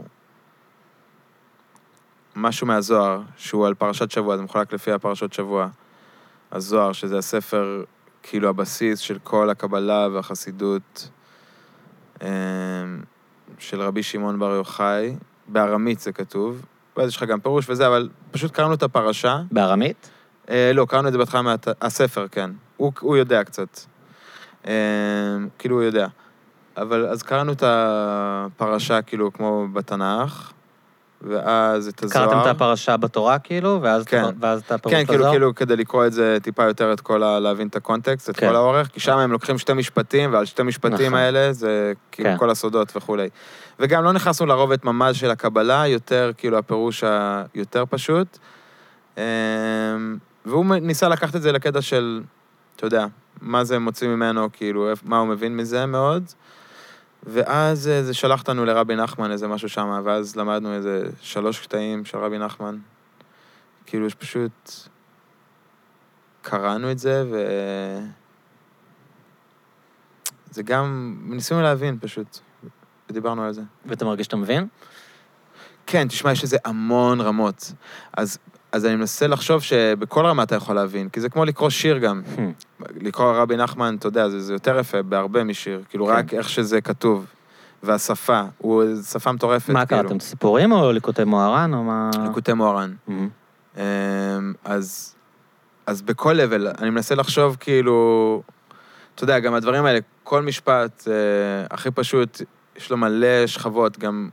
משהו מהזוהר, שהוא על פרשת שבוע, זה מחולק לפי הפרשות שבוע. הזוהר, שזה הספר, כאילו הבסיס של כל הקבלה והחסידות אמ, של רבי שמעון בר יוחאי. בארמית זה כתוב, ואז יש לך גם פירוש וזה, אבל פשוט קראנו את הפרשה. בארמית? אה, לא, קראנו את זה בהתחלה מהת... הספר, כן. הוא, הוא יודע קצת. אה, כאילו, הוא יודע. אבל אז קראנו את הפרשה, כאילו, כמו בתנ"ך, ואז את הזוהר. קראתם את הפרשה בתורה, כאילו, ואז כן. ואז את הפירוש כן, כאילו, בזוהר? כאילו, כדי לקרוא את זה טיפה יותר, את כל ה... להבין את הקונטקסט, את כן. כל האורך, כי שם הם לוקחים שתי משפטים, ועל שתי משפטים נכון. האלה זה כאילו כן. כל הסודות וכולי. וגם לא נכנסנו לרובד ממש של הקבלה, יותר כאילו הפירוש היותר פשוט. אמ, והוא ניסה לקחת את זה לקטע של, אתה יודע, מה זה מוציא ממנו, כאילו, מה הוא מבין מזה מאוד. ואז אה, זה שלח אותנו לרבי נחמן, איזה משהו שם, ואז למדנו איזה שלוש קטעים של רבי נחמן. כאילו, פשוט... קראנו את זה, ו... זה גם... ניסינו להבין פשוט, ודיברנו על זה. ואתה מרגיש שאתה מבין? כן, תשמע, יש לזה המון רמות. אז, אז אני מנסה לחשוב שבכל רמה אתה יכול להבין, כי זה כמו לקרוא שיר גם. לקרוא רבי נחמן, אתה יודע, זה, זה יותר יפה בהרבה משיר. כאילו, כן. רק איך שזה כתוב. והשפה, הוא שפה מטורפת, מה כאילו. קראתם? סיפורים או ליקוטי מוהר"ן, או מה... ליקוטי מוהר"ן. אמ, אז, אז בכל לבל, אני מנסה לחשוב כאילו, אתה יודע, גם הדברים האלה, כל משפט אה, הכי פשוט, יש לו מלא שכבות, גם,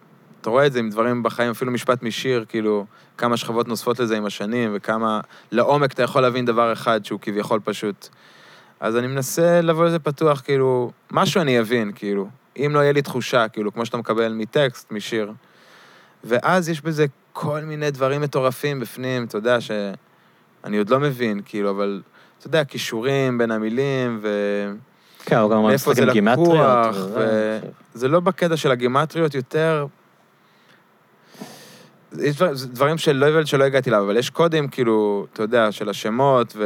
אתה רואה את זה עם דברים בחיים, אפילו משפט משיר, כאילו, כמה שכבות נוספות לזה עם השנים, וכמה לעומק אתה יכול להבין דבר אחד שהוא כביכול פשוט. אז אני מנסה לבוא לזה פתוח, כאילו, משהו אני אבין, כאילו, אם לא יהיה לי תחושה, כאילו, כמו שאתה מקבל מטקסט, משיר. ואז יש בזה כל מיני דברים מטורפים בפנים, אתה יודע, שאני עוד לא מבין, כאילו, אבל, אתה יודע, כישורים בין המילים, ו... כן, הוא גם מאיפה זה גימטריות. לקוח, וזה, ו- זה לא בקטע של הגימטריות, יותר... יש דבר- דברים של לבל שלא הגעתי אליו, אבל יש קודים, כאילו, אתה יודע, של השמות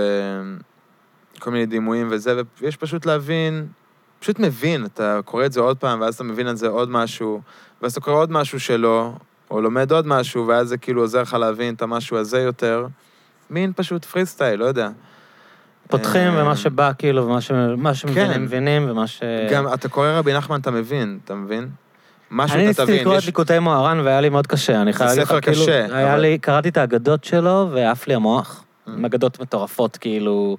וכל מיני דימויים וזה, ויש פשוט להבין, פשוט מבין, אתה קורא את זה עוד פעם, ואז אתה מבין על זה עוד משהו, ואז אתה קורא עוד משהו שלא, או לומד עוד משהו, ואז זה כאילו עוזר לך להבין את המשהו הזה יותר. מין פשוט פרי סטייל, לא יודע. פותחים, אה, ומה שבא, כאילו, ומה ש- שמבינים, כן. מבינים, ומה ש... גם אתה קורא רבי נחמן, אתה מבין, אתה מבין? משהו אני אתה ניסיתי תבין. לקרוא את ליקוטי מוהר"ן והיה לי מאוד קשה, אני חייב להגיד לך, ספר כאילו, קשה, היה לי, קראתי את האגדות שלו ועף לי המוח. Mm. עם אגדות מטורפות, כאילו,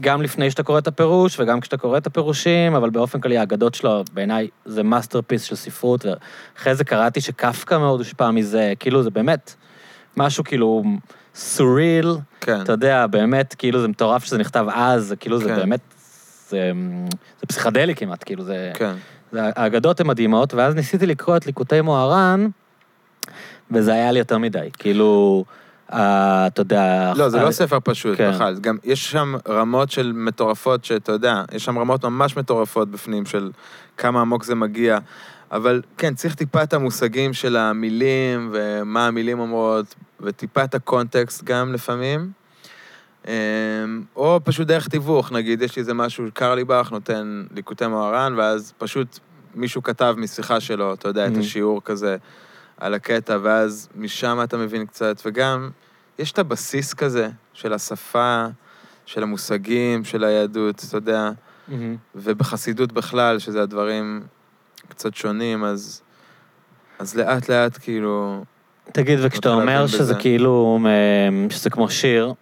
גם לפני שאתה קורא את הפירוש וגם כשאתה קורא את הפירושים, אבל באופן כללי האגדות שלו, בעיניי, זה masterpiece של ספרות, ואחרי זה קראתי שקפקא מאוד הושפע מזה, כאילו, זה באמת משהו כאילו surreal, כן. אתה יודע, באמת, כאילו, זה מטורף שזה נכתב אז, זה כאילו, זה כן. באמת, זה, זה פסיכדלי כמעט, כאילו, זה... כן. האגדות הן מדהימות, ואז ניסיתי לקרוא את ליקוטי מוהר"ן, וזה היה לי יותר מדי. כאילו, אה, אתה יודע... לא, זה אה, לא ספר פשוט, כן. בכלל. גם יש שם רמות של מטורפות, שאתה יודע, יש שם רמות ממש מטורפות בפנים של כמה עמוק זה מגיע. אבל כן, צריך טיפה את המושגים של המילים, ומה המילים אומרות, וטיפה את הקונטקסט גם לפעמים. אמ, או פשוט דרך תיווך, נגיד, יש לי איזה משהו, קרלי באך נותן ליקוטי מוהר"ן, ואז פשוט מישהו כתב משיחה שלו, אתה יודע, את Mhm. השיעור כזה על הקטע, ואז משם אתה מבין קצת, וגם יש את הבסיס כזה של השפה, של המושגים, של היהדות, אתה יודע, מהמם. ובחסידות בכלל, שזה הדברים קצת שונים, אז, אז לאט לאט כאילו, תגיד, וכשאתה אומר שזה בזה. כאילו, שזה כמו שיר,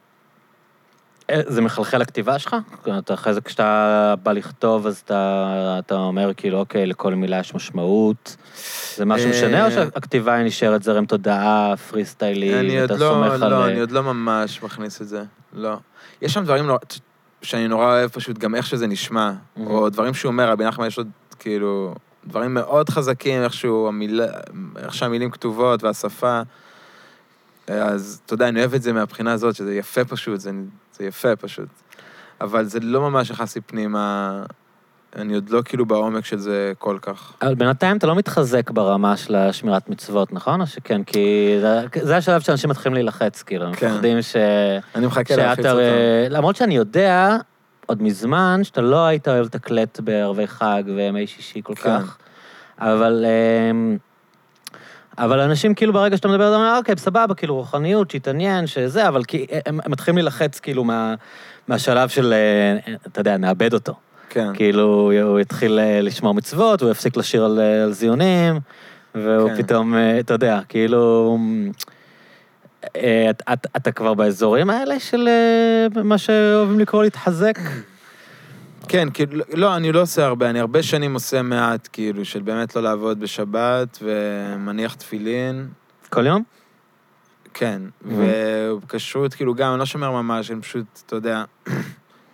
זה מחלחל לכתיבה שלך? אתה אחרי זה כשאתה בא לכתוב, אז אתה, אתה אומר כאילו, אוקיי, לכל מילה יש משמעות. זה משהו אה, משנה, או שהכתיבה היא נשארת זרם תודעה, פרי סטיילי, אתה לא, סומך על... לא, אה, אני עוד לא ממש מכניס את זה, לא. יש שם דברים נורא- שאני נורא אוהב פשוט, גם איך שזה נשמע, Mhm. או דברים שהוא אומר, רבי נחמן יש עוד, כאילו, דברים מאוד חזקים, איכשהו, המילה, איך שהמילים כתובות והשפה. אז אתה יודע, אני אוהב את זה מהבחינה הזאת, שזה יפה פשוט, זה, זה יפה פשוט. אבל זה לא ממש לי פנימה, אני עוד לא כאילו בעומק של זה כל כך. אבל בינתיים אתה לא מתחזק ברמה של השמירת מצוות, נכון? או שכן? כי זה, זה השלב שאנשים מתחילים להילחץ, כאילו, הם כן. מפחדים ש... אני מחכה. להלחיץ אותם. למרות שאני יודע, עוד מזמן, שאתה לא היית אוהב לתקלט בערבי חג וימי שישי כל כן. כך, אבל... אמ, אבל אנשים כאילו ברגע שאתה מדבר, אתה אומר, אוקיי, סבבה, כאילו רוחניות, שהתעניין, שזה, אבל כי הם, הם מתחילים להילחץ כאילו מה, מהשלב של, אה, אתה יודע, נאבד אותו. כן. כאילו, הוא התחיל אה, לשמור מצוות, הוא הפסיק לשיר על, אה, על זיונים, והוא כן. פתאום, אה, אתה יודע, כאילו... אה, את- את- אתה כבר באזורים האלה של אה, מה שאוהבים לקרוא להתחזק? כן, כאילו, לא, אני לא עושה הרבה, אני הרבה שנים עושה מעט, כאילו, של באמת לא לעבוד בשבת, ומניח תפילין, כל יום? כן. Mhm. ובכשרות, כאילו, גם, אני לא שומר ממש, אני פשוט, אתה יודע,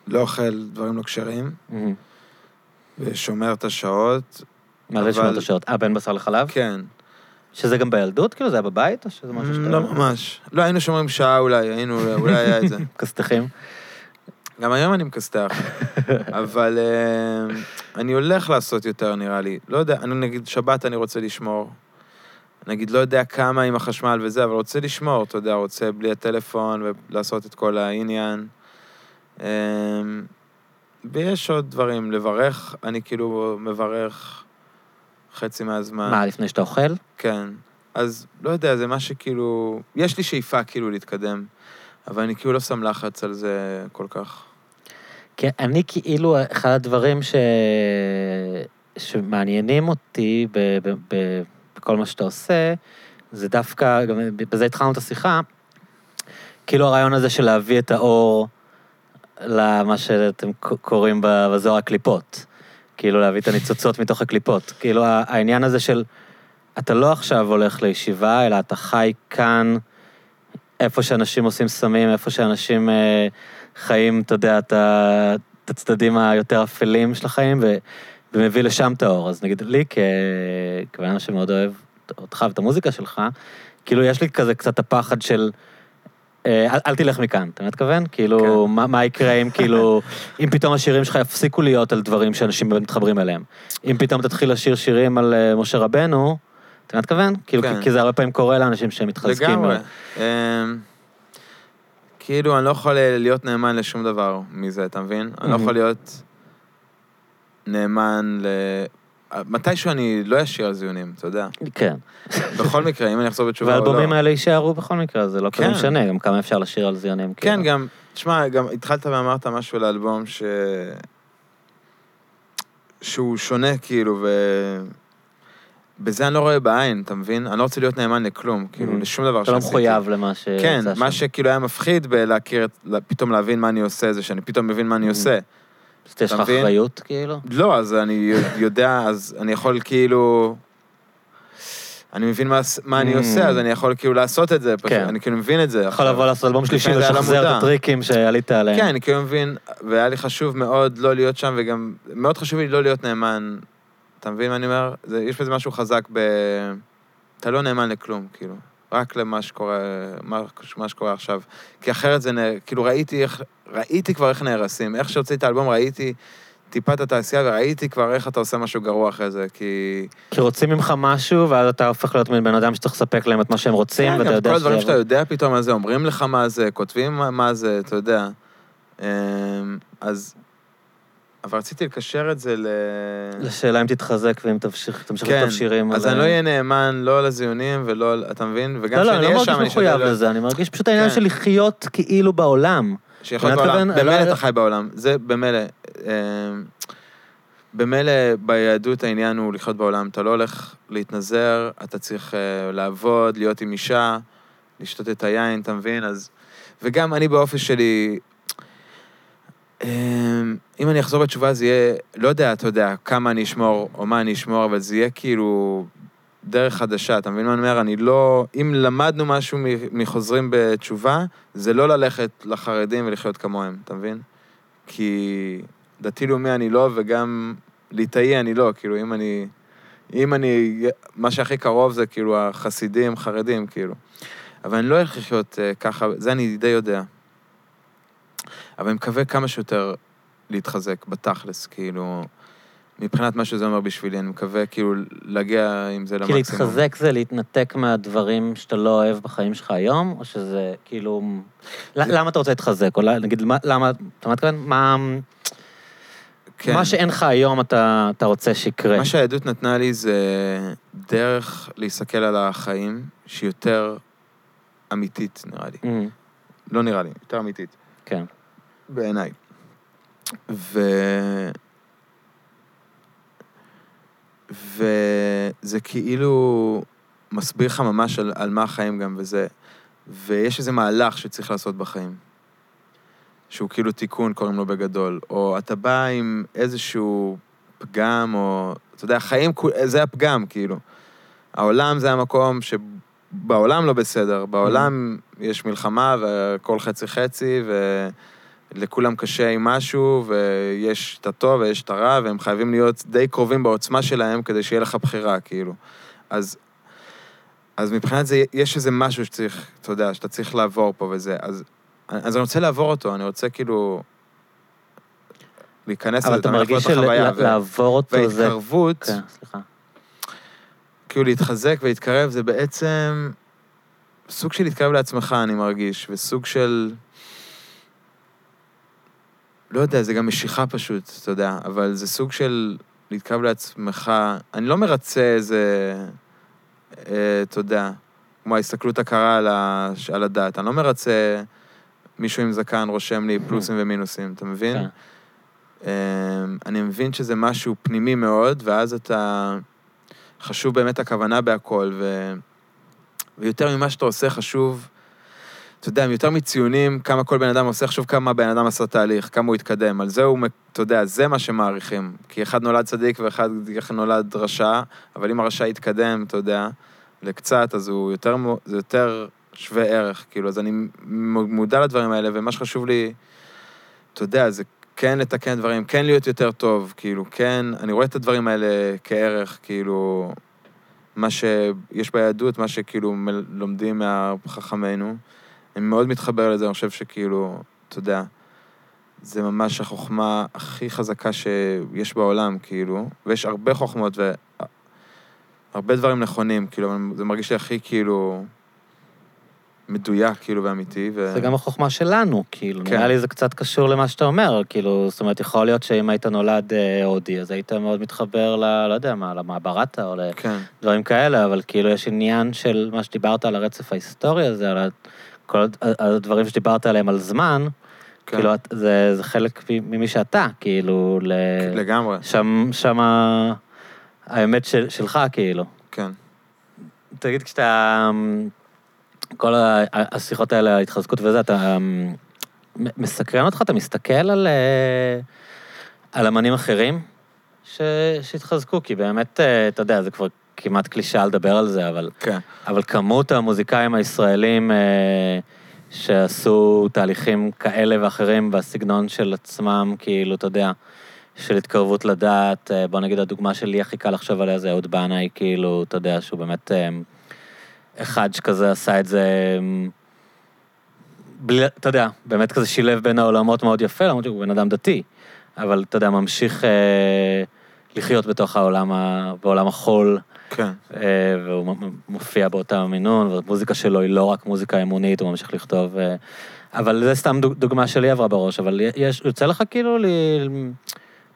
לא אוכל דברים לא כשרים, ושומר את השעות, מה זה אבל- שמות השעות? אה, בין בשר לחלב? כן. שזה גם בילדות, כאילו? זה היה בבית, או שזה משהו שאתה... לא ממש. לא, היינו שומרים שעה אולי, היינו, אולי היה את זה. כסתכים? גם היום אני מכסתח, אבל אה, אני הולך לעשות יותר, נראה לי. לא יודע, אני נגיד, שבת אני רוצה לשמור. נגיד, לא יודע כמה עם החשמל וזה, אבל רוצה לשמור, אתה יודע, רוצה בלי הטלפון ולעשות את כל העניין. אה, ויש עוד דברים, לברך, אני כאילו מברך חצי מהזמן. מה, לפני שאתה אוכל? כן. אז לא יודע, זה מה שכאילו... יש לי שאיפה כאילו להתקדם, אבל אני כאילו לא שם לחץ על זה כל כך. כי אני כאילו, אחד הדברים ש... שמעניינים אותי ב... ב... ב... בכל מה שאתה עושה, זה דווקא, גם בזה התחלנו את השיחה, כאילו הרעיון הזה של להביא את האור למה שאתם קוראים בזוהר הקליפות. כאילו להביא את הניצוצות מתוך הקליפות. כאילו העניין הזה של, אתה לא עכשיו הולך לישיבה, אלא אתה חי כאן, איפה שאנשים עושים סמים, איפה שאנשים אה, חיים, אתה יודע, את הצדדים היותר אפלים של החיים, ו, ומביא לשם את האור. אז נגיד לי, כבן אדם שמאוד אוהב אותך ואת המוזיקה שלך, כאילו יש לי כזה קצת הפחד של... אה, אל, אל תלך מכאן, אתה מתכוון? כאילו, כן. מה, מה יקרה אם כאילו, אם פתאום השירים שלך יפסיקו להיות על דברים שאנשים באמת מתחברים אליהם. אם פתאום תתחיל לשיר שירים על אה, משה רבנו, אתה מתכוון? כאילו, כן. כי, זה הרבה פעמים קורה לאנשים שהם מתחזקים. לגמרי. מאוד. אמ, כאילו, אני לא יכול להיות נאמן לשום דבר מזה, אתה מבין? אני לא. יכול להיות נאמן ל... מתישהו אני לא אשיר על זיונים, אתה יודע. כן. בכל מקרה, אם אני אחזור בתשובה או לא. והאלבומים האלה יישארו בכל מקרה, זה לא כזה כן. משנה, גם כמה אפשר לשיר על זיונים. כן, כאילו. גם, תשמע, גם התחלת ואמרת משהו לאלבום ש... שהוא שונה, כאילו, ו... בזה אני לא רואה בעין, אתה מבין? אני לא רוצה להיות נאמן לכלום, כאילו, Mhm. לשום דבר אתה לא שעשיתי. מחויב למה ש... כן, יצא מה שם. שכאילו היה מפחיד בלהכיר, פתאום להבין מה אני עושה, זה שאני פתאום מבין מה אני Mhm. עושה. אז יש לך? אחריות, כאילו? לא, אז אני יודע, אז אני יכול כאילו... אני מבין מה, מה אני Mm. עושה, אז אני יכול כאילו לעשות את זה, פשוט, כן. אני כאילו מבין את זה. יכול לבוא לעשות אלבום שלישי ולשחזר את. הטריקים שעלית עליהם. כן, אני כאילו מבין, והיה לי חשוב מאוד לא להיות שם, וגם מאוד חשוב לי לא להיות נאמן. אתה מבין מה אני אומר? זה, יש בזה משהו חזק ב... אתה לא נאמן לכלום, כאילו. רק למה שקורה, מה, מה שקורה עכשיו. כי אחרת זה, נ- כאילו ראיתי איך, ראיתי כבר איך נהרסים. איך שהוצאתי את האלבום ראיתי טיפה את התעשייה, וראיתי כבר איך אתה עושה משהו גרוע אחרי זה, כי... כי רוצים ממך משהו, ואז אתה הופך להיות מין בן אדם שצריך לספק להם את מה שהם רוצים, כן, ואתה יודע כל הדברים שאתה יודע פתאום מה זה, אומרים לך מה זה, כותבים מה- מה זה, אתה יודע. אמ, אז... אבל רציתי לקשר את זה ל... לשאלה אם תתחזק ואם תמשיך תמשיך כן, לכתוב שירים. אז על- אני לא אהיה נאמן לא לזיונים ולא, אתה מבין? וגם לא, לא, כשאני אני לא אהיה מרגיש שם, אני מחויב אשתדל לזה, אני מרגיש פשוט העניין כן. של לחיות כאילו בעולם. שיכול אני להיות בעולם. במילא לא- אתה חי בעולם, זה במילא. אמ, במילא ביהדות העניין הוא לחיות בעולם. אתה לא הולך להתנזר, אתה צריך אה, לעבוד, להיות עם אישה, לשתות את היין, אתה מבין? אז... וגם אני באופי שלי, אם אני אחזור בתשובה זה יהיה, לא יודע, אתה יודע, כמה אני אשמור או מה אני אשמור, אבל זה יהיה כאילו דרך חדשה, אתה מבין מה אני אומר? אני לא... אם למדנו משהו מחוזרים בתשובה, זה לא ללכת לחרדים ולחיות כמוהם, אתה מבין? כי דתי-לאומי אני לא, וגם ליטאי אני לא, כאילו, אם אני... אם אני... מה שהכי קרוב זה כאילו החסידים, חרדים, כאילו. אבל אני לא הולך לחיות אה, ככה, זה אני די יודע. אבל אני מקווה כמה שיותר להתחזק בתכלס, כאילו, מבחינת מה שזה אומר בשבילי, אני מקווה כאילו להגיע עם זה כי למקסימום. להתחזק זה להתנתק מהדברים שאתה לא אוהב בחיים שלך היום, או שזה כאילו... ל- למה אתה רוצה להתחזק? או נגיד, מה- למה... אתה מתכוון? מה... כן. מה שאין לך היום אתה אתה רוצה שיקרה. מה שהעדות נתנה לי זה דרך להסתכל על החיים שהיא יותר אמיתית, נראה לי. Mm, לא נראה לי, יותר אמיתית. כן. בעיניי. ו... וזה כאילו מסביר לך ממש על, על מה החיים גם, וזה... ויש איזה מהלך שצריך לעשות בחיים, שהוא כאילו תיקון, קוראים לו בגדול, או אתה בא עם איזשהו פגם, או... אתה יודע, החיים, זה הפגם, כאילו. העולם זה המקום שבעולם לא בסדר, בעולם יש מלחמה והכל חצי חצי, ולכולם קשה עם משהו, ויש את הטוב ויש את הרע, והם חייבים להיות די קרובים בעוצמה שלהם כדי שיהיה לך בחירה, כאילו. אז, אז מבחינת זה, יש איזה משהו שצריך, אתה יודע, שאתה צריך לעבור פה וזה. אז, אז אני רוצה לעבור אותו, אני רוצה כאילו... להיכנס אבל לזה, אתה לחוות מרגיש החוויה, ו- שלעבור אותו זה... וההתקרבות, כן, סליחה. כאילו להתחזק ולהתקרב, זה בעצם סוג של להתקרב לעצמך, אני מרגיש, וסוג של... לא יודע, זה גם משיכה פשוט, אתה יודע, אבל זה סוג של להתקרב לעצמך. אני לא מרצה איזה, אה, אתה יודע, כמו ההסתכלות הקרה על, ה... על הדת. אני לא מרצה מישהו עם זקן רושם לי פלוסים ומינוסים, אתה מבין? אמ, אני מבין שזה משהו פנימי מאוד, ואז אתה... חשוב באמת הכוונה בהכל, ו... ויותר ממה שאתה עושה חשוב, אתה יודע, יותר מציונים, כמה כל בן אדם עושה, חשוב כמה בן אדם עשה תהליך, כמה הוא התקדם. על זה הוא, אתה יודע, זה מה שמעריכים. כי אחד נולד צדיק ואחד נולד רשע, אבל אם הרשע יתקדם, אתה יודע, לקצת, אז הוא יותר, זה יותר שווה ערך, כאילו, אז אני מודע לדברים האלה, ומה שחשוב לי, אתה יודע, זה כן לתקן דברים, כן להיות יותר טוב, כאילו, כן, אני רואה את הדברים האלה כערך, כאילו, מה שיש ביהדות, מה שכאילו לומדים מהחכמינו. אני מאוד מתחבר לזה, אני חושב שכאילו, אתה יודע, זה ממש החוכמה הכי חזקה שיש בעולם, כאילו, ויש הרבה חוכמות והרבה דברים נכונים, כאילו, זה מרגיש לי הכי כאילו מדויק, כאילו, ואמיתי. ו... זה גם החוכמה שלנו, כאילו, כן. נראה לי זה קצת קשור למה שאתה אומר, כאילו, זאת אומרת, יכול להיות שאם היית נולד אה, הודי, אז היית מאוד מתחבר ל... לא יודע מה, למעברתה או כן, לדברים כאלה, אבל כאילו יש עניין של מה שדיברת על הרצף ההיסטורי הזה, על כל הד- הדברים שדיברת עליהם על זמן, כן, כאילו, זה זה חלק ממי שאתה, כאילו, ל... לגמרי, שם, שם האמת של, שלך, כאילו. כן. תגיד, כשאתה... כל השיחות האלה, ההתחזקות וזה, אתה מסקרן אותך? אתה מסתכל על, אה, על אמנים אחרים ש, שהתחזקו? כי באמת, אה, אתה יודע, זה כבר כמעט קלישאה לדבר על זה, אבל, כן. אבל כמות המוזיקאים הישראלים אה, שעשו תהליכים כאלה ואחרים בסגנון של עצמם, כאילו, אתה יודע, של התקרבות לדעת, אה, בוא נגיד, הדוגמה שלי הכי קל לחשוב עליה זה אהוד בנאי, כאילו, אתה יודע, שהוא באמת אה, אחד שכזה עשה את זה, אה, בלי, אתה יודע, באמת כזה שילב בין העולמות מאוד יפה, למרות שהוא בן אדם דתי, אבל אתה יודע, ממשיך אה, לחיות בתוך העולם, ה, בעולם החול, כן, אה, והוא מופיע באותה מינון, והמוזיקה שלו היא לא רק מוזיקה אמונית, הוא ממשיך לכתוב... אה, אבל זה סתם דוג- דוגמה שלי עברה בראש, אבל יש, יוצא לך כאילו, ל...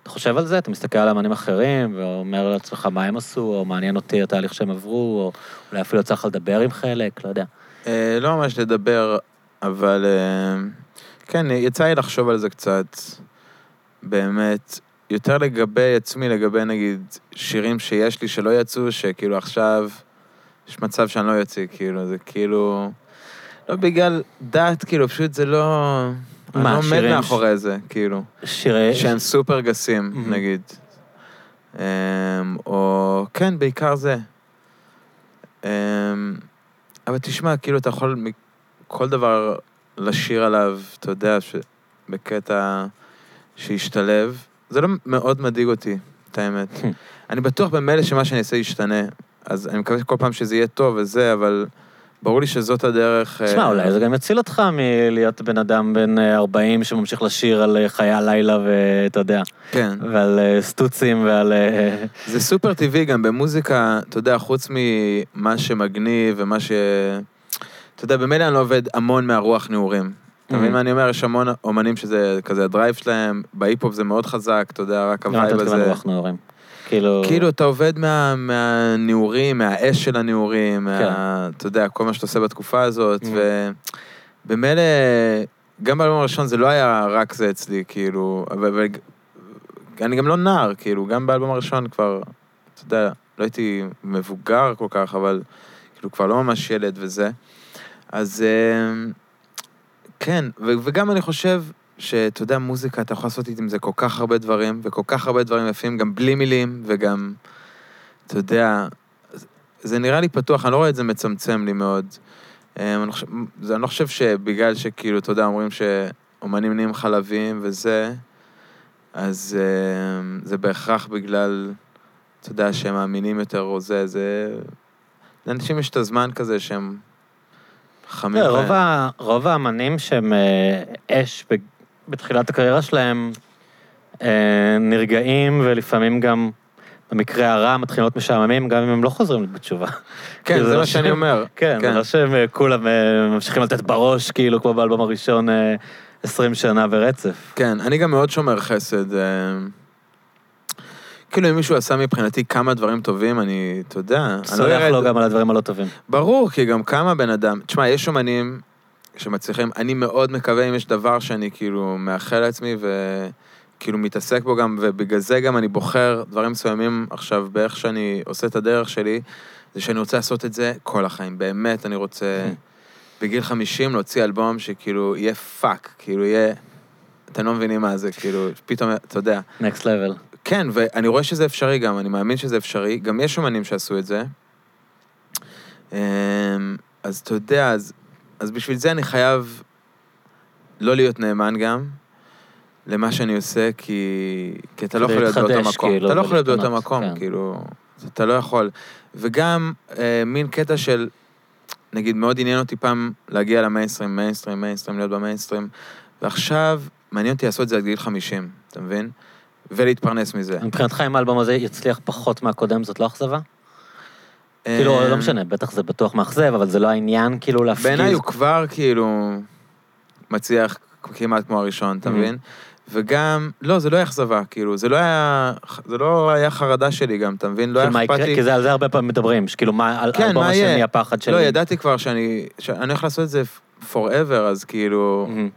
אתה חושב על זה, אתה מסתכל על אמנים אחרים, ואומר לעצמך מה הם עשו, או מעניין אותי התהליך שהם עברו, או אולי אפילו לך לדבר עם חלק, לא יודע. אה, לא ממש לדבר, אבל כן, יצא לי לחשוב על זה קצת, באמת, יותר לגבי עצמי, לגבי נגיד שירים שיש לי שלא יצאו, שכאילו עכשיו יש מצב שאני לא יוציא, כאילו, זה כאילו... לא בגלל דת, כאילו, פשוט זה לא... אני מה, לא עומד מאחורי זה, כאילו. שירי... שהם סופר גסים, מהמם. נגיד. אמ, או, כן, בעיקר זה. אמ, אבל תשמע, כאילו, אתה יכול כל דבר לשיר עליו, אתה יודע, בקטע שישתלב. זה לא מאוד מדאיג אותי, את האמת. אני בטוח במילא שמה שאני אעשה ישתנה, אז אני מקווה כל פעם שזה יהיה טוב וזה, אבל ברור לי שזאת הדרך... תשמע, אה, אולי זה גם יציל אותך מלהיות בן אדם בן אה, 40 שממשיך לשיר על אה, חיי הלילה ואתה יודע, כן. ועל אה, סטוצים ועל... אה, זה סופר טבעי גם במוזיקה, אתה יודע, חוץ ממה שמגניב ומה ש... אתה יודע, במילא אני לא עובד המון מהרוח נעורים. אתה מבין Mhm. מה אני אומר? יש המון אומנים שזה כזה ה drive שלהם, בהיפ-הופ זה מאוד חזק, אתה יודע, רק אתה ה vibe הזה. כאילו... כאילו, אתה עובד מה, מהנעורים, מהאש של הנעורים, כן. מה, אתה יודע, כל מה שאתה עושה בתקופה הזאת, Mhm. ובמילא, גם באלבום הראשון זה לא היה רק זה אצלי, כאילו, אבל, אני גם לא נער, כאילו, גם באלבום הראשון כבר, אתה יודע, לא הייתי מבוגר כל כך, אבל כאילו, כבר לא ממש ילד וזה. אז אה, כן, ו- וגם אני חושב שאתה יודע, מוזיקה, אתה יכול לעשות עם זה כל כך הרבה דברים, וכל כך הרבה דברים יפים, גם בלי מילים, וגם, אתה יודע, זה- זה נראה לי פתוח, אני לא רואה את זה מצמצם לי מאוד. אה, אני, חושב, זה, אני לא חושב שבגלל שכאילו, אתה יודע, אומרים שאומנים נהיים חלביים וזה, אז אה, זה בהכרח בגלל, אתה יודע, שהם מאמינים יותר או זה, זה... לאנשים יש את הזמן כזה שהם חמים. בהם. רוב ה- רוב האמנים שהם אה, אש בתחילת הקריירה שלהם אה, נרגעים ולפעמים גם, במקרה הרע, מתחילים להיות משעממים, גם אם הם לא חוזרים בתשובה. כן, כאילו, זה לא מה שאני שהם- אומר. כן, זה כן. לא שהם אה, כולם ממשיכים לתת בראש, כאילו, כמו באלבום הראשון, אה, 20 שנה ברצף. כן, אני גם מאוד שומר חסד. כאילו, אם מישהו עשה מבחינתי כמה דברים טובים, אני, אתה יודע, לא סולח. לו גם על הדברים הלא טובים. ברור, כי גם כמה בן אדם... תשמע, יש אומנים שמצליחים, אני מאוד מקווה אם יש דבר שאני כאילו מאחל לעצמי וכאילו מתעסק בו גם, ובגלל זה גם אני בוחר דברים מסוימים עכשיו באיך שאני עושה את הדרך שלי, זה שאני רוצה לעשות את זה כל החיים. באמת, אני רוצה בגיל 50 להוציא אלבום שכאילו יהיה fuck, כאילו יהיה... אתם לא מבינים מה זה, כאילו, פתאום, אתה יודע. next level. כן, ואני רואה שזה אפשרי גם, אני מאמין שזה אפשרי. גם יש אומנים שעשו את זה. אמ, אז אתה יודע, אז, אז בשביל זה אני חייב לא להיות נאמן גם למה שאני עושה, כי, כי אתה לא יכול להיות באותו מקום. כאילו, אתה לא יכול להיות באותו מקום, כן. כאילו, אתה לא יכול. וגם אה, מין קטע של, נגיד, מאוד עניין אותי פעם להגיע למיינסטרים, מיינסטרים, מיינסטרים, להיות במיינסטרים, ועכשיו מעניין אותי לעשות את זה עד גיל 50, אתה מבין? ולהתפרנס מזה. מבחינתך, אם האלבום הזה יצליח פחות מהקודם, זאת לא אכזבה? כאילו, לא אמ, משנה, בטח זה בטוח מאכזב, אבל זה לא העניין, כאילו, להפגיז. בעיניי הוא כבר כאילו מצליח כמעט כמו הראשון, אתה Mhm. מבין? וגם, לא, זה לא היה אכזבה, כאילו, זה לא היה, זה לא היה חרדה שלי גם, אתה מבין? לא היה אכפת לי. כי זה על זה הרבה פעמים מדברים, שכאילו, מה, על כן, מה יהיה? הפחד שלי. לא, ידעתי כבר שאני, שאני הולך לעשות את זה forever, אז כאילו, מהמם.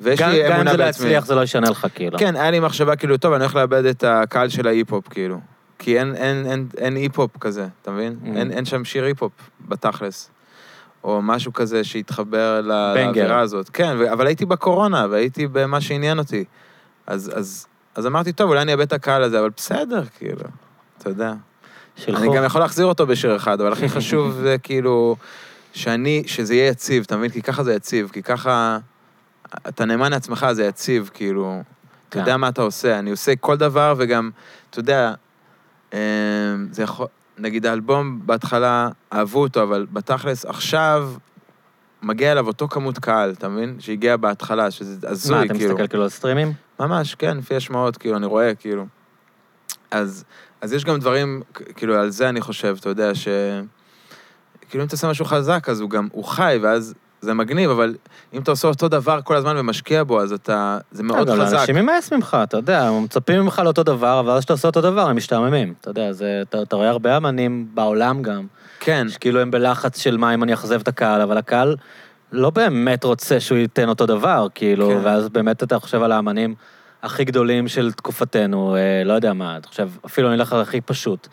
ויש גם לי גם אם אמונה זה לא בעצמי. יצליח, זה לא ישנה לך, כאילו. כן, היה לי מחשבה כאילו, טוב, אני הולך לאבד את הקהל של ההיפ-הופ, כאילו. כי אין, אין, אין, אין היפ-הופ כזה, אתה מבין? Mhm. אין, אין שם שיר היפ-הופ בתכלס. או משהו כזה banger. לאווירה הזאת. כן, אבל הייתי בקורונה, והייתי במה שעניין אותי. אז, אז, אז אמרתי, טוב, אולי אני אאבד את הקהל הזה, אבל בסדר, כאילו, אתה יודע. שילכו. אני גם יכול להחזיר אותו בשיר אחד, אבל הכי חשוב זה כאילו, שאני, שזה יהיה יציב, אתה מבין? כי ככה זה יציב, כי ככה, אתה נאמן לעצמך, זה יציב, כאילו, אתה כן. יודע מה אתה עושה. אני עושה כל דבר, וגם, אתה יודע, אמ, זה יכול, נגיד האלבום בהתחלה, אהבו אותו, אבל בתכלס, עכשיו, מגיע אליו אותו כמות קהל, אתה מבין? שהגיע בהתחלה, שזה מה, הזוי, אתה כאילו. מסתכל כאילו על סטרימים? ממש, כן, לפי השמעות, כאילו, אני רואה, כאילו. אז, אז יש גם דברים, כאילו, על זה אני חושב, אתה יודע, ש... כאילו, אם אתה עושה משהו חזק, אז הוא גם, הוא חי, ואז זה מגניב, אבל אם אתה עושה אותו דבר כל הזמן ומשקיע בו, אז אתה, זה מאוד גם חזק. אנשים יימאס ממך, אתה יודע, הם מצפים ממך לאותו דבר, אבל אז כשאתה עושה אותו דבר, הם משתעממים. אתה יודע, זה- אתה אתה רואה הרבה אמנים בעולם גם, כן, שכאילו הם בלחץ של מה אם אני אכזב את הקהל, אבל הקהל לא באמת רוצה שהוא ייתן אותו דבר, כאילו, כן. ואז באמת אתה חושב על האמנים הכי גדולים של תקופתנו, אה, לא יודע מה, אתה חושב, אפילו אני אלך על הכי פשוט.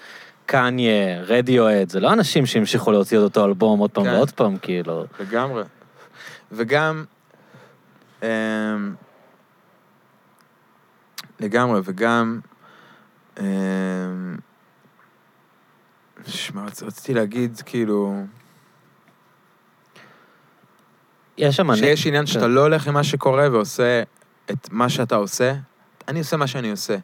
קניה, רדיואד, זה לא אנשים שהמשיכו להוציא את אותו אלבום עוד פעם כן. ועוד פעם, כאילו. לגמרי. וגם, אמ, לגמרי, וגם... אמ, שמע, רצ- רציתי להגיד, כאילו, יש שם... שיש עניין שאתה כן. לא הולך עם מה שקורה ועושה את מה שאתה עושה, אני עושה מה שאני עושה.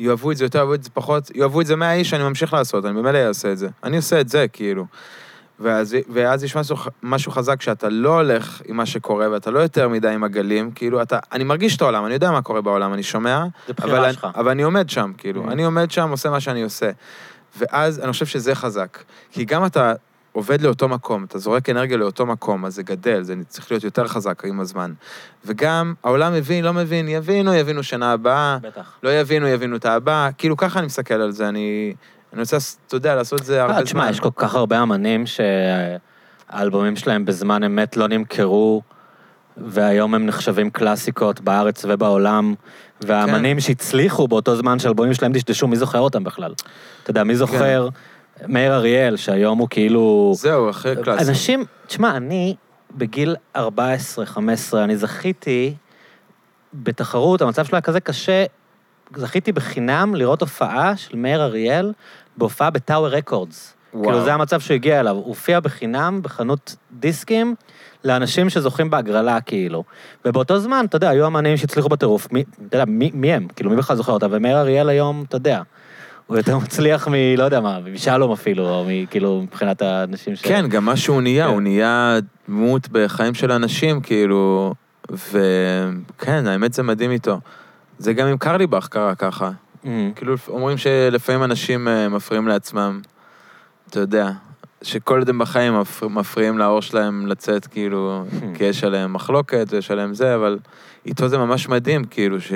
יאהבו את זה יותר, יאהבו את זה פחות, יאהבו את זה 100 איש, אני ממשיך לעשות, אני ממילא אעשה את זה. אני עושה את זה, כאילו. ואז, ואז יש משהו, משהו חזק שאתה לא הולך עם מה שקורה ואתה לא יותר מדי עם הגלים, כאילו, אתה, אני מרגיש את העולם, אני יודע מה קורה בעולם, אני שומע, אבל, שלך. אבל אני עומד שם, כאילו, Mm. אני עומד שם, עושה מה שאני עושה. ואז אני חושב שזה חזק. כי גם אתה עובד לאותו מקום, אתה זורק אנרגיה לאותו מקום, אז זה גדל, זה צריך להיות יותר חזק עם הזמן. וגם העולם מבין, לא מבין, יבינו, יבינו שנה הבאה, בטח. לא יבינו, יבינו את הבאה. כאילו, ככה אני מסתכל על זה, אני... אני רוצה, אתה יודע, לעשות את זה הרבה לא, זמן. תשמע, יש כל כך הרבה אמנים שהאלבומים שלהם בזמן אמת לא נמכרו, והיום הם נחשבים קלאסיקות בארץ ובעולם, והאמנים שהצליחו באותו זמן שהאלבומים שלהם דשדשו, מי זוכר אותם בכלל? אתה יודע, מי זוכר? מאיר אריאל, שהיום הוא כאילו... זהו, אחרי קלאסי. אנשים, תשמע, אני בגיל 14-15, אני זכיתי בתחרות, המצב שלו היה כזה קשה, זכיתי בחינם לראות הופעה של מאיר אריאל בהופעה בטאוור רקורדס. כאילו, זה המצב שהוא הגיע אליו. הוא הופיע בחינם בחנות דיסקים לאנשים שזוכים בהגרלה, כאילו. ובאותו זמן, אתה יודע, היו אמנים שהצליחו בטירוף. מי, אתה יודע, מי, מי הם? כאילו, מי בכלל זוכר אותם? ומאיר אריאל היום, אתה יודע, הוא יותר מצליח מ... לא יודע מה, משלום אפילו, או מ... כאילו, מבחינת האנשים ש... כן, גם מה שהוא נהיה, כן. הוא נהיה דמות בחיים של אנשים, כאילו, וכן, האמת זה מדהים איתו. זה גם עם קרליבך קרה ככה. Mm. כאילו, אומרים שלפעמים אנשים אה, מפריעים לעצמם, אתה יודע, שכל עוד הם בחיים מפר- מפריעים לאור שלהם לצאת, כאילו, כי יש עליהם מחלוקת ויש עליהם זה, אבל איתו זה ממש מדהים, כאילו, ש...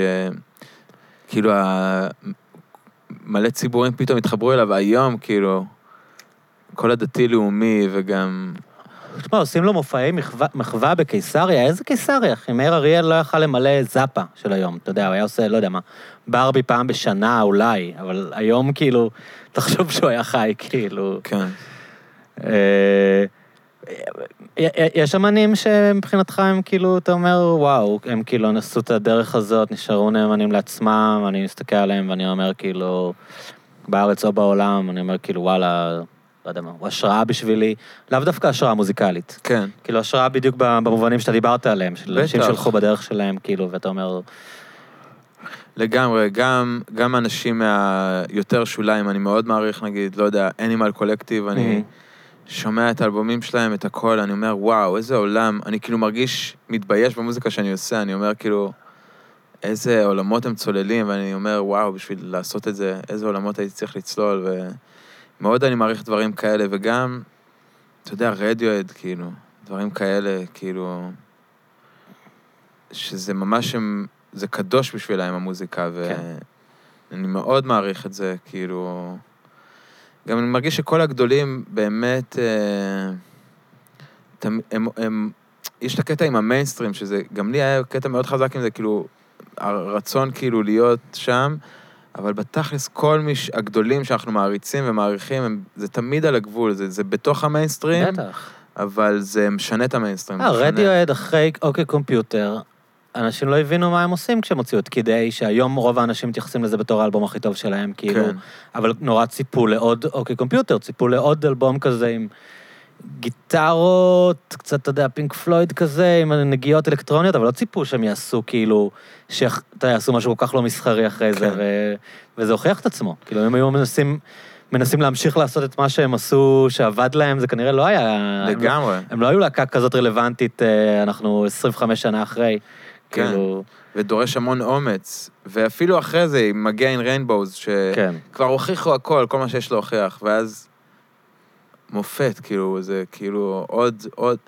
כאילו, ה... מלא ציבורים פתאום התחברו אליו היום, כאילו, כל הדתי-לאומי וגם... תשמע, עושים לו מופעי מחווה, מחווה בקיסריה, איזה קיסריה, אחי? מאיר אריאל לא יכל למלא זאפה של היום, אתה יודע, הוא היה עושה, לא יודע מה, ברבי פעם בשנה אולי, אבל היום כאילו, תחשוב שהוא היה חי, כאילו. כן. אה, יש אמנים שמבחינתך הם כאילו, אתה אומר, וואו, הם כאילו נסו את הדרך הזאת, נשארו נאמנים לעצמם, אני מסתכל עליהם ואני אומר, כאילו, בארץ או בעולם, אני אומר, כאילו, וואלה, לא יודע מה, הוא השראה בשבילי, לאו דווקא השראה מוזיקלית. כן. כאילו, השראה בדיוק במובנים שאתה דיברת עליהם, של אנשים. שהלכו בדרך שלהם, כאילו, ואתה אומר, לגמרי, גם, גם אנשים מהיותר שוליים, אני מאוד מעריך, נגיד, לא יודע, אנימל קולקטיב, אני שומע את האלבומים שלהם, את הכל, אני אומר, וואו, איזה עולם, אני כאילו מרגיש מתבייש במוזיקה שאני עושה, אני אומר, כאילו, איזה עולמות הם צוללים, ואני אומר, וואו, בשביל לעשות את זה, איזה עולמות הייתי צריך לצלול, ומאוד אני מעריך דברים כאלה, וגם, אתה יודע, רדיואד, כאילו, דברים כאלה, כאילו, שזה ממש, הם, זה קדוש בשבילהם, המוזיקה, כן. ואני מאוד מעריך את זה, כאילו... גם אני מרגיש שכל הגדולים באמת, אה, הם, הם, הם, יש את הקטע עם המיינסטרים, שזה, גם לי היה קטע מאוד חזק עם זה, כאילו, הרצון כאילו להיות שם, אבל בתכלס כל מי, ש- הגדולים שאנחנו מעריצים ומעריכים, הם, זה תמיד על הגבול, זה, זה בתוך המיינסטרים, בטח. אבל זה משנה את המיינסטרים. אה. רדיואד אחרי OK Computer, אנשים לא הבינו מה הם עושים כשהם הוציאו את Kid A, שהיום רוב האנשים מתייחסים לזה בתור האלבום הכי טוב שלהם, כאילו, כן. אבל נורא ציפו לעוד אוקיי קומפיוטר, ציפו לעוד אלבום כזה עם גיטרות, קצת, אתה יודע, פינק פלויד כזה, עם נגיעות אלקטרוניות, אבל לא ציפו שהם יעשו כאילו, שאתה יעשו משהו כל כך לא מסחרי אחרי זה, כן. ו... וזה הוכיח את עצמו. כאילו, אם היו מנסים, מנסים להמשיך לעשות את מה שהם עשו, שעבד להם, זה כנראה לא היה... לגמרי. הם לא היו להקה כזאת רלוונטית, אה, אנחנו 25 שנה אחרי. כן. כאילו, ודורש המון אומץ, ואפילו אחרי זה, עם מגיע עם ריינבוז, שכבר כן. הוכיחו הכל, כל מה שיש להוכיח, ואז מופת, כאילו, זה כאילו עוד, עוד,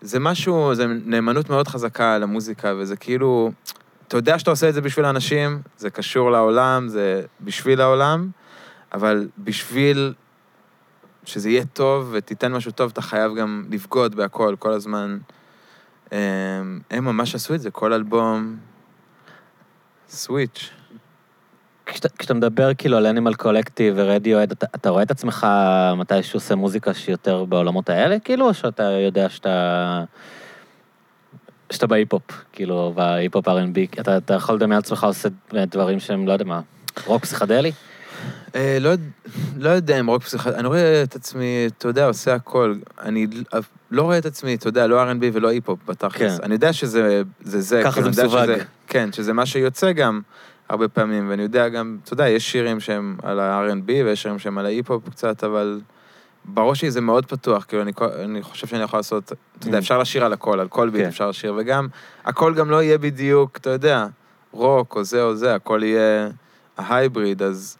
זה משהו, זה נאמנות מאוד חזקה למוזיקה, וזה כאילו, אתה יודע שאתה עושה את זה בשביל האנשים, זה קשור לעולם, זה בשביל העולם, אבל בשביל שזה יהיה טוב ותיתן משהו טוב, אתה חייב גם לבגוד בהכל, כל הזמן. הם, הם ממש עשו את זה, כל אלבום, switch. כשאתה, כשאתה מדבר כאילו על Animal Collective ו Radiohead, אתה, אתה רואה את עצמך מתי שהוא עושה מוזיקה שהיא יותר בעולמות האלה, כאילו, או שאתה יודע שאתה... כשאתה בהיפ-הופ, כאילו, בהיפ-הופ R&B, אתה, אתה יכול לדמיין לעצמך עושה דברים שהם, לא יודע מה, רוק פסיכדלי? אה, לא, לא יודע אם רוק פסיכדלי, אני רואה את עצמי, אתה יודע, עושה הכל. אני לא רואה את עצמי, אתה יודע, לא R&B ולא היפ-הופ בתכלס. כן. אני יודע שזה זה. זה ככה כאילו, זה מסווג. כן, שזה מה שיוצא גם הרבה פעמים, ואני יודע גם, אתה יודע, יש שירים שהם על ה-R&B ויש שירים שהם על ההיפ-הופ קצת, אבל בראש שלי זה מאוד פתוח, כאילו, אני, אני חושב שאני יכול לעשות, אתה יודע, Mm. אפשר לשיר על הכל, על כל ביט כן. אפשר לשיר, וגם, הכל גם לא יהיה בדיוק, אתה יודע, רוק או זה או זה, הכל יהיה ה hybrid, אז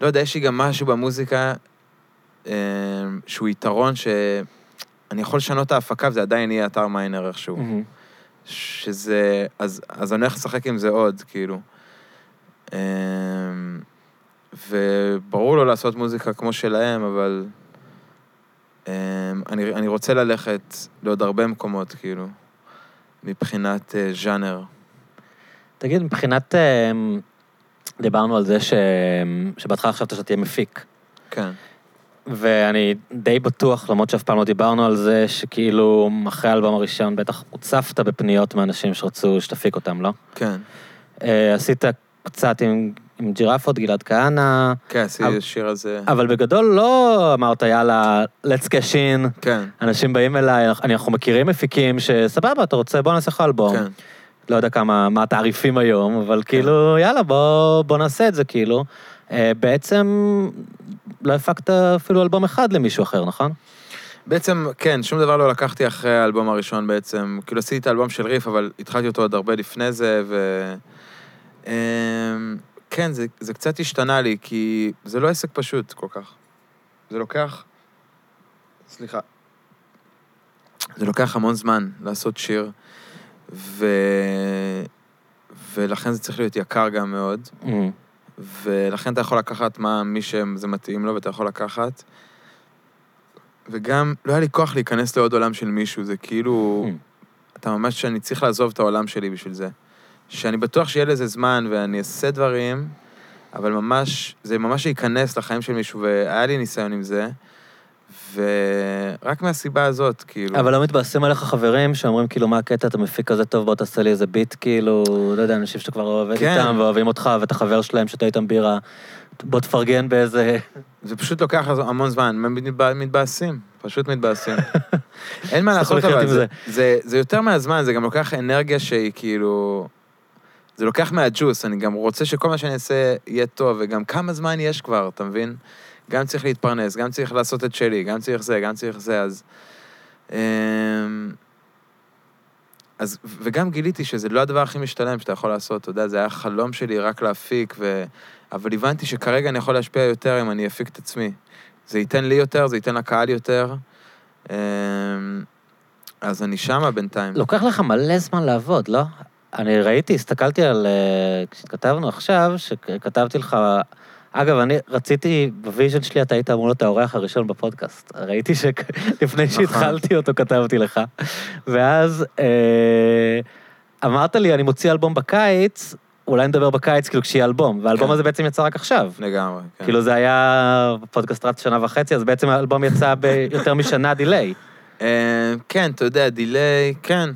לא יודע, יש לי גם משהו במוזיקה אה, שהוא יתרון שאני יכול לשנות את ההפקה וזה עדיין יהיה אתר מיינר איכשהו. מהמם. שזה... אז, אז אני הולך לשחק עם זה עוד, כאילו. אה, וברור לו לעשות מוזיקה כמו שלהם, אבל אה, אני, אני רוצה ללכת לעוד הרבה מקומות, כאילו, מבחינת אה, ז'אנר. תגיד, מבחינת... אמ, דיברנו על זה ש... שבהתחלה חשבת שאתה תהיה מפיק. כן. ואני די בטוח, למרות שאף פעם לא דיברנו על זה, שכאילו אחרי האלבום הראשון בטח הוצפת בפניות מאנשים שרצו שתפיק אותם, לא? כן. אה, עשית קצת עם, עם ג'ירפות, גלעד כהנא, כן, עשיתי אבל- שיר הזה. אבל בגדול לא אמרת, יאללה, let's cash in, כן, אנשים באים אליי, אנחנו מכירים מפיקים שסבבה, אתה רוצה, בוא נעשה לך אלבום. כן. לא יודע כמה, מה התעריפים היום, אבל כאילו, יאללה, בוא, בוא נעשה את זה, כאילו. אה, בעצם לא הפקת אפילו אלבום אחד למישהו אחר, נכון? בעצם, כן, שום דבר לא לקחתי אחרי האלבום הראשון בעצם. כאילו עשיתי את האלבום של ריף, אבל התחלתי אותו עוד הרבה לפני זה, ו... אמ, כן, זה, זה קצת השתנה לי, כי זה לא עסק פשוט כל כך. זה לוקח... סליחה. זה לוקח המון זמן לעשות שיר, ו... ולכן זה צריך להיות יקר גם מאוד. אמ, ולכן אתה יכול לקחת מה, מי שזה מתאים לו, ואתה יכול לקחת. וגם, לא היה לי כוח להיכנס לעוד עולם של מישהו, זה כאילו... Mm. אתה ממש, שאני צריך לעזוב את העולם שלי בשביל זה. שאני בטוח שיהיה לזה זמן ואני אעשה דברים, אבל ממש, זה ממש ייכנס לחיים של מישהו, והיה לי ניסיון עם זה, ורק מהסיבה הזאת, כאילו... אבל לא מתבאסים עליך חברים שאומרים, כאילו, מה הקטע, אתה מפיק כזה טוב, בוא תעשה לי איזה ביט, כאילו, לא יודע, אנשים שאתה כבר עובד כן. איתם, ואוהבים אותך, ואת החבר שלהם שאתה איתם בירה, בוא תפרגן באיזה... זה פשוט לוקח המון זמן, מתבאסים, פשוט מתבאסים. אין מה לעשות, אבל זה, זה. זה, זה יותר מהזמן, זה גם לוקח אנרגיה שהיא כאילו... זה לוקח מהג'וס, אני גם רוצה שכל מה שאני אעשה יהיה טוב, וגם כמה זמן יש כבר, אתה מבין? גם צריך להתפרנס, גם צריך לעשות את שלי, גם צריך זה, גם צריך זה, אז... אמ, אז, וגם גיליתי שזה לא הדבר הכי משתלם שאתה יכול לעשות, אתה יודע, זה היה חלום שלי רק להפיק, ו... אבל הבנתי שכרגע אני יכול להשפיע יותר אם אני אפיק את עצמי. זה ייתן לי יותר, זה ייתן לקהל יותר. אמ, אז אני שמה בינתיים. לוקח לך מלא זמן לעבוד, לא? אני ראיתי, הסתכלתי על... אה, כשכתבנו עכשיו, שכתבתי לך... אגב, אני רציתי, ב vision שלי אתה היית אמור להיות האורח הראשון בפודקאסט. ראיתי שלפני נכון. שהתחלתי אותו כתבתי לך. ואז אה, אמרת לי, אני מוציא אלבום בקיץ, אולי נדבר בקיץ, כאילו כשיהיה אלבום. והאלבום כן. הזה בעצם יצא רק עכשיו. לגמרי, כן. כאילו זה היה, הפודקאסט רץ שנה וחצי, אז בעצם האלבום יצא ביותר משנה delay. אה, כן, אתה יודע, delay, כן.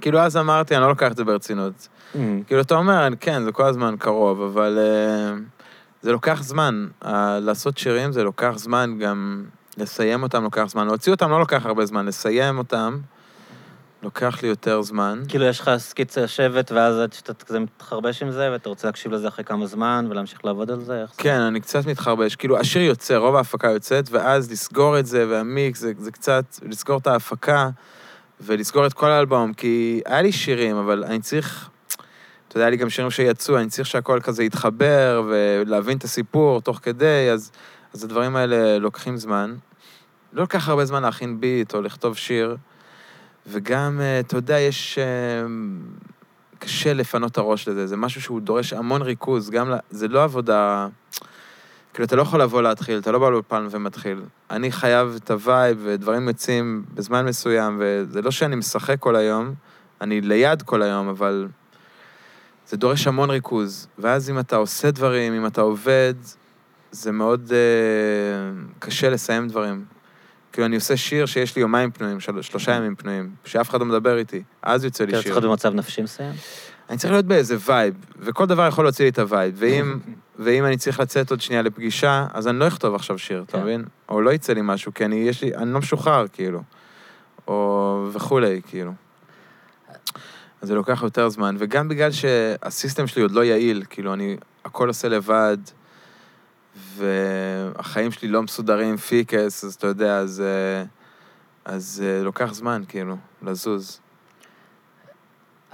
כאילו, אז אמרתי, אני לא לוקח את זה ברצינות. כאילו, אתה אומר, כן, זה כל הזמן קרוב, אבל אה, זה לוקח זמן. אה, לעשות שירים זה לוקח זמן, גם לסיים אותם לוקח זמן. להוציא אותם לא לוקח הרבה זמן, לסיים אותם לוקח לי יותר זמן. כאילו, יש לך סקיצה לשבת, ואז עד שאתה כזה מתחרבש עם זה, ואתה רוצה להקשיב לזה אחרי כמה זמן, ולהמשיך לעבוד על זה? איך זה? כן, אני קצת מתחרבש. כאילו, השיר יוצא, רוב ההפקה יוצאת, ואז לסגור את זה, והמיקס, זה, זה קצת, לסגור את ההפקה, ולסגור את כל האלבום, כי היה לי שירים, אבל אני צריך, אתה יודע, היה לי גם שירים שיצאו, אני צריך שהכל כזה יתחבר, ולהבין את הסיפור תוך כדי, אז, אז הדברים האלה לוקחים זמן. לא לוקח הרבה זמן להכין ביט או לכתוב שיר, וגם, אה, אתה יודע, יש... אה, קשה לפנות את הראש לזה, זה משהו שהוא דורש המון ריכוז, גם, ל- זה לא עבודה... כאילו, אתה לא יכול לבוא להתחיל, אתה לא בא לאולפן ומתחיל. אני חייב את ה vibe, ודברים יוצאים בזמן מסוים, וזה לא שאני משחק כל היום, אני ליד כל היום, אבל זה דורש המון ריכוז. ואז אם אתה עושה דברים, אם אתה עובד, זה מאוד אה, קשה לסיים דברים. כאילו, אני עושה שיר שיש לי יומיים פנויים, של... שלושה ימים פנויים, שאף אחד לא מדבר איתי, אז יוצא לי אתה שיר. צריך להיות במצב נפשי מסוים? אני צריך להיות באיזה vibe, וכל דבר יכול להוציא לי את ה vibe, ואם, ואם אני צריך לצאת עוד שנייה לפגישה, אז אני לא אכתוב עכשיו שיר, אתה כן. מבין? או לא יצא לי משהו, כי אני, יש לי, אני לא משוחרר, כאילו. או וכולי, כאילו. אז זה לוקח יותר זמן, וגם בגלל שהסיסטם שלי עוד לא יעיל, כאילו, אני הכל עושה לבד, והחיים שלי לא מסודרים, פיקס, אז אתה יודע, אז, אה, אז אה, לוקח זמן, כאילו, לזוז.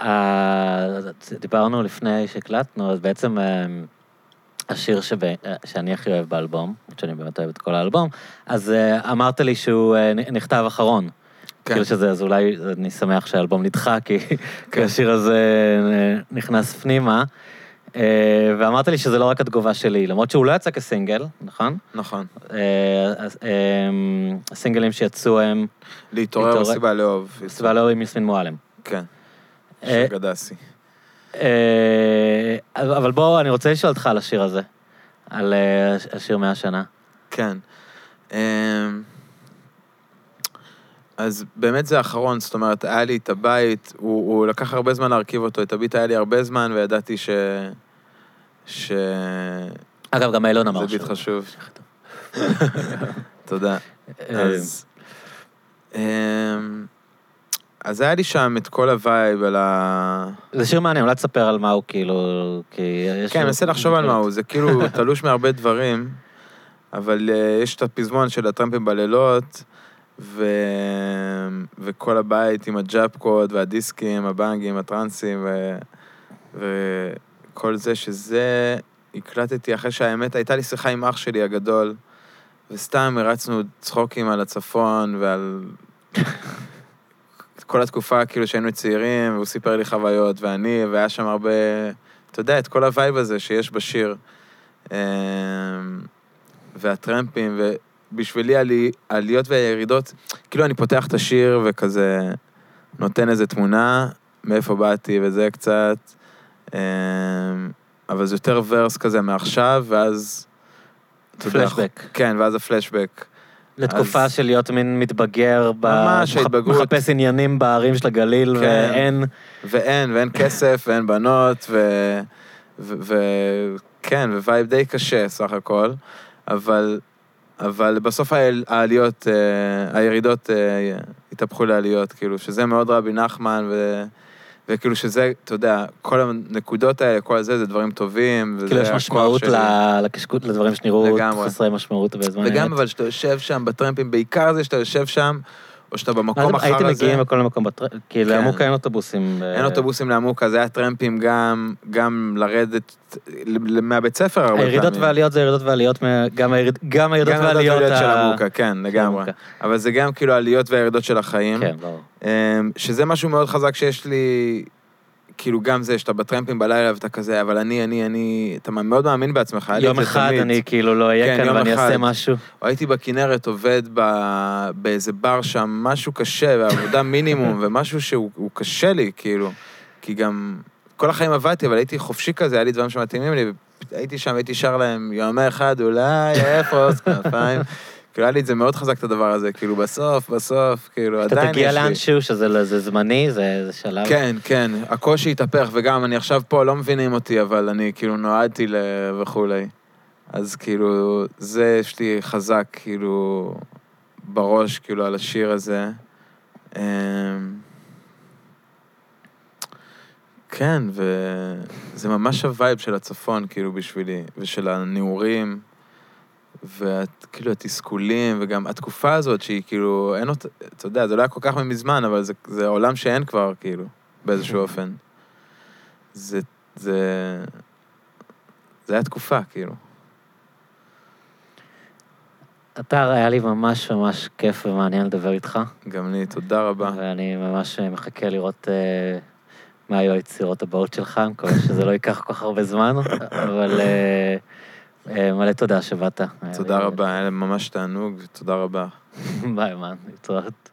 אה, דיברנו לפני שהקלטנו, אז בעצם אה, השיר שב- אה, שאני הכי אוהב באלבום, שאני באמת אוהב את כל האלבום, אז אמרת לי שהוא נכתב אחרון. כן. כאילו שזה, אז אולי אני שמח שהאלבום נדחה, כי השיר הזה נכנס פנימה. ואמרת לי שזה לא רק התגובה שלי, למרות שהוא לא יצא כסינגל, נכון? נכון. הסינגלים שיצאו הם להתעורר בסיבה לאהוב. סביבה לא עם יסמין מועלם. כן, של גדסי. אה, אבל בוא, אני רוצה לשאול אותך על השיר הזה, על אה, השיר מהשנה. כן. אמ, אז באמת זה האחרון, זאת אומרת, היה לי את הביט, הוא, הוא לקח הרבה זמן להרכיב אותו, את הביט היה לי הרבה זמן, וידעתי ש... ש... אגב, גם אילון אמר זה ביט חשוב. תודה. אה, אז... אז היה לי שם את כל ה vibe על ה... זה שיר מעניין, אולי תספר על מה הוא, כאילו, כי יש... כן, אני מנסה לחשוב על מה הוא, זה כאילו תלוש מהרבה דברים, אבל אה, יש את הפזמון של הטרמפים בלילות, ו... וכל הבית עם הג'אפקוד והדיסקים, הבנגים, הטרנסים, ו... וכל זה, שזה הקלטתי אחרי שהאמת, הייתה לי שיחה עם אח שלי הגדול, וסתם הרצנו צחוקים על הצפון ועל... כל התקופה, כאילו, שהיינו צעירים, והוא סיפר לי חוויות, ואני, והיה שם הרבה... אתה יודע, את כל ה vibe הזה שיש בשיר. אמ, והטרמפים, ובשבילי עלי, העליות והירידות, כאילו אני פותח את השיר וכזה נותן איזה תמונה, מאיפה באתי וזה קצת, אמ, אבל זה יותר verse כזה מעכשיו, ואז... פלשבק. כן, ואז הפלשבק. לתקופה אז- של להיות מין מתבגר, ב- ממש, מח- ההתבגרות. מחפש עניינים בערים של הגליל, כן. ואין... ואין, ואין כסף, ואין בנות, ו... ו... ו... כן, vibe די קשה סך הכל, אבל, אבל בסוף העל... העליות, אה, הירידות אה, התהפכו לעליות, כאילו, שזה מאוד רבי נחמן, ו... וכאילו שזה, אתה יודע, כל הנקודות האלה, כל זה, זה דברים טובים, כאילו יש משמעות שלי. ל- לקשקוט, לדברים שנראו. חסרי משמעות בזמן אמת. וגם אבל שאתה יושב שם בטרמפים, בעיקר זה שאתה יושב שם, או שאתה במקום אחר הייתם הזה. מגיעים בכל מקום, בטר- כי כן. לעמוק אין אוטובוסים. אה, אין אוטובוסים לעמוקה, זה היה טרמפים גם, גם לרדת מהבית ספר הרבה פעמים. הירידות והעליות זה ירידות ועליות, גם היריד- גם הירידות גם והעליות... הירידות של עמוקה, כן, לגמרי. אבל זה גם כאילו העליות והירידות של החיים. כן, ברור. אמ, שזה משהו מאוד חזק שיש לי, כאילו גם זה, שאתה בטרמפים בלילה ואתה כזה, אבל אני, אני, אני, אתה מאוד מאמין בעצמך, היה לי את יום זה אחד תמיד. אני כאילו לא אהיה כן, כאן יום ואני אחד. אעשה משהו. או הייתי בכנרת, עובד ב... באיזה בר שם, משהו קשה, ועבודה מינימום, ומשהו שהוא הוא קשה לי, כאילו. כי גם כל החיים עבדתי, אבל הייתי חופשי כזה, היה לי דברים שמתאימים לי, והייתי שם, הייתי שר להם יום אחד, אולי, איפה, כנפיים. כאילו, היה לי את זה מאוד חזק, את הדבר הזה, כאילו, בסוף, בסוף, כאילו, אתה עדיין תגיע יש לי. לאנשהו שזה זה זמני, זה זה שלב. כן, כן, הקושי התהפך, וגם אני עכשיו פה, לא מבינים אותי, אבל אני כאילו נועדתי ל... וכולי. אז כאילו, זה יש לי חזק, כאילו, בראש, כאילו, על השיר הזה. אמ, כן, וזה ממש ה vibe של הצפון, כאילו, בשבילי, ושל הנעורים, וכאילו התסכולים, וגם התקופה הזאת שהיא כאילו, אין אותה, אתה יודע, זה לא היה כל כך מזמן, אבל זה, זה עולם שאין כבר, כאילו, באיזשהו אופן. זה, זה, זה היה תקופה, כאילו. אתה, היה לי ממש ממש כיף ומעניין לדבר איתך, גם לי, תודה רבה. ואני ממש מחכה לראות אה, מה היו היצירות הבאות שלך, אני מקווה שזה לא ייקח כל כך הרבה זמן, אבל אה, אה, מלא תודה שבאת. תודה לי- רבה, היה ממש תענוג, תודה רבה. ביי, מן, להתראות.